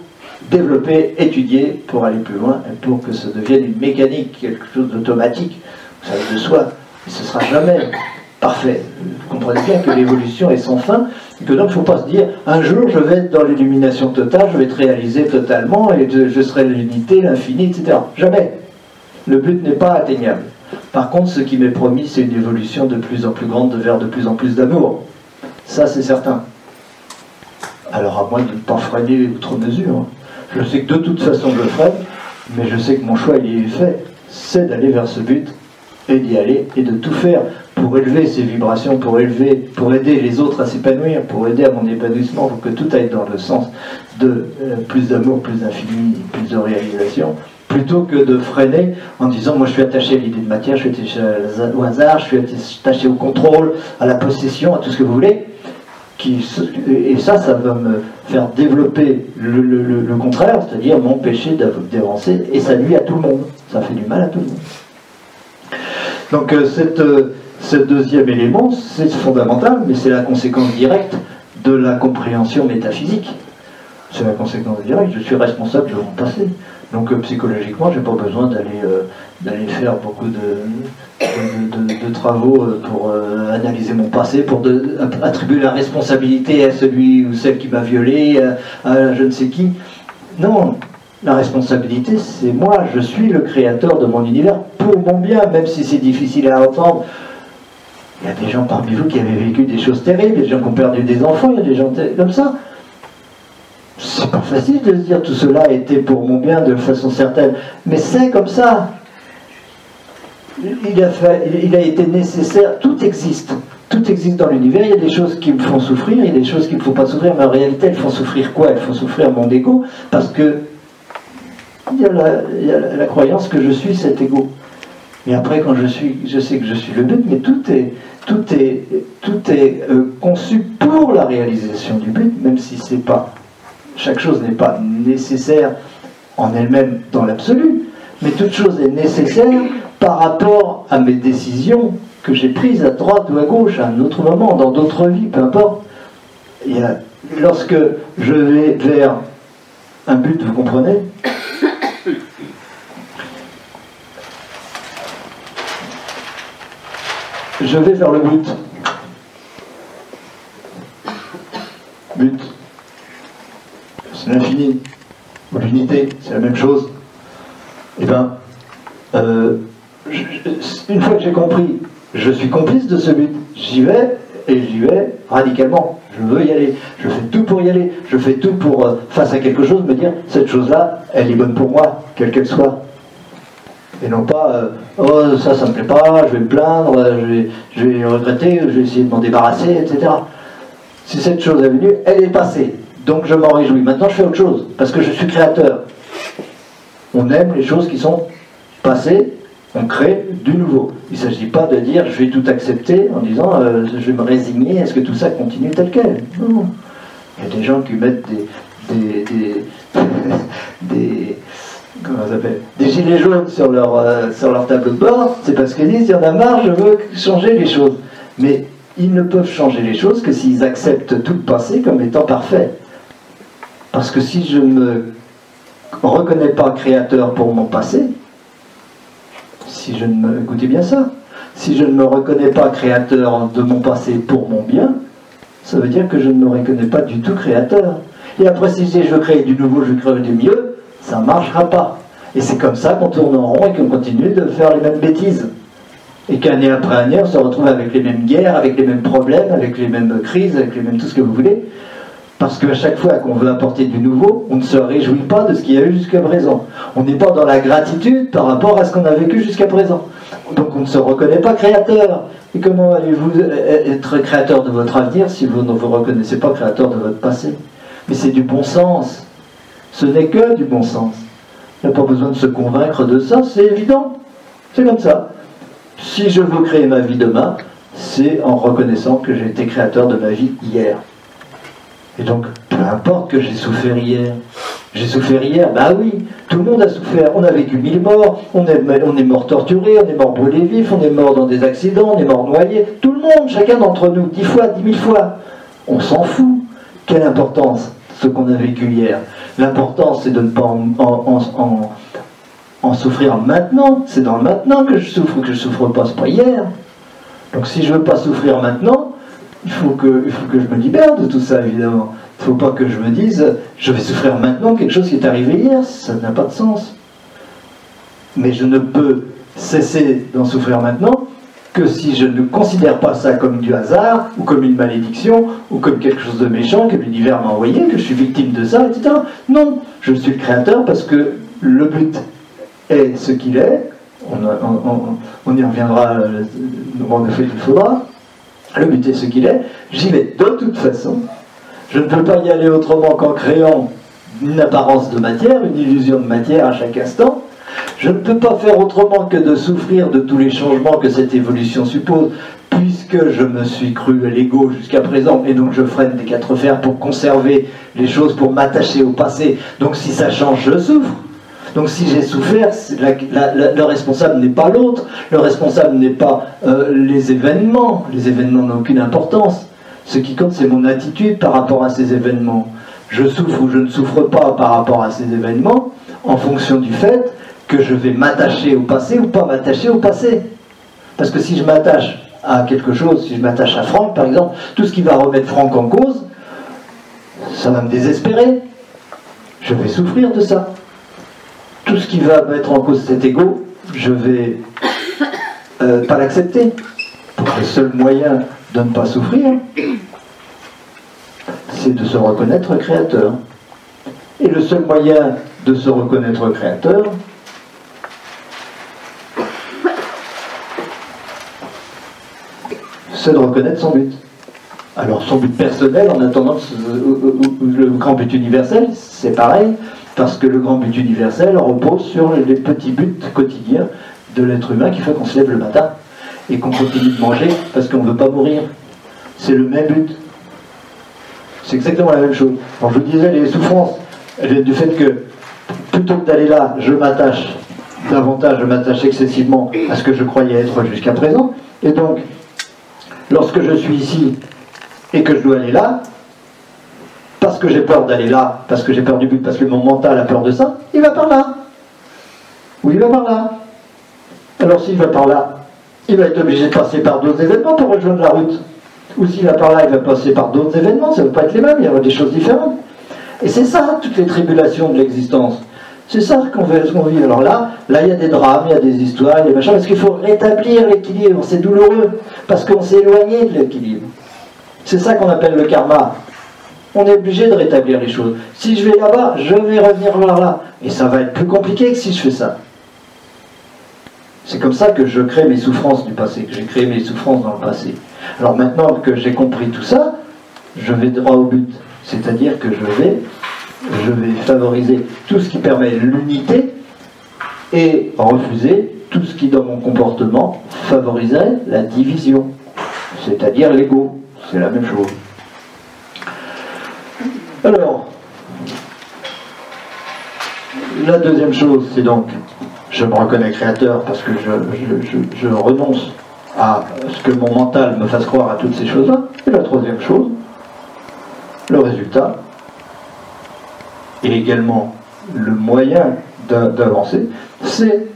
développer, étudier pour aller plus loin et pour que ça devienne une mécanique, quelque chose d'automatique. Vous savez de soi, mais ce sera jamais parfait. Vous comprenez bien que l'évolution est sans fin et que donc il ne faut pas se dire un jour je vais être dans l'illumination totale, je vais être réalisé totalement et je serai l'unité, l'infini, etc. Jamais. Le but n'est pas atteignable. Par contre, ce qui m'est promis, c'est une évolution de plus en plus grande vers de plus en plus d'amour. Ça, c'est certain. Alors à moins de ne pas freiner outre mesure. Je sais que de toute façon je le ferai, mais je sais que mon choix il est fait, c'est d'aller vers ce but et d'y aller et de tout faire pour élever ces vibrations, pour élever, pour aider les autres à s'épanouir, pour aider à mon épanouissement, pour que tout aille dans le sens de euh, plus d'amour, plus d'infini, plus de réalisation, plutôt que de freiner en disant moi je suis attaché à l'idée de matière, je suis attaché au hasard, je suis attaché au contrôle, à la possession, à tout ce que vous voulez et ça, ça va me faire développer le, contraire, c'est-à-dire m'empêcher d'avancer, et ça nuit à tout le monde. Ça fait du mal à tout le monde. Donc euh, cette, euh, ce deuxième élément, c'est fondamental, mais c'est la conséquence directe de la compréhension métaphysique. C'est la conséquence directe, je suis responsable de mon passé. Donc euh, psychologiquement, je n'ai pas besoin d'aller faire beaucoup de, travaux euh, pour euh, analyser mon passé, pour attribuer la responsabilité à celui ou celle qui m'a violé, à, je ne sais qui. Non, la responsabilité, c'est moi, je suis le créateur de mon univers pour mon bien, même si c'est difficile à entendre. Il y a des gens parmi vous qui avaient vécu des choses terribles, des gens qui ont perdu des enfants, il y a des gens comme ça facile de se dire tout cela était pour mon bien de façon certaine, mais c'est comme ça. Il a, été nécessaire, tout existe. Tout existe dans l'univers, il y a des choses qui me font souffrir, il y a des choses qui ne me font pas souffrir, mais en réalité, elles font souffrir quoi? Elles font souffrir mon ego, parce que il y, a la, croyance que je suis cet ego. Et après, quand je suis, je sais que je suis le but, mais tout est, tout est, tout est euh, conçu pour la réalisation du but, même si c'est pas chaque chose n'est pas nécessaire en elle-même dans l'absolu, mais toute chose est nécessaire par rapport à mes décisions que j'ai prises à droite ou à gauche, à un autre moment, dans d'autres vies, peu importe. Et lorsque je vais vers un but, vous comprenez Je vais vers le but. But l'humanité, c'est la même chose. Eh bien, euh, une fois que j'ai compris, je suis complice de ce but, j'y vais et j'y vais radicalement. Je veux y aller, je fais tout pour y aller, je fais tout pour, euh, face à quelque chose, me dire, cette chose-là, elle est bonne pour moi, quelle qu'elle soit. Et non pas, euh, oh ça, ça me plaît pas, je vais me plaindre, je vais, je vais regretter, je vais essayer de m'en débarrasser, etc. Si cette chose est venue, elle est passée. Donc je m'en réjouis. Maintenant, je fais autre chose, parce que je suis créateur. On aime les choses qui sont passées, on crée du nouveau. Il ne s'agit pas de dire je vais tout accepter en disant euh, je vais me résigner, est-ce que tout ça continue tel quel Non. Il y a des gens qui mettent des, des, des, [laughs] comment ça Des gilets jaunes sur leur, euh, sur leur tableau de bord, c'est parce qu'ils disent il y en a marre, je veux changer les choses. Mais ils ne peuvent changer les choses que s'ils acceptent tout le passé comme étant parfait. Parce que si je ne me reconnais pas créateur pour mon passé, si je ne me, écoutez bien ça, si je ne me reconnais pas créateur de mon passé pour mon bien, ça veut dire que je ne me reconnais pas du tout créateur. Et après, si je veux créer du nouveau, je crée du mieux, ça ne marchera pas. Et c'est comme ça qu'on tourne en rond et qu'on continue de faire les mêmes bêtises. Et qu'année après année, on se retrouve avec les mêmes guerres, avec les mêmes problèmes, avec les mêmes crises, avec les mêmes tout ce que vous voulez. Parce qu'à chaque fois qu'on veut apporter du nouveau, on ne se réjouit pas de ce qu'il y a eu jusqu'à présent. On n'est pas dans la gratitude par rapport à ce qu'on a vécu jusqu'à présent. Donc on ne se reconnaît pas créateur. Et comment allez-vous être créateur de votre avenir si vous ne vous reconnaissez pas créateur de votre passé? Mais c'est du bon sens. Ce n'est que du bon sens. Il n'y a pas besoin de se convaincre de ça, c'est évident. C'est comme ça. Si je veux créer ma vie demain, c'est en reconnaissant que j'ai été créateur de ma vie hier. Et donc, peu importe que j'ai souffert hier. J'ai souffert hier, bah oui, tout le monde a souffert. On a vécu mille morts, on est, mort torturé, on est mort brûlé vif, on est mort dans des accidents, on est mort noyé. Tout le monde, chacun d'entre nous, dix fois, dix mille fois. On s'en fout. Quelle importance, ce qu'on a vécu hier. L'important, c'est de ne pas en, souffrir maintenant. C'est dans le maintenant que je souffre, que je souffre pas, c'est pas hier. Donc si je ne veux pas souffrir maintenant, il faut, que, il faut que je me libère de tout ça, évidemment. Il ne faut pas que je me dise, je vais souffrir maintenant quelque chose qui est arrivé hier, ça n'a pas de sens. Mais je ne peux cesser d'en souffrir maintenant que si je ne considère pas ça comme du hasard, ou comme une malédiction, ou comme quelque chose de méchant que l'univers m'a envoyé, que je suis victime de ça, etc. Non, je suis le créateur parce que le but est ce qu'il est, on, y reviendra euh, le fait qu'il faudra, le but est ce qu'il est, j'y vais de toute façon. Je ne peux pas y aller autrement qu'en créant une apparence de matière, une illusion de matière à chaque instant. Je ne peux pas faire autrement que de souffrir de tous les changements que cette évolution suppose, puisque je me suis cru à l'ego jusqu'à présent, et donc je freine des quatre fers pour conserver les choses, pour m'attacher au passé. Donc si ça change, je souffre. Donc si j'ai souffert, le responsable n'est pas l'autre, le responsable n'est pas euh, les événements, les événements n'ont aucune importance. Ce qui compte, c'est mon attitude par rapport à ces événements. Je souffre ou je ne souffre pas par rapport à ces événements en fonction du fait que je vais m'attacher au passé ou pas m'attacher au passé. Parce que si je m'attache à quelque chose, si je m'attache à Franck par exemple, tout ce qui va remettre Franck en cause, ça va me désespérer. Je vais souffrir de ça tout ce qui va mettre en cause cet ego, je vais euh, pas l'accepter. Le seul moyen de ne pas souffrir, c'est de se reconnaître créateur. Et le seul moyen de se reconnaître créateur, c'est de reconnaître son but. Alors son but personnel, en attendant le grand but universel, c'est pareil, parce que le grand but universel repose sur les petits buts quotidiens de l'être humain qui fait qu'on se lève le matin et qu'on continue de manger parce qu'on ne veut pas mourir. C'est le même but. C'est exactement la même chose. je vous disais, les souffrances viennent du fait que plutôt que d'aller là, je m'attache davantage, je m'attache excessivement à ce que je croyais être jusqu'à présent. Et donc, lorsque je suis ici et que je dois aller là, parce que j'ai peur d'aller là, parce que j'ai peur du but, parce que mon mental a peur de ça, il va par là. Ou il va par là. Alors s'il va par là, il va être obligé de passer par d'autres événements pour rejoindre la route. Ou s'il va par là, il va passer par d'autres événements, ça ne va pas être les mêmes, il y aura des choses différentes. Et c'est ça, toutes les tribulations de l'existence. C'est ça qu'on vit. Alors là, là, il y a des drames, il y a des histoires, il y a des machins, parce qu'il faut rétablir l'équilibre. C'est douloureux, parce qu'on s'est éloigné de l'équilibre. C'est ça qu'on appelle le karma. On est obligé de rétablir les choses. Si je vais là-bas, je vais revenir vers là. Et ça va être plus compliqué que si je fais ça. C'est comme ça que je crée mes souffrances du passé, que j'ai créé mes souffrances dans le passé. Alors maintenant que j'ai compris tout ça, je vais droit au but. C'est-à-dire que je vais, je vais favoriser tout ce qui permet l'unité et refuser tout ce qui, dans mon comportement, favoriserait la division, c'est-à-dire l'ego. C'est la même chose. Alors, la deuxième chose, c'est donc, je me reconnais créateur parce que je, renonce à ce que mon mental me fasse croire à toutes ces choses-là. Et la troisième chose, le résultat, et également le moyen d'avancer, c'est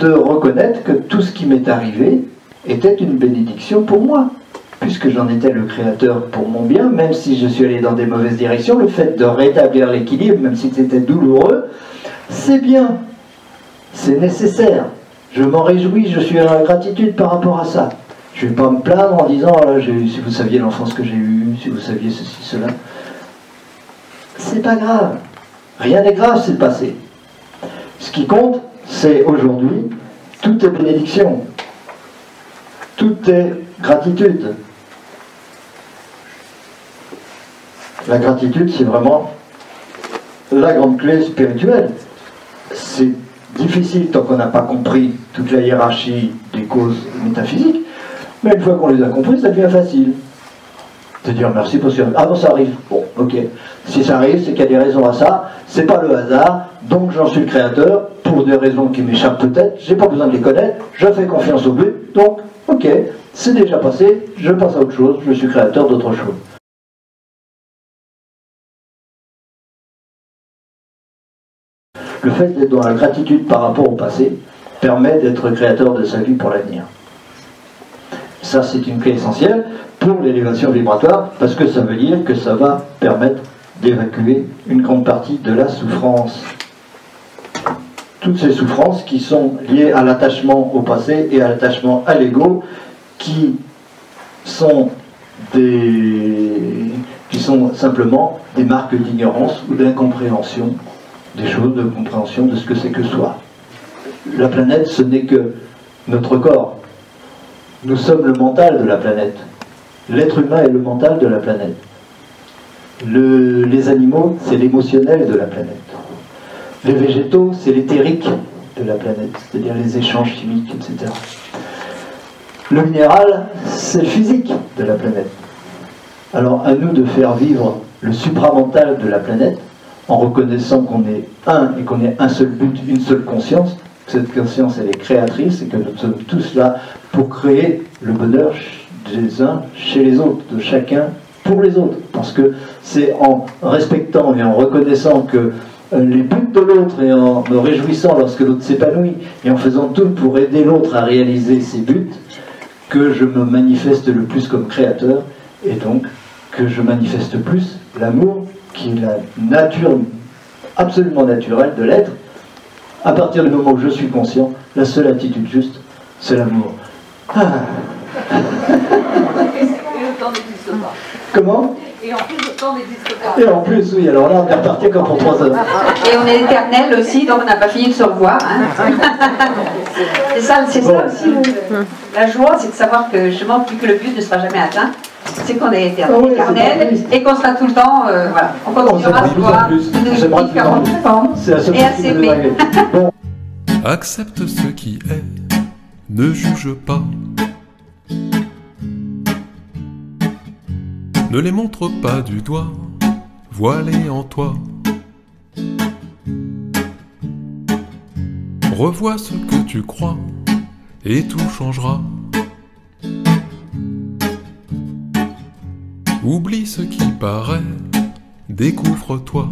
de reconnaître que tout ce qui m'est arrivé était une bénédiction pour moi puisque j'en étais le créateur pour mon bien, même si je suis allé dans des mauvaises directions, le fait de rétablir l'équilibre, même si c'était douloureux, c'est bien, c'est nécessaire. Je m'en réjouis, je suis en gratitude par rapport à ça. Je ne vais pas me plaindre en disant, oh si vous saviez l'enfance que j'ai eue, si vous saviez ceci, cela. C'est pas grave. Rien n'est grave, c'est passé. Ce qui compte, c'est aujourd'hui, tout est bénédiction. Tout est gratitude. La gratitude, c'est vraiment la grande clé spirituelle. C'est difficile tant qu'on n'a pas compris toute la hiérarchie des causes métaphysiques, mais une fois qu'on les a compris, ça devient facile. De dire merci pour ce Ah bon, ça arrive. Bon, ok. Si ça arrive, c'est qu'il y a des raisons à ça. C'est pas le hasard. Donc j'en suis le créateur pour des raisons qui m'échappent peut-être. J'ai pas besoin de les connaître. Je fais confiance au but. Donc, ok, c'est déjà passé. Je passe à autre chose. Je suis créateur d'autre chose. Le fait d'être dans la gratitude par rapport au passé permet d'être créateur de sa vie pour l'avenir. Ça, c'est une clé essentielle pour l'élévation vibratoire parce que ça veut dire que ça va permettre d'évacuer une grande partie de la souffrance. Toutes ces souffrances qui sont liées à l'attachement au passé et à l'attachement à l'ego, qui sont qui sont simplement des marques d'ignorance ou d'incompréhension des choses, de compréhension de ce que c'est que soi. La planète, ce n'est que notre corps. Nous sommes le mental de la planète. L'être humain est le mental de la planète. les animaux, c'est l'émotionnel de la planète. Les végétaux, c'est l'éthérique de la planète, c'est-à-dire les échanges chimiques, etc. Le minéral, c'est le physique de la planète. Alors à nous de faire vivre le supramental de la planète, en reconnaissant qu'on est un et qu'on est un seul but, une seule conscience. Cette conscience, elle est créatrice et que nous sommes tous là pour créer le bonheur des uns chez les autres, de chacun pour les autres. Parce que c'est en respectant et en reconnaissant que euh, les buts de l'autre et en me réjouissant lorsque l'autre s'épanouit et en faisant tout pour aider l'autre à réaliser ses buts que je me manifeste le plus comme créateur et donc que je manifeste plus l'amour qui est la nature absolument naturelle de l'être, à partir du moment où je suis conscient, la seule attitude juste, c'est l'amour. Ah. Comment? Et en plus, le temps n'existe pas. Et en plus, oui, alors là, on est reparti comme pour trois heures. Et on est éternel aussi, donc on n'a pas fini de se revoir. Hein. c'est ça, c'est ça aussi. La joie, c'est de savoir que justement, plus que le but ne sera jamais atteint, c'est qu'on est éternel, et qu'on sera tout le temps, euh, voilà, on continuera à se voir de différentes formes et à s'aimer. [laughs] Accepte ce qui est, ne juge pas. Ne les montre pas du doigt, voilés en toi. Revois ce que tu crois et tout changera. Oublie ce qui paraît, découvre-toi.